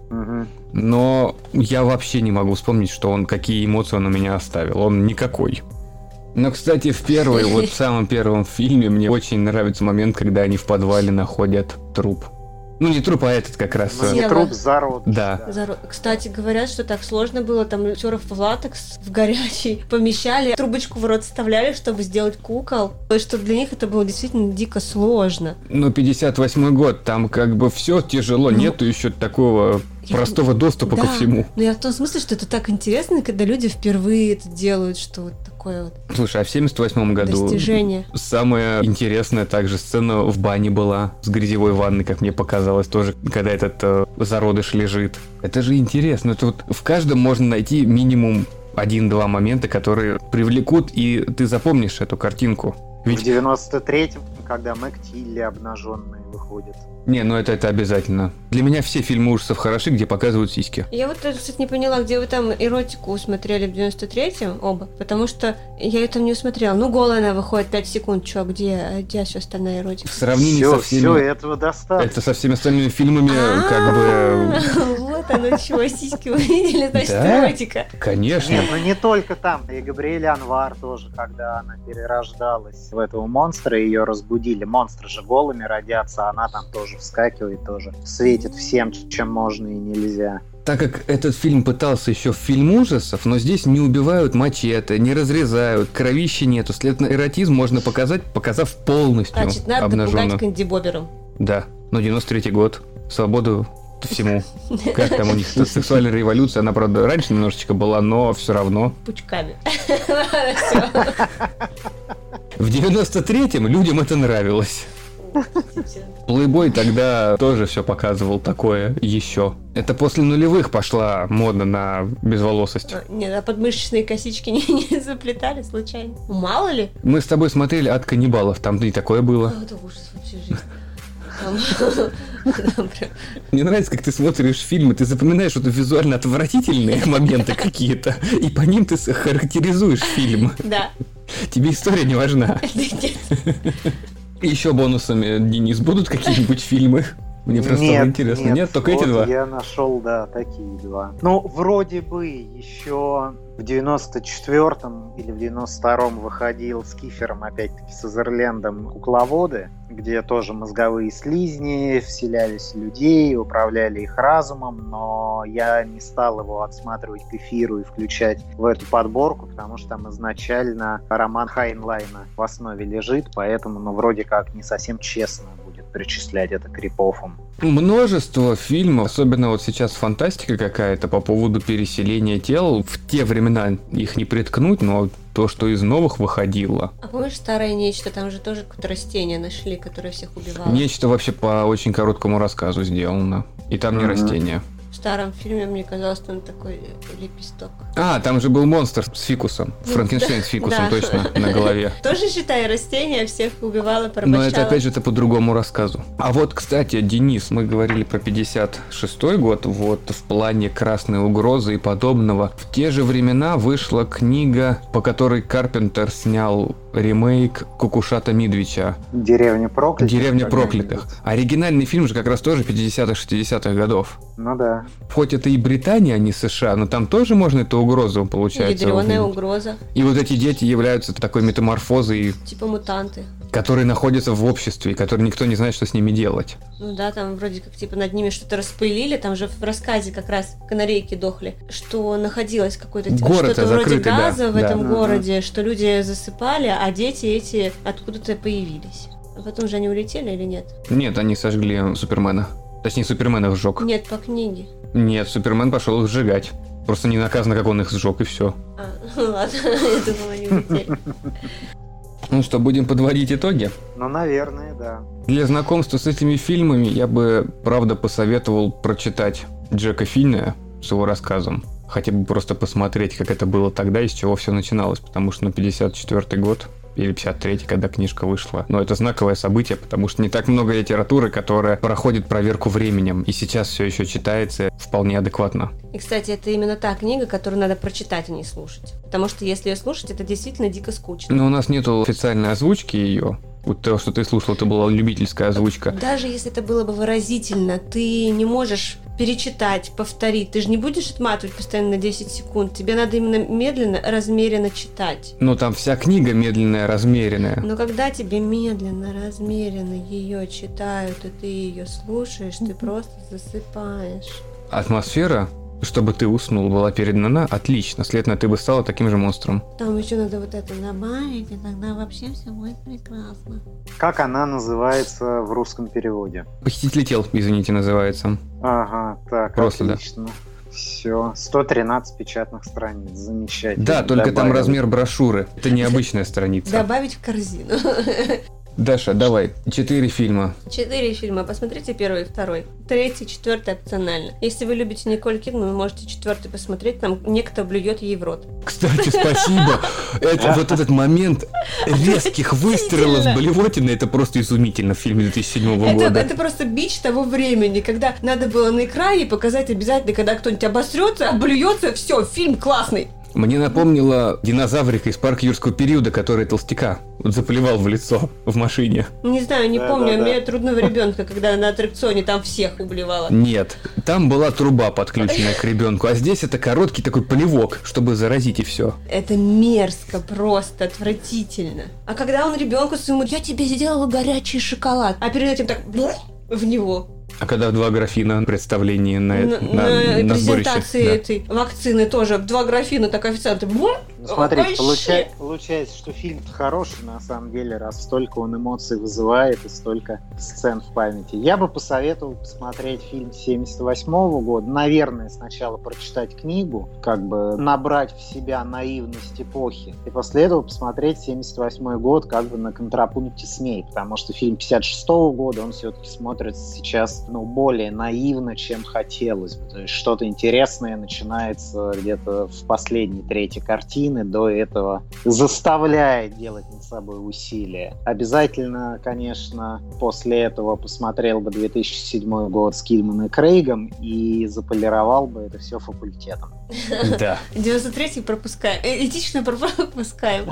Но я вообще не могу вспомнить, что он какие эмоции он у меня оставил. Он никакой. Но, кстати, в первой, вот в самом первом фильме мне очень нравится момент, когда они в подвале находят труп. Ну, не труп, а этот как раз. Ну, не труп, зарод. Да. Зарод. Кстати, говорят, что так сложно было, там актеров в латекс в горячий помещали, трубочку в рот вставляли, чтобы сделать кукол. То есть, что для них это было действительно дико сложно. Ну, 58 год, там как бы все тяжело, ну, нету еще такого простого доступа да, ко всему. Ну, я в том смысле, что это так интересно, когда люди впервые это делают, что вот такое вот. Слушай, а в 78 году достижение. самая интересная также сцена в бане была с грязевой ванной, как мне показалось, тоже, когда этот э, зародыш лежит. Это же интересно. Это вот в каждом можно найти минимум один-два момента, которые привлекут, и ты запомнишь эту картинку. Ведь... В 93-м, когда Мэг Тилли обнаженные выходит. Не, ну это, это обязательно. Для меня все фильмы ужасов хороши, где показывают сиськи. Я вот, кстати, не поняла, где вы там эротику смотрели в 93-м оба, потому что я ее там не усмотрела. Ну, голая она выходит 5 секунд, чё, где, где все остальная эротика? В сравнении все, со всеми... Все, этого достаточно. Это со всеми остальными фильмами, как бы... Вот оно чего, сиськи увидели, значит, эротика. Конечно. Нет, ну не только там. И Габриэль Анвар тоже, когда она перерождалась в этого монстра, ее разбудили. Монстры же голыми родятся, а она там тоже вскакивает, тоже светит всем, чем можно и нельзя. Так как этот фильм пытался еще в фильм ужасов, но здесь не убивают мачете, не разрезают, кровищи нету. Следовательно, эротизм можно показать, показав полностью Значит, надо обнаженную. пугать Кэнди Бобером. Да, но 93-й год. Свободу всему. Как там у них сексуальная революция, она, правда, раньше немножечко была, но все равно. Пучками. В 93-м людям это нравилось. Плейбой тогда тоже все показывал такое еще. Это после нулевых пошла мода на безволосость. А, Нет, а подмышечные косички не, не заплетали случайно? Мало ли. Мы с тобой смотрели от каннибалов, там и такое было. А, Это ужас вообще жизнь. Мне нравится, как ты смотришь фильмы, ты запоминаешь вот визуально отвратительные моменты какие-то, и по ним ты характеризуешь фильм. Да. Тебе история не важна. Еще бонусами, Денис, будут какие-нибудь фильмы? Мне просто стало интересно. Нет, только эти вот два. Я нашел, да, такие два. Ну, вроде бы еще в 94-м или в 92-м выходил с Кифером, опять-таки, с Азерлендом «Кукловоды», где тоже мозговые слизни вселялись в людей, управляли их разумом, но я не стал его отсматривать к эфиру и включать в эту подборку, потому что там изначально роман Хайнлайна в основе лежит, поэтому, ну, вроде как не совсем честно причислять это к рипофам. Множество фильмов, особенно вот сейчас фантастика какая-то по поводу переселения тел. В те времена их не приткнуть, но то, что из новых выходило. А помнишь старое нечто? Там же тоже какое-то растение нашли, которое всех убивало. Нечто вообще по очень короткому рассказу сделано. И там не Мгм. растение. В старом фильме мне казалось, там такой э, лепесток. А, там же был монстр с фикусом. Франкенштейн с фикусом Да. точно на голове. Тоже, считай, растение всех убивало, Но порабощало. это опять же это по другому рассказу. А вот, кстати, Денис, мы говорили про 56 год, вот в плане красной угрозы и подобного. В те же времена вышла книга, по которой Карпентер снял ремейк Кукушата Мидвича Деревня проклятых. «Деревня проклятых». Оригинальный фильм же как раз тоже 50-х, 60-х годов. Ну да. Хоть это и Британия, а не США, но там тоже можно эту угрозу, получается, Ядреная увидеть. угроза. И вот эти дети являются такой метаморфозой, Типа мутанты. которые находятся в обществе, и которые никто не знает, что с ними делать. Ну да, там вроде как типа над ними что-то распылили, там же в рассказе как раз канарейки дохли, что находилось какое-то типа, Город что-то вроде закрытый, да, газа в да. этом Мгм. городе, что люди засыпали, а дети эти откуда-то появились. А потом же они улетели или нет? Нет, они сожгли Супермена. Точнее, Супермен их сжег. Нет, по книге. Нет, Супермен пошел их сжигать. Просто не наказано, как он их сжег, и все. А, ладно, я думала, они улетели. Ну что, будем подводить итоги? Ну, наверное, да. Для знакомства с этими фильмами я бы, правда, посоветовал прочитать Джека Финна с его рассказом. Хотя бы просто посмотреть, как это было тогда и с чего все начиналось. Потому что на 54 год или 53 когда книжка вышла. Но это знаковое событие, потому что не так много литературы, которая проходит проверку временем. И сейчас все еще читается вполне адекватно. И, кстати, это именно та книга, которую надо прочитать, а не слушать. Потому что если ее слушать, это действительно дико скучно. Но у нас нету официальной озвучки ее. Вот то, что ты слушал, это была любительская озвучка. Даже если это было бы выразительно, ты не можешь перечитать, повторить. Ты же не будешь отматывать постоянно на 10 секунд. Тебе надо именно медленно, размеренно читать. Но там вся книга медленная, размеренная. Но когда тебе медленно, размеренно ее читают, и ты ее слушаешь, ты просто засыпаешь. Атмосфера, чтобы ты уснул, была передана отлично. Следовательно, ты бы стала таким же монстром. Там еще надо вот это добавить, и тогда вообще все будет прекрасно. Как она называется в русском переводе? Похититель тел, извините, называется. Ага, так, Просто, да. отлично. Все, 113 печатных страниц, замечательно. Да, только там Добавил. размер брошюры. Это необычная страница. Добавить в корзину. Даша, давай, четыре фильма. Четыре фильма. Посмотрите первый и второй. Третий, четвертый опционально. Если вы любите Николь Кидман, вы можете четвертый посмотреть. Там некто блюет ей в рот. Кстати, спасибо. Это вот этот момент резких выстрелов Отвратительно. блевотины, это просто изумительно в фильме 2007 Это, года. это просто бич того времени, когда надо было на экране показать обязательно, когда кто-нибудь обосрется, облюется, все, фильм классный. Мне напомнило динозаврика из парка юрского периода, который толстяка заплевал в лицо в машине. Не знаю, не Да, помню. да, да. Мне трудного ребенка, когда на аттракционе там всех убливала. Нет, там была труба подключенная к ребенку, а здесь это короткий такой плевок, чтобы заразить и все. Это мерзко, просто отвратительно. А когда он ребенку своему, я тебе сделала горячий шоколад, а перед этим так в него. А когда два графина представлении на, На, на, на на сборище, презентации да. этой вакцины тоже два графина, так официанты. бля, Ну, смотри, получа- получается, что фильм хороший, на самом деле, раз столько он эмоций вызывает и столько сцен в памяти. Я бы посоветовал посмотреть фильм 78 года. Наверное, сначала прочитать книгу, как бы набрать в себя наивность эпохи. И после этого посмотреть 78 год как бы на контрапункте с ней. Потому что фильм 56 года, он все-таки смотрится сейчас ну, более наивно, чем хотелось бы. То есть что-то интересное начинается где-то в последней трети картины, до этого заставляет делать над собой усилия. Обязательно, конечно, после этого посмотрел бы 2007 год с Кидман и Крейгом и заполировал бы это все факультетом. Да. 93-й пропускаем. Э, Этично пропускаем.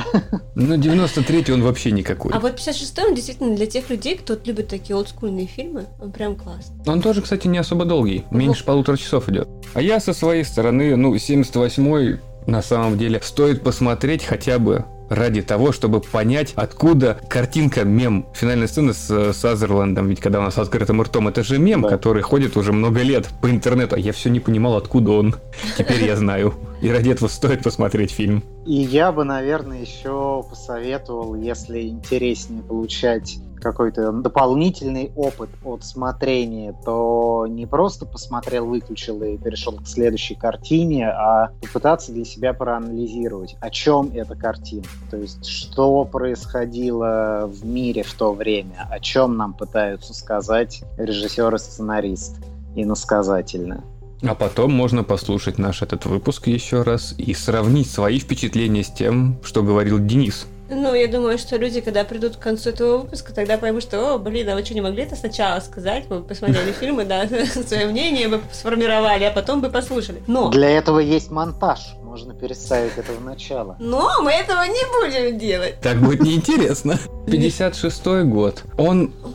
Ну, 93-й он вообще никакой. А вот 56-й он действительно для тех людей, кто любит такие олдскульные фильмы, он прям класс. Он тоже, кстати, не особо долгий. Меньше полутора часов идет. А я со своей стороны, ну, 78-й на самом деле стоит посмотреть хотя бы ради того, чтобы понять, откуда картинка, мем, финальная сцена с э, Сазерландом, ведь когда у нас с открытым ртом, это же мем, Да. который ходит уже много лет по интернету, а я все не понимал, откуда он. Теперь я знаю. И ради этого стоит посмотреть фильм. И я бы, наверное, еще посоветовал, если интереснее получать какой-то дополнительный опыт от смотрения, то не просто посмотрел, выключил и перешел к следующей картине, а попытаться для себя проанализировать, о чем эта картина. То есть, что происходило в мире в то время, о чем нам пытаются сказать режиссер и сценарист иносказательно. А потом можно послушать наш этот выпуск еще раз и сравнить свои впечатления с тем, что говорил Денис. Ну, я думаю, что люди, когда придут к концу этого выпуска, тогда поймут, что, о, блин, а вы что, не могли это сначала сказать? Мы посмотрели фильмы, да, свое мнение бы сформировали, а потом бы послушали. Но, Для этого есть монтаж. Можно переставить это в начало. но мы этого не будем делать. Так будет неинтересно. 56-й год. Он Он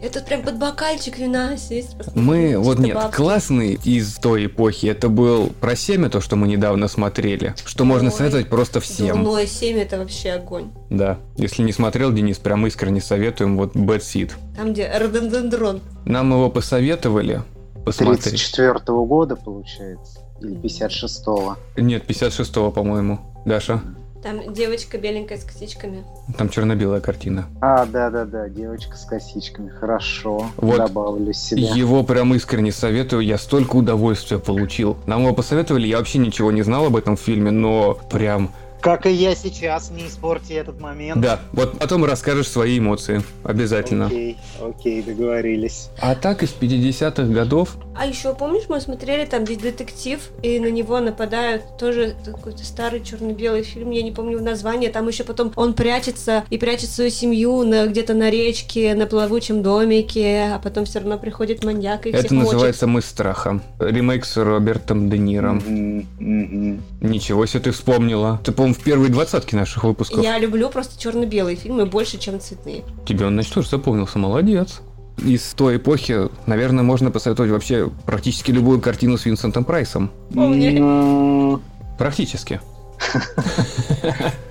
Это прям под бокальчик вина сесть. Мы, вот нет, бабки. классный из той эпохи, это был про семя, то, что мы недавно смотрели, что можно Ой. советовать просто всем. Дурное семя это вообще огонь. Да, если не смотрел, Денис, прям искренне советуем, вот Bad Seed. Там, где рододендрон. Нам его посоветовали посмотреть. 34 года, получается. Или 56-го. Нет, 56-го, по-моему. Даша, Там девочка беленькая с косичками. там черно-белая картина. А, да-да-да, девочка с косичками. Хорошо, Вот. добавлю себе. Его прям искренне советую, я столько удовольствия получил. Нам его посоветовали, я вообще ничего не знал об этом фильме, но прям Как и я сейчас, не испорти этот момент. Да, вот потом расскажешь свои эмоции. Обязательно. Окей, окей, договорились. А так из 50-х годов А еще помнишь, мы смотрели там здесь детектив, и на него нападают тоже какой-то старый черно-белый фильм, я не помню название. Там еще потом он прячется и прячет свою семью на, где-то на речке, на плавучем домике, а потом все равно приходит маньяк и это всех мочит. называется «Мы страхом». Ремейк с Робертом Де Ниро. Мгм, мгм. Ничего себе ты вспомнила. Ты, по-моему, в первой двадцатке наших выпусков. Я люблю просто черно-белые фильмы больше, чем цветные. Тебе он, значит, тоже запомнился. Молодец. Из той эпохи, наверное, можно посоветовать вообще практически любую картину с Винсентом Прайсом. Ну, Практически.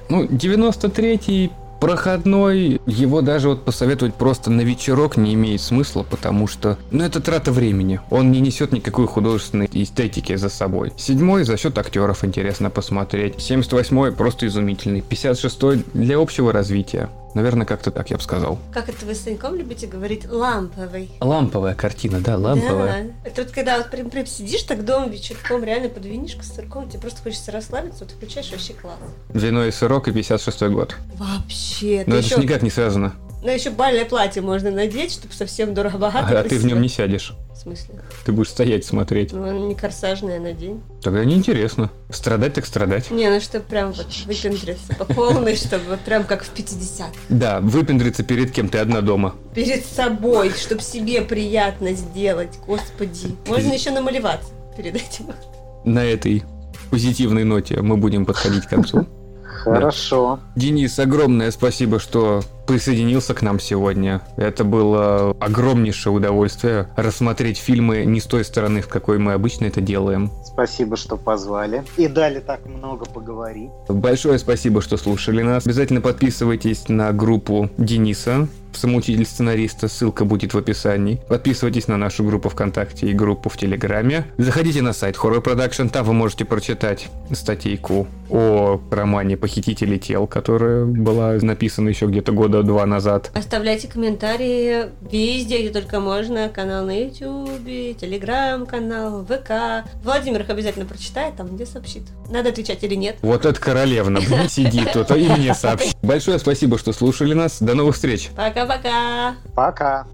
Ну, 93-й проходной, его даже вот посоветовать просто на вечерок не имеет смысла, потому что, ну, это трата времени. Он не несет никакой художественной эстетики за собой. Седьмой за счет актеров интересно посмотреть. 78-й просто изумительный. 56-й для общего развития. Наверное, как-то так я бы сказал. Как это вы с Саньком любите говорить? Ламповый. Ламповая картина, да, ламповая. Да. Это вот когда вот прям, прям сидишь так дома вечерком, реально под винишко с сырком, тебе просто хочется расслабиться, вот включаешь вообще класс. Вино и сырок и 56-й год. Вообще. Но это еще, же никак не связано. Ну, еще бальное платье можно надеть, чтобы совсем дорого-богато. А, а ты в нем не сядешь. В смысле? Ты будешь стоять смотреть. Ну, не корсажное надень. Тогда неинтересно. Страдать так страдать. Не, ну чтобы прям вот выпендриться по полной, чтобы вот прям как в 50 Да, выпендриться перед кем ты одна дома. Перед собой, чтобы себе приятно сделать, господи. Можно еще намалеваться перед этим. На этой позитивной ноте мы будем подходить к концу. Хорошо. Денис, огромное спасибо, что присоединился к нам сегодня. Это было огромнейшее удовольствие рассмотреть фильмы не с той стороны, в какой мы обычно это делаем. Спасибо, что позвали. И дали так много поговорить. Большое спасибо, что слушали нас. Обязательно подписывайтесь на группу Дениса самоучитель сценариста, ссылка будет в описании. Подписывайтесь на нашу группу ВКонтакте и группу в Телеграме. Заходите на сайт Horror Production, там вы можете прочитать статейку о романе «Похитители тел», которая была написана еще где-то года два назад. Оставляйте комментарии везде, где только можно. Канал на YouTube, Телеграм-канал, ВК. Владимир их обязательно прочитает, там где сообщит. Надо отвечать или нет. Вот это королевна, блин, сидит тут и мне сообщит. Большое спасибо, что слушали нас. До новых встреч. Пока-пока. Пока.